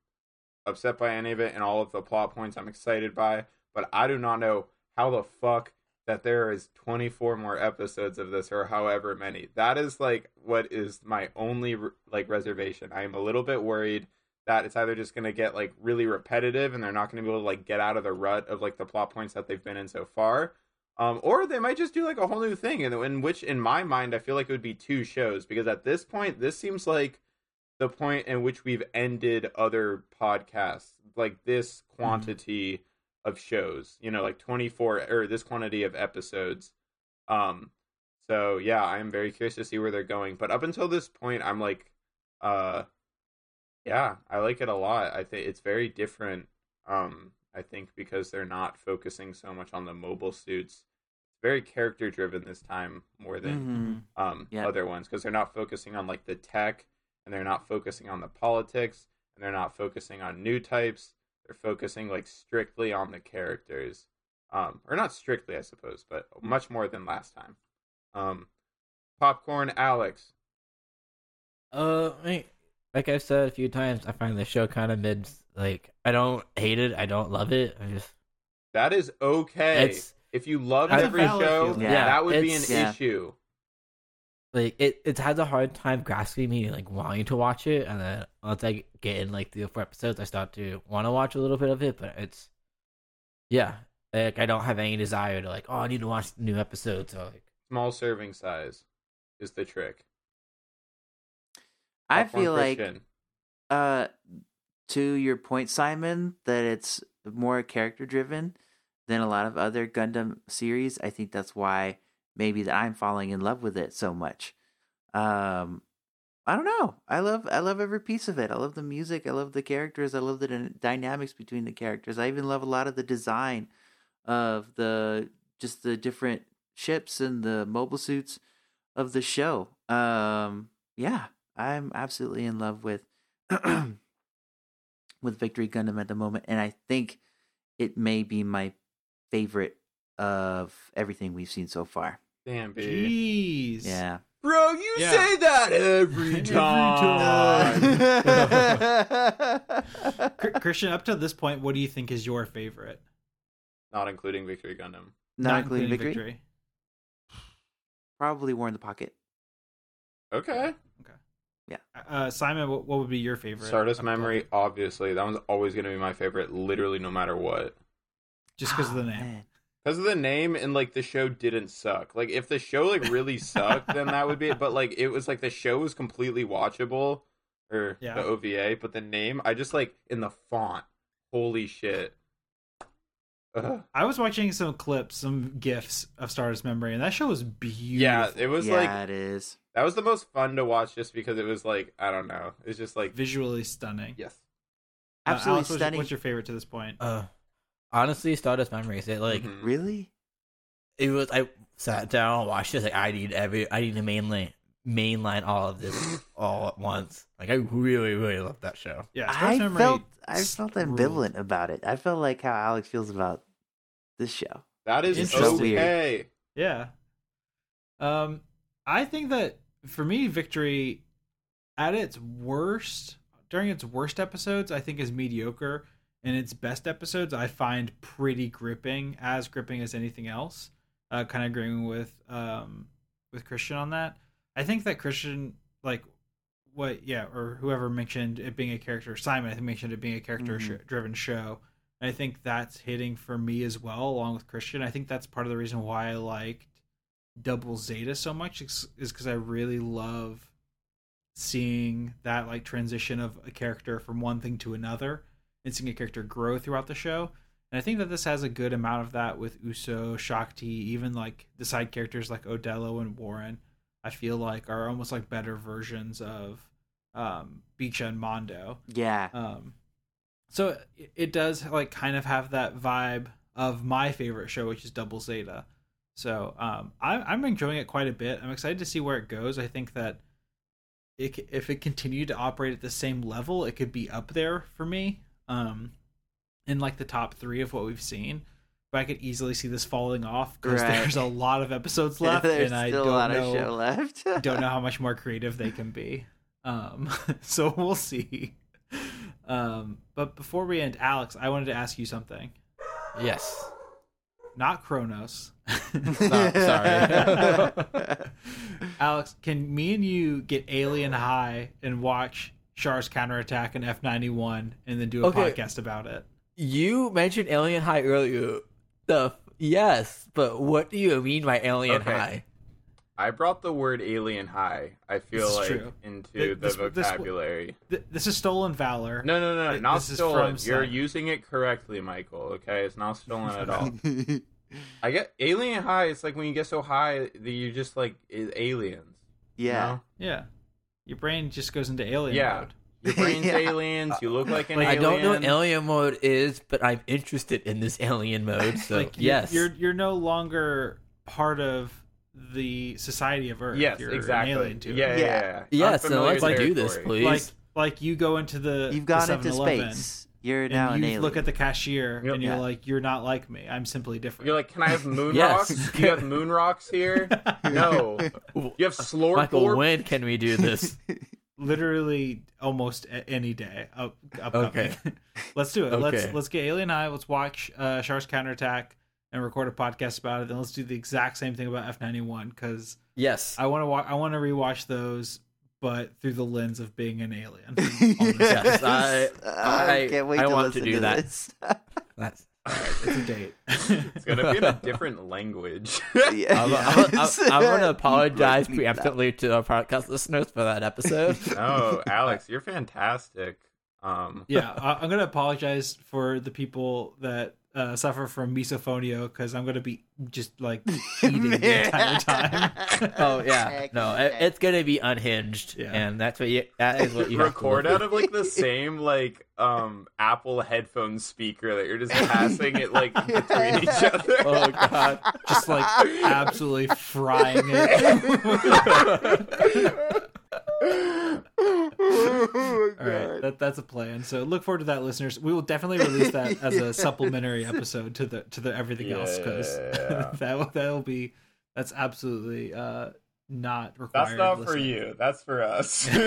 [SPEAKER 3] upset by any of it, and all of the plot points I'm excited by. But I do not know how the fuck that there is 24 more episodes of this, or however many. That is like what is my only like reservation. I am a little bit worried that it's either just going to get like really repetitive and they're not going to be able to like get out of the rut of like the plot points that they've been in so far um, or they might just do like a whole new thing, in, in which, in my mind, I feel like it would be two shows because at this point, this seems like the point in which we've ended other podcasts, like this quantity of shows. You know, like 24 or this quantity of episodes. Um, so yeah, I'm very curious to see where they're going. But up until this point, I'm like, uh, yeah, I like it a lot. I think it's very different. Um, I think because they're not focusing so much on the mobile suits. It's very character driven this time more than
[SPEAKER 2] Mhm.
[SPEAKER 3] um
[SPEAKER 2] Yeah.
[SPEAKER 3] other ones because they're not focusing on like the tech and they're not focusing on the politics and they're not focusing on new types. They're focusing like strictly on the characters. Um, or not strictly, I suppose, but much more than last time. Um, popcorn, Alex.
[SPEAKER 4] Uh, I mean, like I've said a few times, I find the show kind of mid. Like, I don't hate it, I don't love it. I just
[SPEAKER 3] That is okay.
[SPEAKER 4] it's
[SPEAKER 3] if you love
[SPEAKER 4] That's a
[SPEAKER 3] every show.
[SPEAKER 2] Yeah,
[SPEAKER 3] that would be an
[SPEAKER 2] yeah.
[SPEAKER 3] issue.
[SPEAKER 4] Like it. It has a hard time grasping me, like wanting to watch it, and then once I get in like three or four episodes, I start to want to watch a little bit of it. But it's, yeah, like I don't have any desire to like, oh, I need to watch new episodes. Or like,
[SPEAKER 3] Small serving size is the trick.
[SPEAKER 2] I
[SPEAKER 3] Popcorn
[SPEAKER 2] feel like uh to your point simon that it's more character driven than a lot of other gundam series i think that's why maybe that i'm falling in love with it so much. Um i don't know. I love i love every piece of it. I love the music. I love the characters. I love the dy- dynamics between the characters. I even love a lot of the design of the just the different ships and the mobile suits of the show. Um yeah i'm absolutely in love with with Victory Gundam at the moment, and I think it may be my favorite of everything we've seen so far.
[SPEAKER 3] Damn, B.
[SPEAKER 1] Jeez.
[SPEAKER 2] Yeah.
[SPEAKER 3] Bro, you
[SPEAKER 1] Yeah.
[SPEAKER 3] say that every
[SPEAKER 1] Every
[SPEAKER 3] time.
[SPEAKER 1] Christian, up to this point, what do you think is your favorite?
[SPEAKER 3] Not including Victory Gundam.
[SPEAKER 2] Not, including Victory. Probably War in the Pocket.
[SPEAKER 3] Okay. Okay. Yeah.
[SPEAKER 1] Uh, Simon, what, what would be your favorite?
[SPEAKER 3] Stardust Memory,
[SPEAKER 1] both?
[SPEAKER 3] obviously. That one's always going to be my favorite, literally no matter what.
[SPEAKER 1] Just because of the
[SPEAKER 2] Oh,
[SPEAKER 1] name.
[SPEAKER 2] man.
[SPEAKER 3] Because of the name and like the show didn't suck. Like if the show like really sucked, then that would be it. But like it was like the show was completely watchable or
[SPEAKER 1] Yeah.
[SPEAKER 3] the OVA, but the name I just like in the font. Holy shit. Ugh.
[SPEAKER 1] I was watching some clips, some gifs of Stardust Memory, and that show was beautiful.
[SPEAKER 3] Yeah, it was
[SPEAKER 2] yeah,
[SPEAKER 3] like
[SPEAKER 2] it is.
[SPEAKER 3] that was the most fun to watch just because it was like I don't know. It's just like
[SPEAKER 1] visually stunning.
[SPEAKER 3] yes.
[SPEAKER 1] Uh,
[SPEAKER 2] Absolutely
[SPEAKER 1] Alex, what's-
[SPEAKER 2] stunning.
[SPEAKER 1] What's your favorite to this point?
[SPEAKER 4] uh, honestly, Stardust Memories. It like
[SPEAKER 3] Mhm.
[SPEAKER 2] Really?
[SPEAKER 4] it was. I sat down and watched this. Like I need every. I need to mainline mainline all of this all at once. Like I really, really love that show.
[SPEAKER 1] yeah,
[SPEAKER 2] I
[SPEAKER 1] Memory.
[SPEAKER 2] felt I felt
[SPEAKER 1] ruled.
[SPEAKER 2] ambivalent about it. I felt like how Alex feels about this show.
[SPEAKER 3] That is
[SPEAKER 1] It's so
[SPEAKER 2] weird.
[SPEAKER 3] okay.
[SPEAKER 1] Yeah. Um, I think that for me, Victory at its worst, during its worst episodes, I think is mediocre. And its best episodes, I find pretty gripping, as gripping as anything else. Uh, kind of agreeing with um with Christian on that. I think that Christian, like, what, yeah, or whoever mentioned it being a character, Simon, I think mentioned it being a character
[SPEAKER 2] Mhm.
[SPEAKER 1] sh- driven show. And I think that's hitting for me as well, along with Christian. I think that's part of the reason why I liked Double Zeta so much is because I really love seeing that like transition of a character from one thing to another and seeing a character grow throughout the show. And I think that this has a good amount of that with Uso, Shakti, even like the side characters like Odelo and Warren. I feel like are almost like better versions of um, Beecha and Mondo.
[SPEAKER 2] Yeah.
[SPEAKER 1] Um, so it, it does like kind of have that vibe of my favorite show, which is Double Zeta. So um, I, I'm enjoying it quite a bit. I'm excited to see where it goes. I think that it, if it continued to operate at the same level, it could be up there for me, um, in like the top three of what we've seen. But I could easily see this falling off because
[SPEAKER 2] Right.
[SPEAKER 1] there's a lot of episodes left,
[SPEAKER 2] There's
[SPEAKER 1] and I
[SPEAKER 2] still
[SPEAKER 1] don't
[SPEAKER 2] a lot
[SPEAKER 1] know
[SPEAKER 2] of show left.
[SPEAKER 1] don't know how much more creative they can be. Um, so we'll see. Um, but before we end, Alex, I wanted to ask you something.
[SPEAKER 4] Yes.
[SPEAKER 1] Not Kronos.
[SPEAKER 4] Stop, sorry.
[SPEAKER 1] Alex, can me and you get Alien High and watch Char's counterattack in F ninety one and then do a
[SPEAKER 4] Okay.
[SPEAKER 1] podcast about it?
[SPEAKER 4] You mentioned Alien High earlier. The yes, but what do you mean by Alien
[SPEAKER 3] Okay.
[SPEAKER 4] High?
[SPEAKER 3] I brought the word alien high. I feel like
[SPEAKER 1] true.
[SPEAKER 3] into
[SPEAKER 1] Th-
[SPEAKER 3] the
[SPEAKER 1] this- this-
[SPEAKER 3] vocabulary.
[SPEAKER 1] Th- this is stolen valor.
[SPEAKER 3] no, no, no,
[SPEAKER 1] th-
[SPEAKER 3] not stolen.
[SPEAKER 1] from
[SPEAKER 3] You're
[SPEAKER 1] Sen.
[SPEAKER 3] using it correctly, Michael. Okay, it's not stolen at all. I get alien high. It's like when you get so high that you just like i- aliens. you
[SPEAKER 2] yeah.
[SPEAKER 3] know?
[SPEAKER 1] Yeah, your brain just goes into alien
[SPEAKER 3] Yeah.
[SPEAKER 1] mode.
[SPEAKER 3] Your brain's
[SPEAKER 2] Yeah.
[SPEAKER 3] aliens. You look like an
[SPEAKER 1] Like,
[SPEAKER 4] I don't know what alien mode is, but I'm interested in this alien mode. So
[SPEAKER 1] like
[SPEAKER 4] yes,
[SPEAKER 1] you're you're no longer part of the society of Earth.
[SPEAKER 3] Yes,
[SPEAKER 1] You're an
[SPEAKER 3] exactly.
[SPEAKER 1] alien to
[SPEAKER 3] yeah, yeah,
[SPEAKER 2] Yeah.
[SPEAKER 3] yeah.
[SPEAKER 4] yeah. So
[SPEAKER 3] Unfamiliar
[SPEAKER 4] let's like do this, please.
[SPEAKER 1] like like you go into the
[SPEAKER 2] You've
[SPEAKER 1] the
[SPEAKER 2] gone into space. You're now
[SPEAKER 1] and
[SPEAKER 2] an alien.
[SPEAKER 1] look at the cashier
[SPEAKER 3] Yep.
[SPEAKER 1] and you're
[SPEAKER 2] Yeah.
[SPEAKER 1] like, you're not like me. I'm simply different.
[SPEAKER 3] You're like, can I have moon
[SPEAKER 4] Yes.
[SPEAKER 3] rocks? You have moon rocks here? No. You have slorp
[SPEAKER 4] Michael,
[SPEAKER 3] orb?
[SPEAKER 4] when can we do this?
[SPEAKER 1] literally almost any day. Up, upcoming.
[SPEAKER 4] Okay.
[SPEAKER 1] let's do it. Let's let's get Alien High. Let's watch uh, Char's Counterattack and record a podcast about it. Then let's do the exact same thing about F ninety one because
[SPEAKER 4] yes,
[SPEAKER 1] I want to wa- I want to rewatch those, but through the lens of being an alien.
[SPEAKER 4] Yes, I- I-
[SPEAKER 2] can't wait
[SPEAKER 4] I
[SPEAKER 2] to
[SPEAKER 4] want to
[SPEAKER 2] listen
[SPEAKER 4] do that.
[SPEAKER 2] this.
[SPEAKER 4] that's.
[SPEAKER 1] it's a date.
[SPEAKER 3] It's gonna be in a different language.
[SPEAKER 2] Yeah.
[SPEAKER 4] I'm, I'm, I'm, I'm gonna apologize
[SPEAKER 2] Keep like that.
[SPEAKER 4] preemptively to our podcast listeners for that episode.
[SPEAKER 3] no, Alex, you're fantastic. Um,
[SPEAKER 1] yeah, I, I'm gonna apologize for the people that uh, suffer from misophonia because I'm gonna be just like eating the entire time.
[SPEAKER 4] Oh yeah, no, it, it's gonna be unhinged,
[SPEAKER 1] Yeah.
[SPEAKER 4] and that's what you. That is what you
[SPEAKER 3] record out of like the same like um Apple headphone speaker that you're just passing it like between each other.
[SPEAKER 4] Oh god,
[SPEAKER 1] just like absolutely frying it.
[SPEAKER 2] Oh,
[SPEAKER 1] All right, that, that's a plan. So look forward to that, listeners. We will definitely release that as a supplementary episode to the to the everything else because
[SPEAKER 3] Yeah.
[SPEAKER 1] that will that'll be that's absolutely uh not required.
[SPEAKER 3] That's not for you. That's for us.
[SPEAKER 1] um,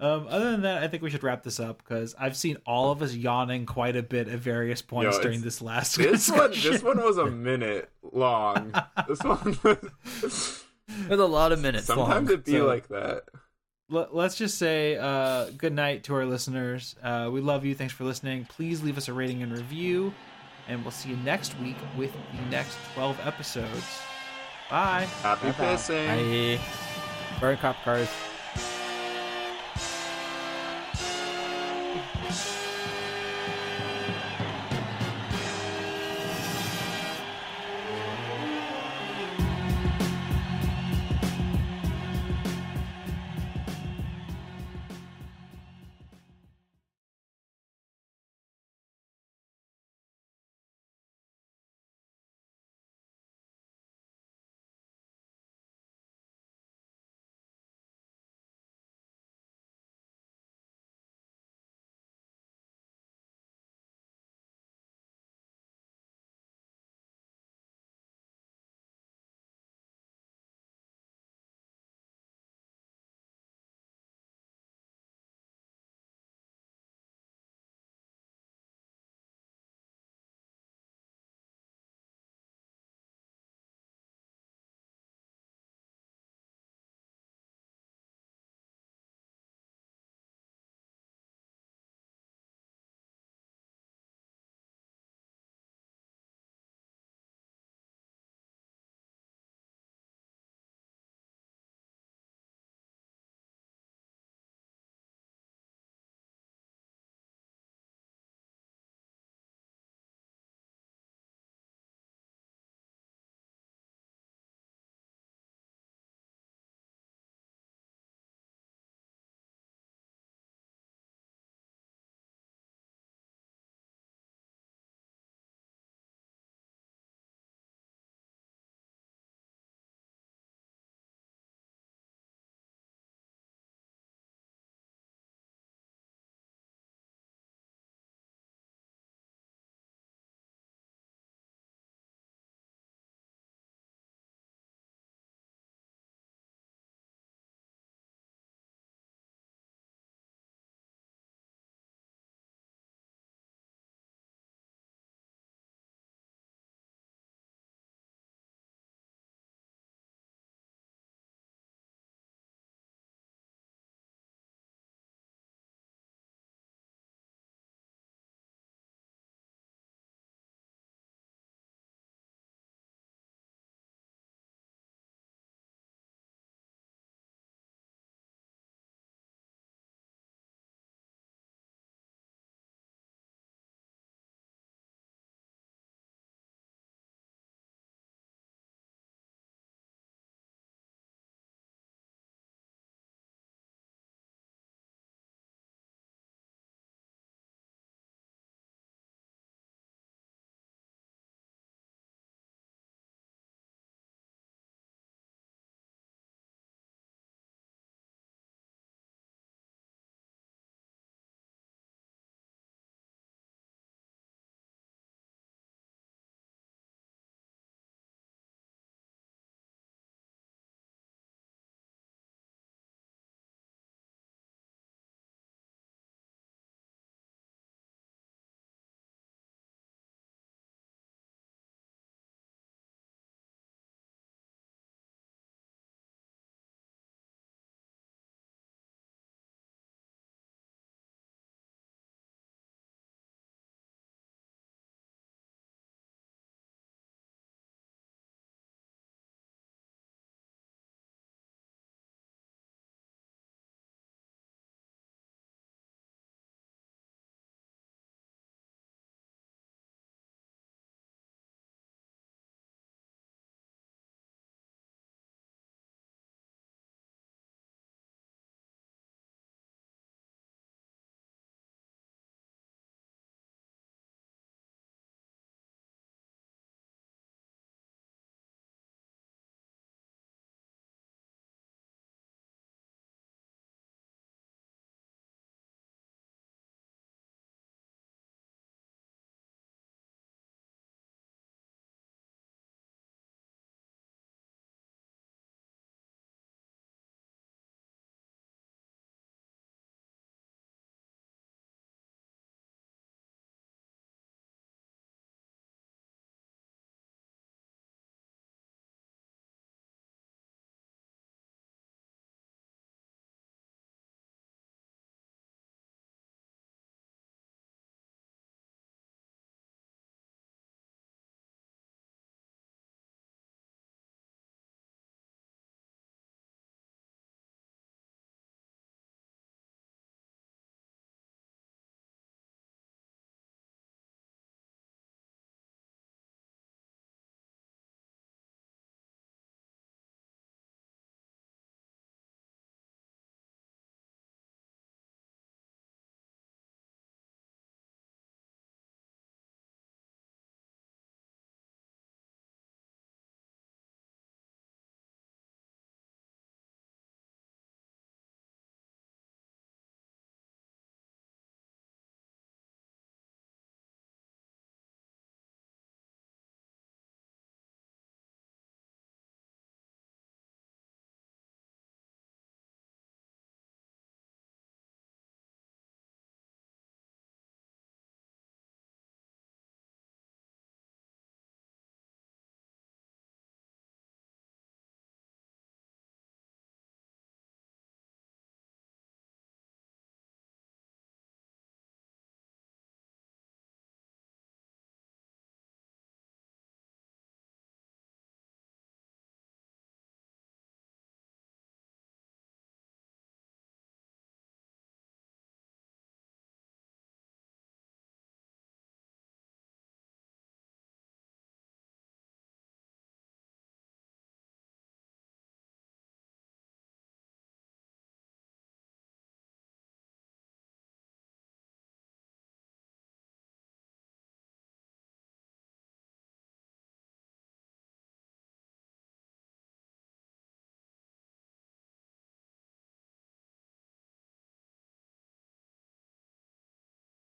[SPEAKER 1] other than that, I think we should wrap this up because I've seen all of us yawning quite a bit at various points
[SPEAKER 3] Yo,
[SPEAKER 1] during this last
[SPEAKER 3] this one, this one was a minute long. This one was.
[SPEAKER 4] There's a lot of minutes
[SPEAKER 3] Sometimes
[SPEAKER 4] long.
[SPEAKER 3] it be
[SPEAKER 1] so-
[SPEAKER 3] like that.
[SPEAKER 1] Let- Let's just say uh, good night to our listeners. Uh, we love you. Thanks for listening. Please leave us a rating and review, and we'll see you next week with the next 12 episodes. Bye.
[SPEAKER 3] Happy pissing.
[SPEAKER 4] Bye. Burn cop cars.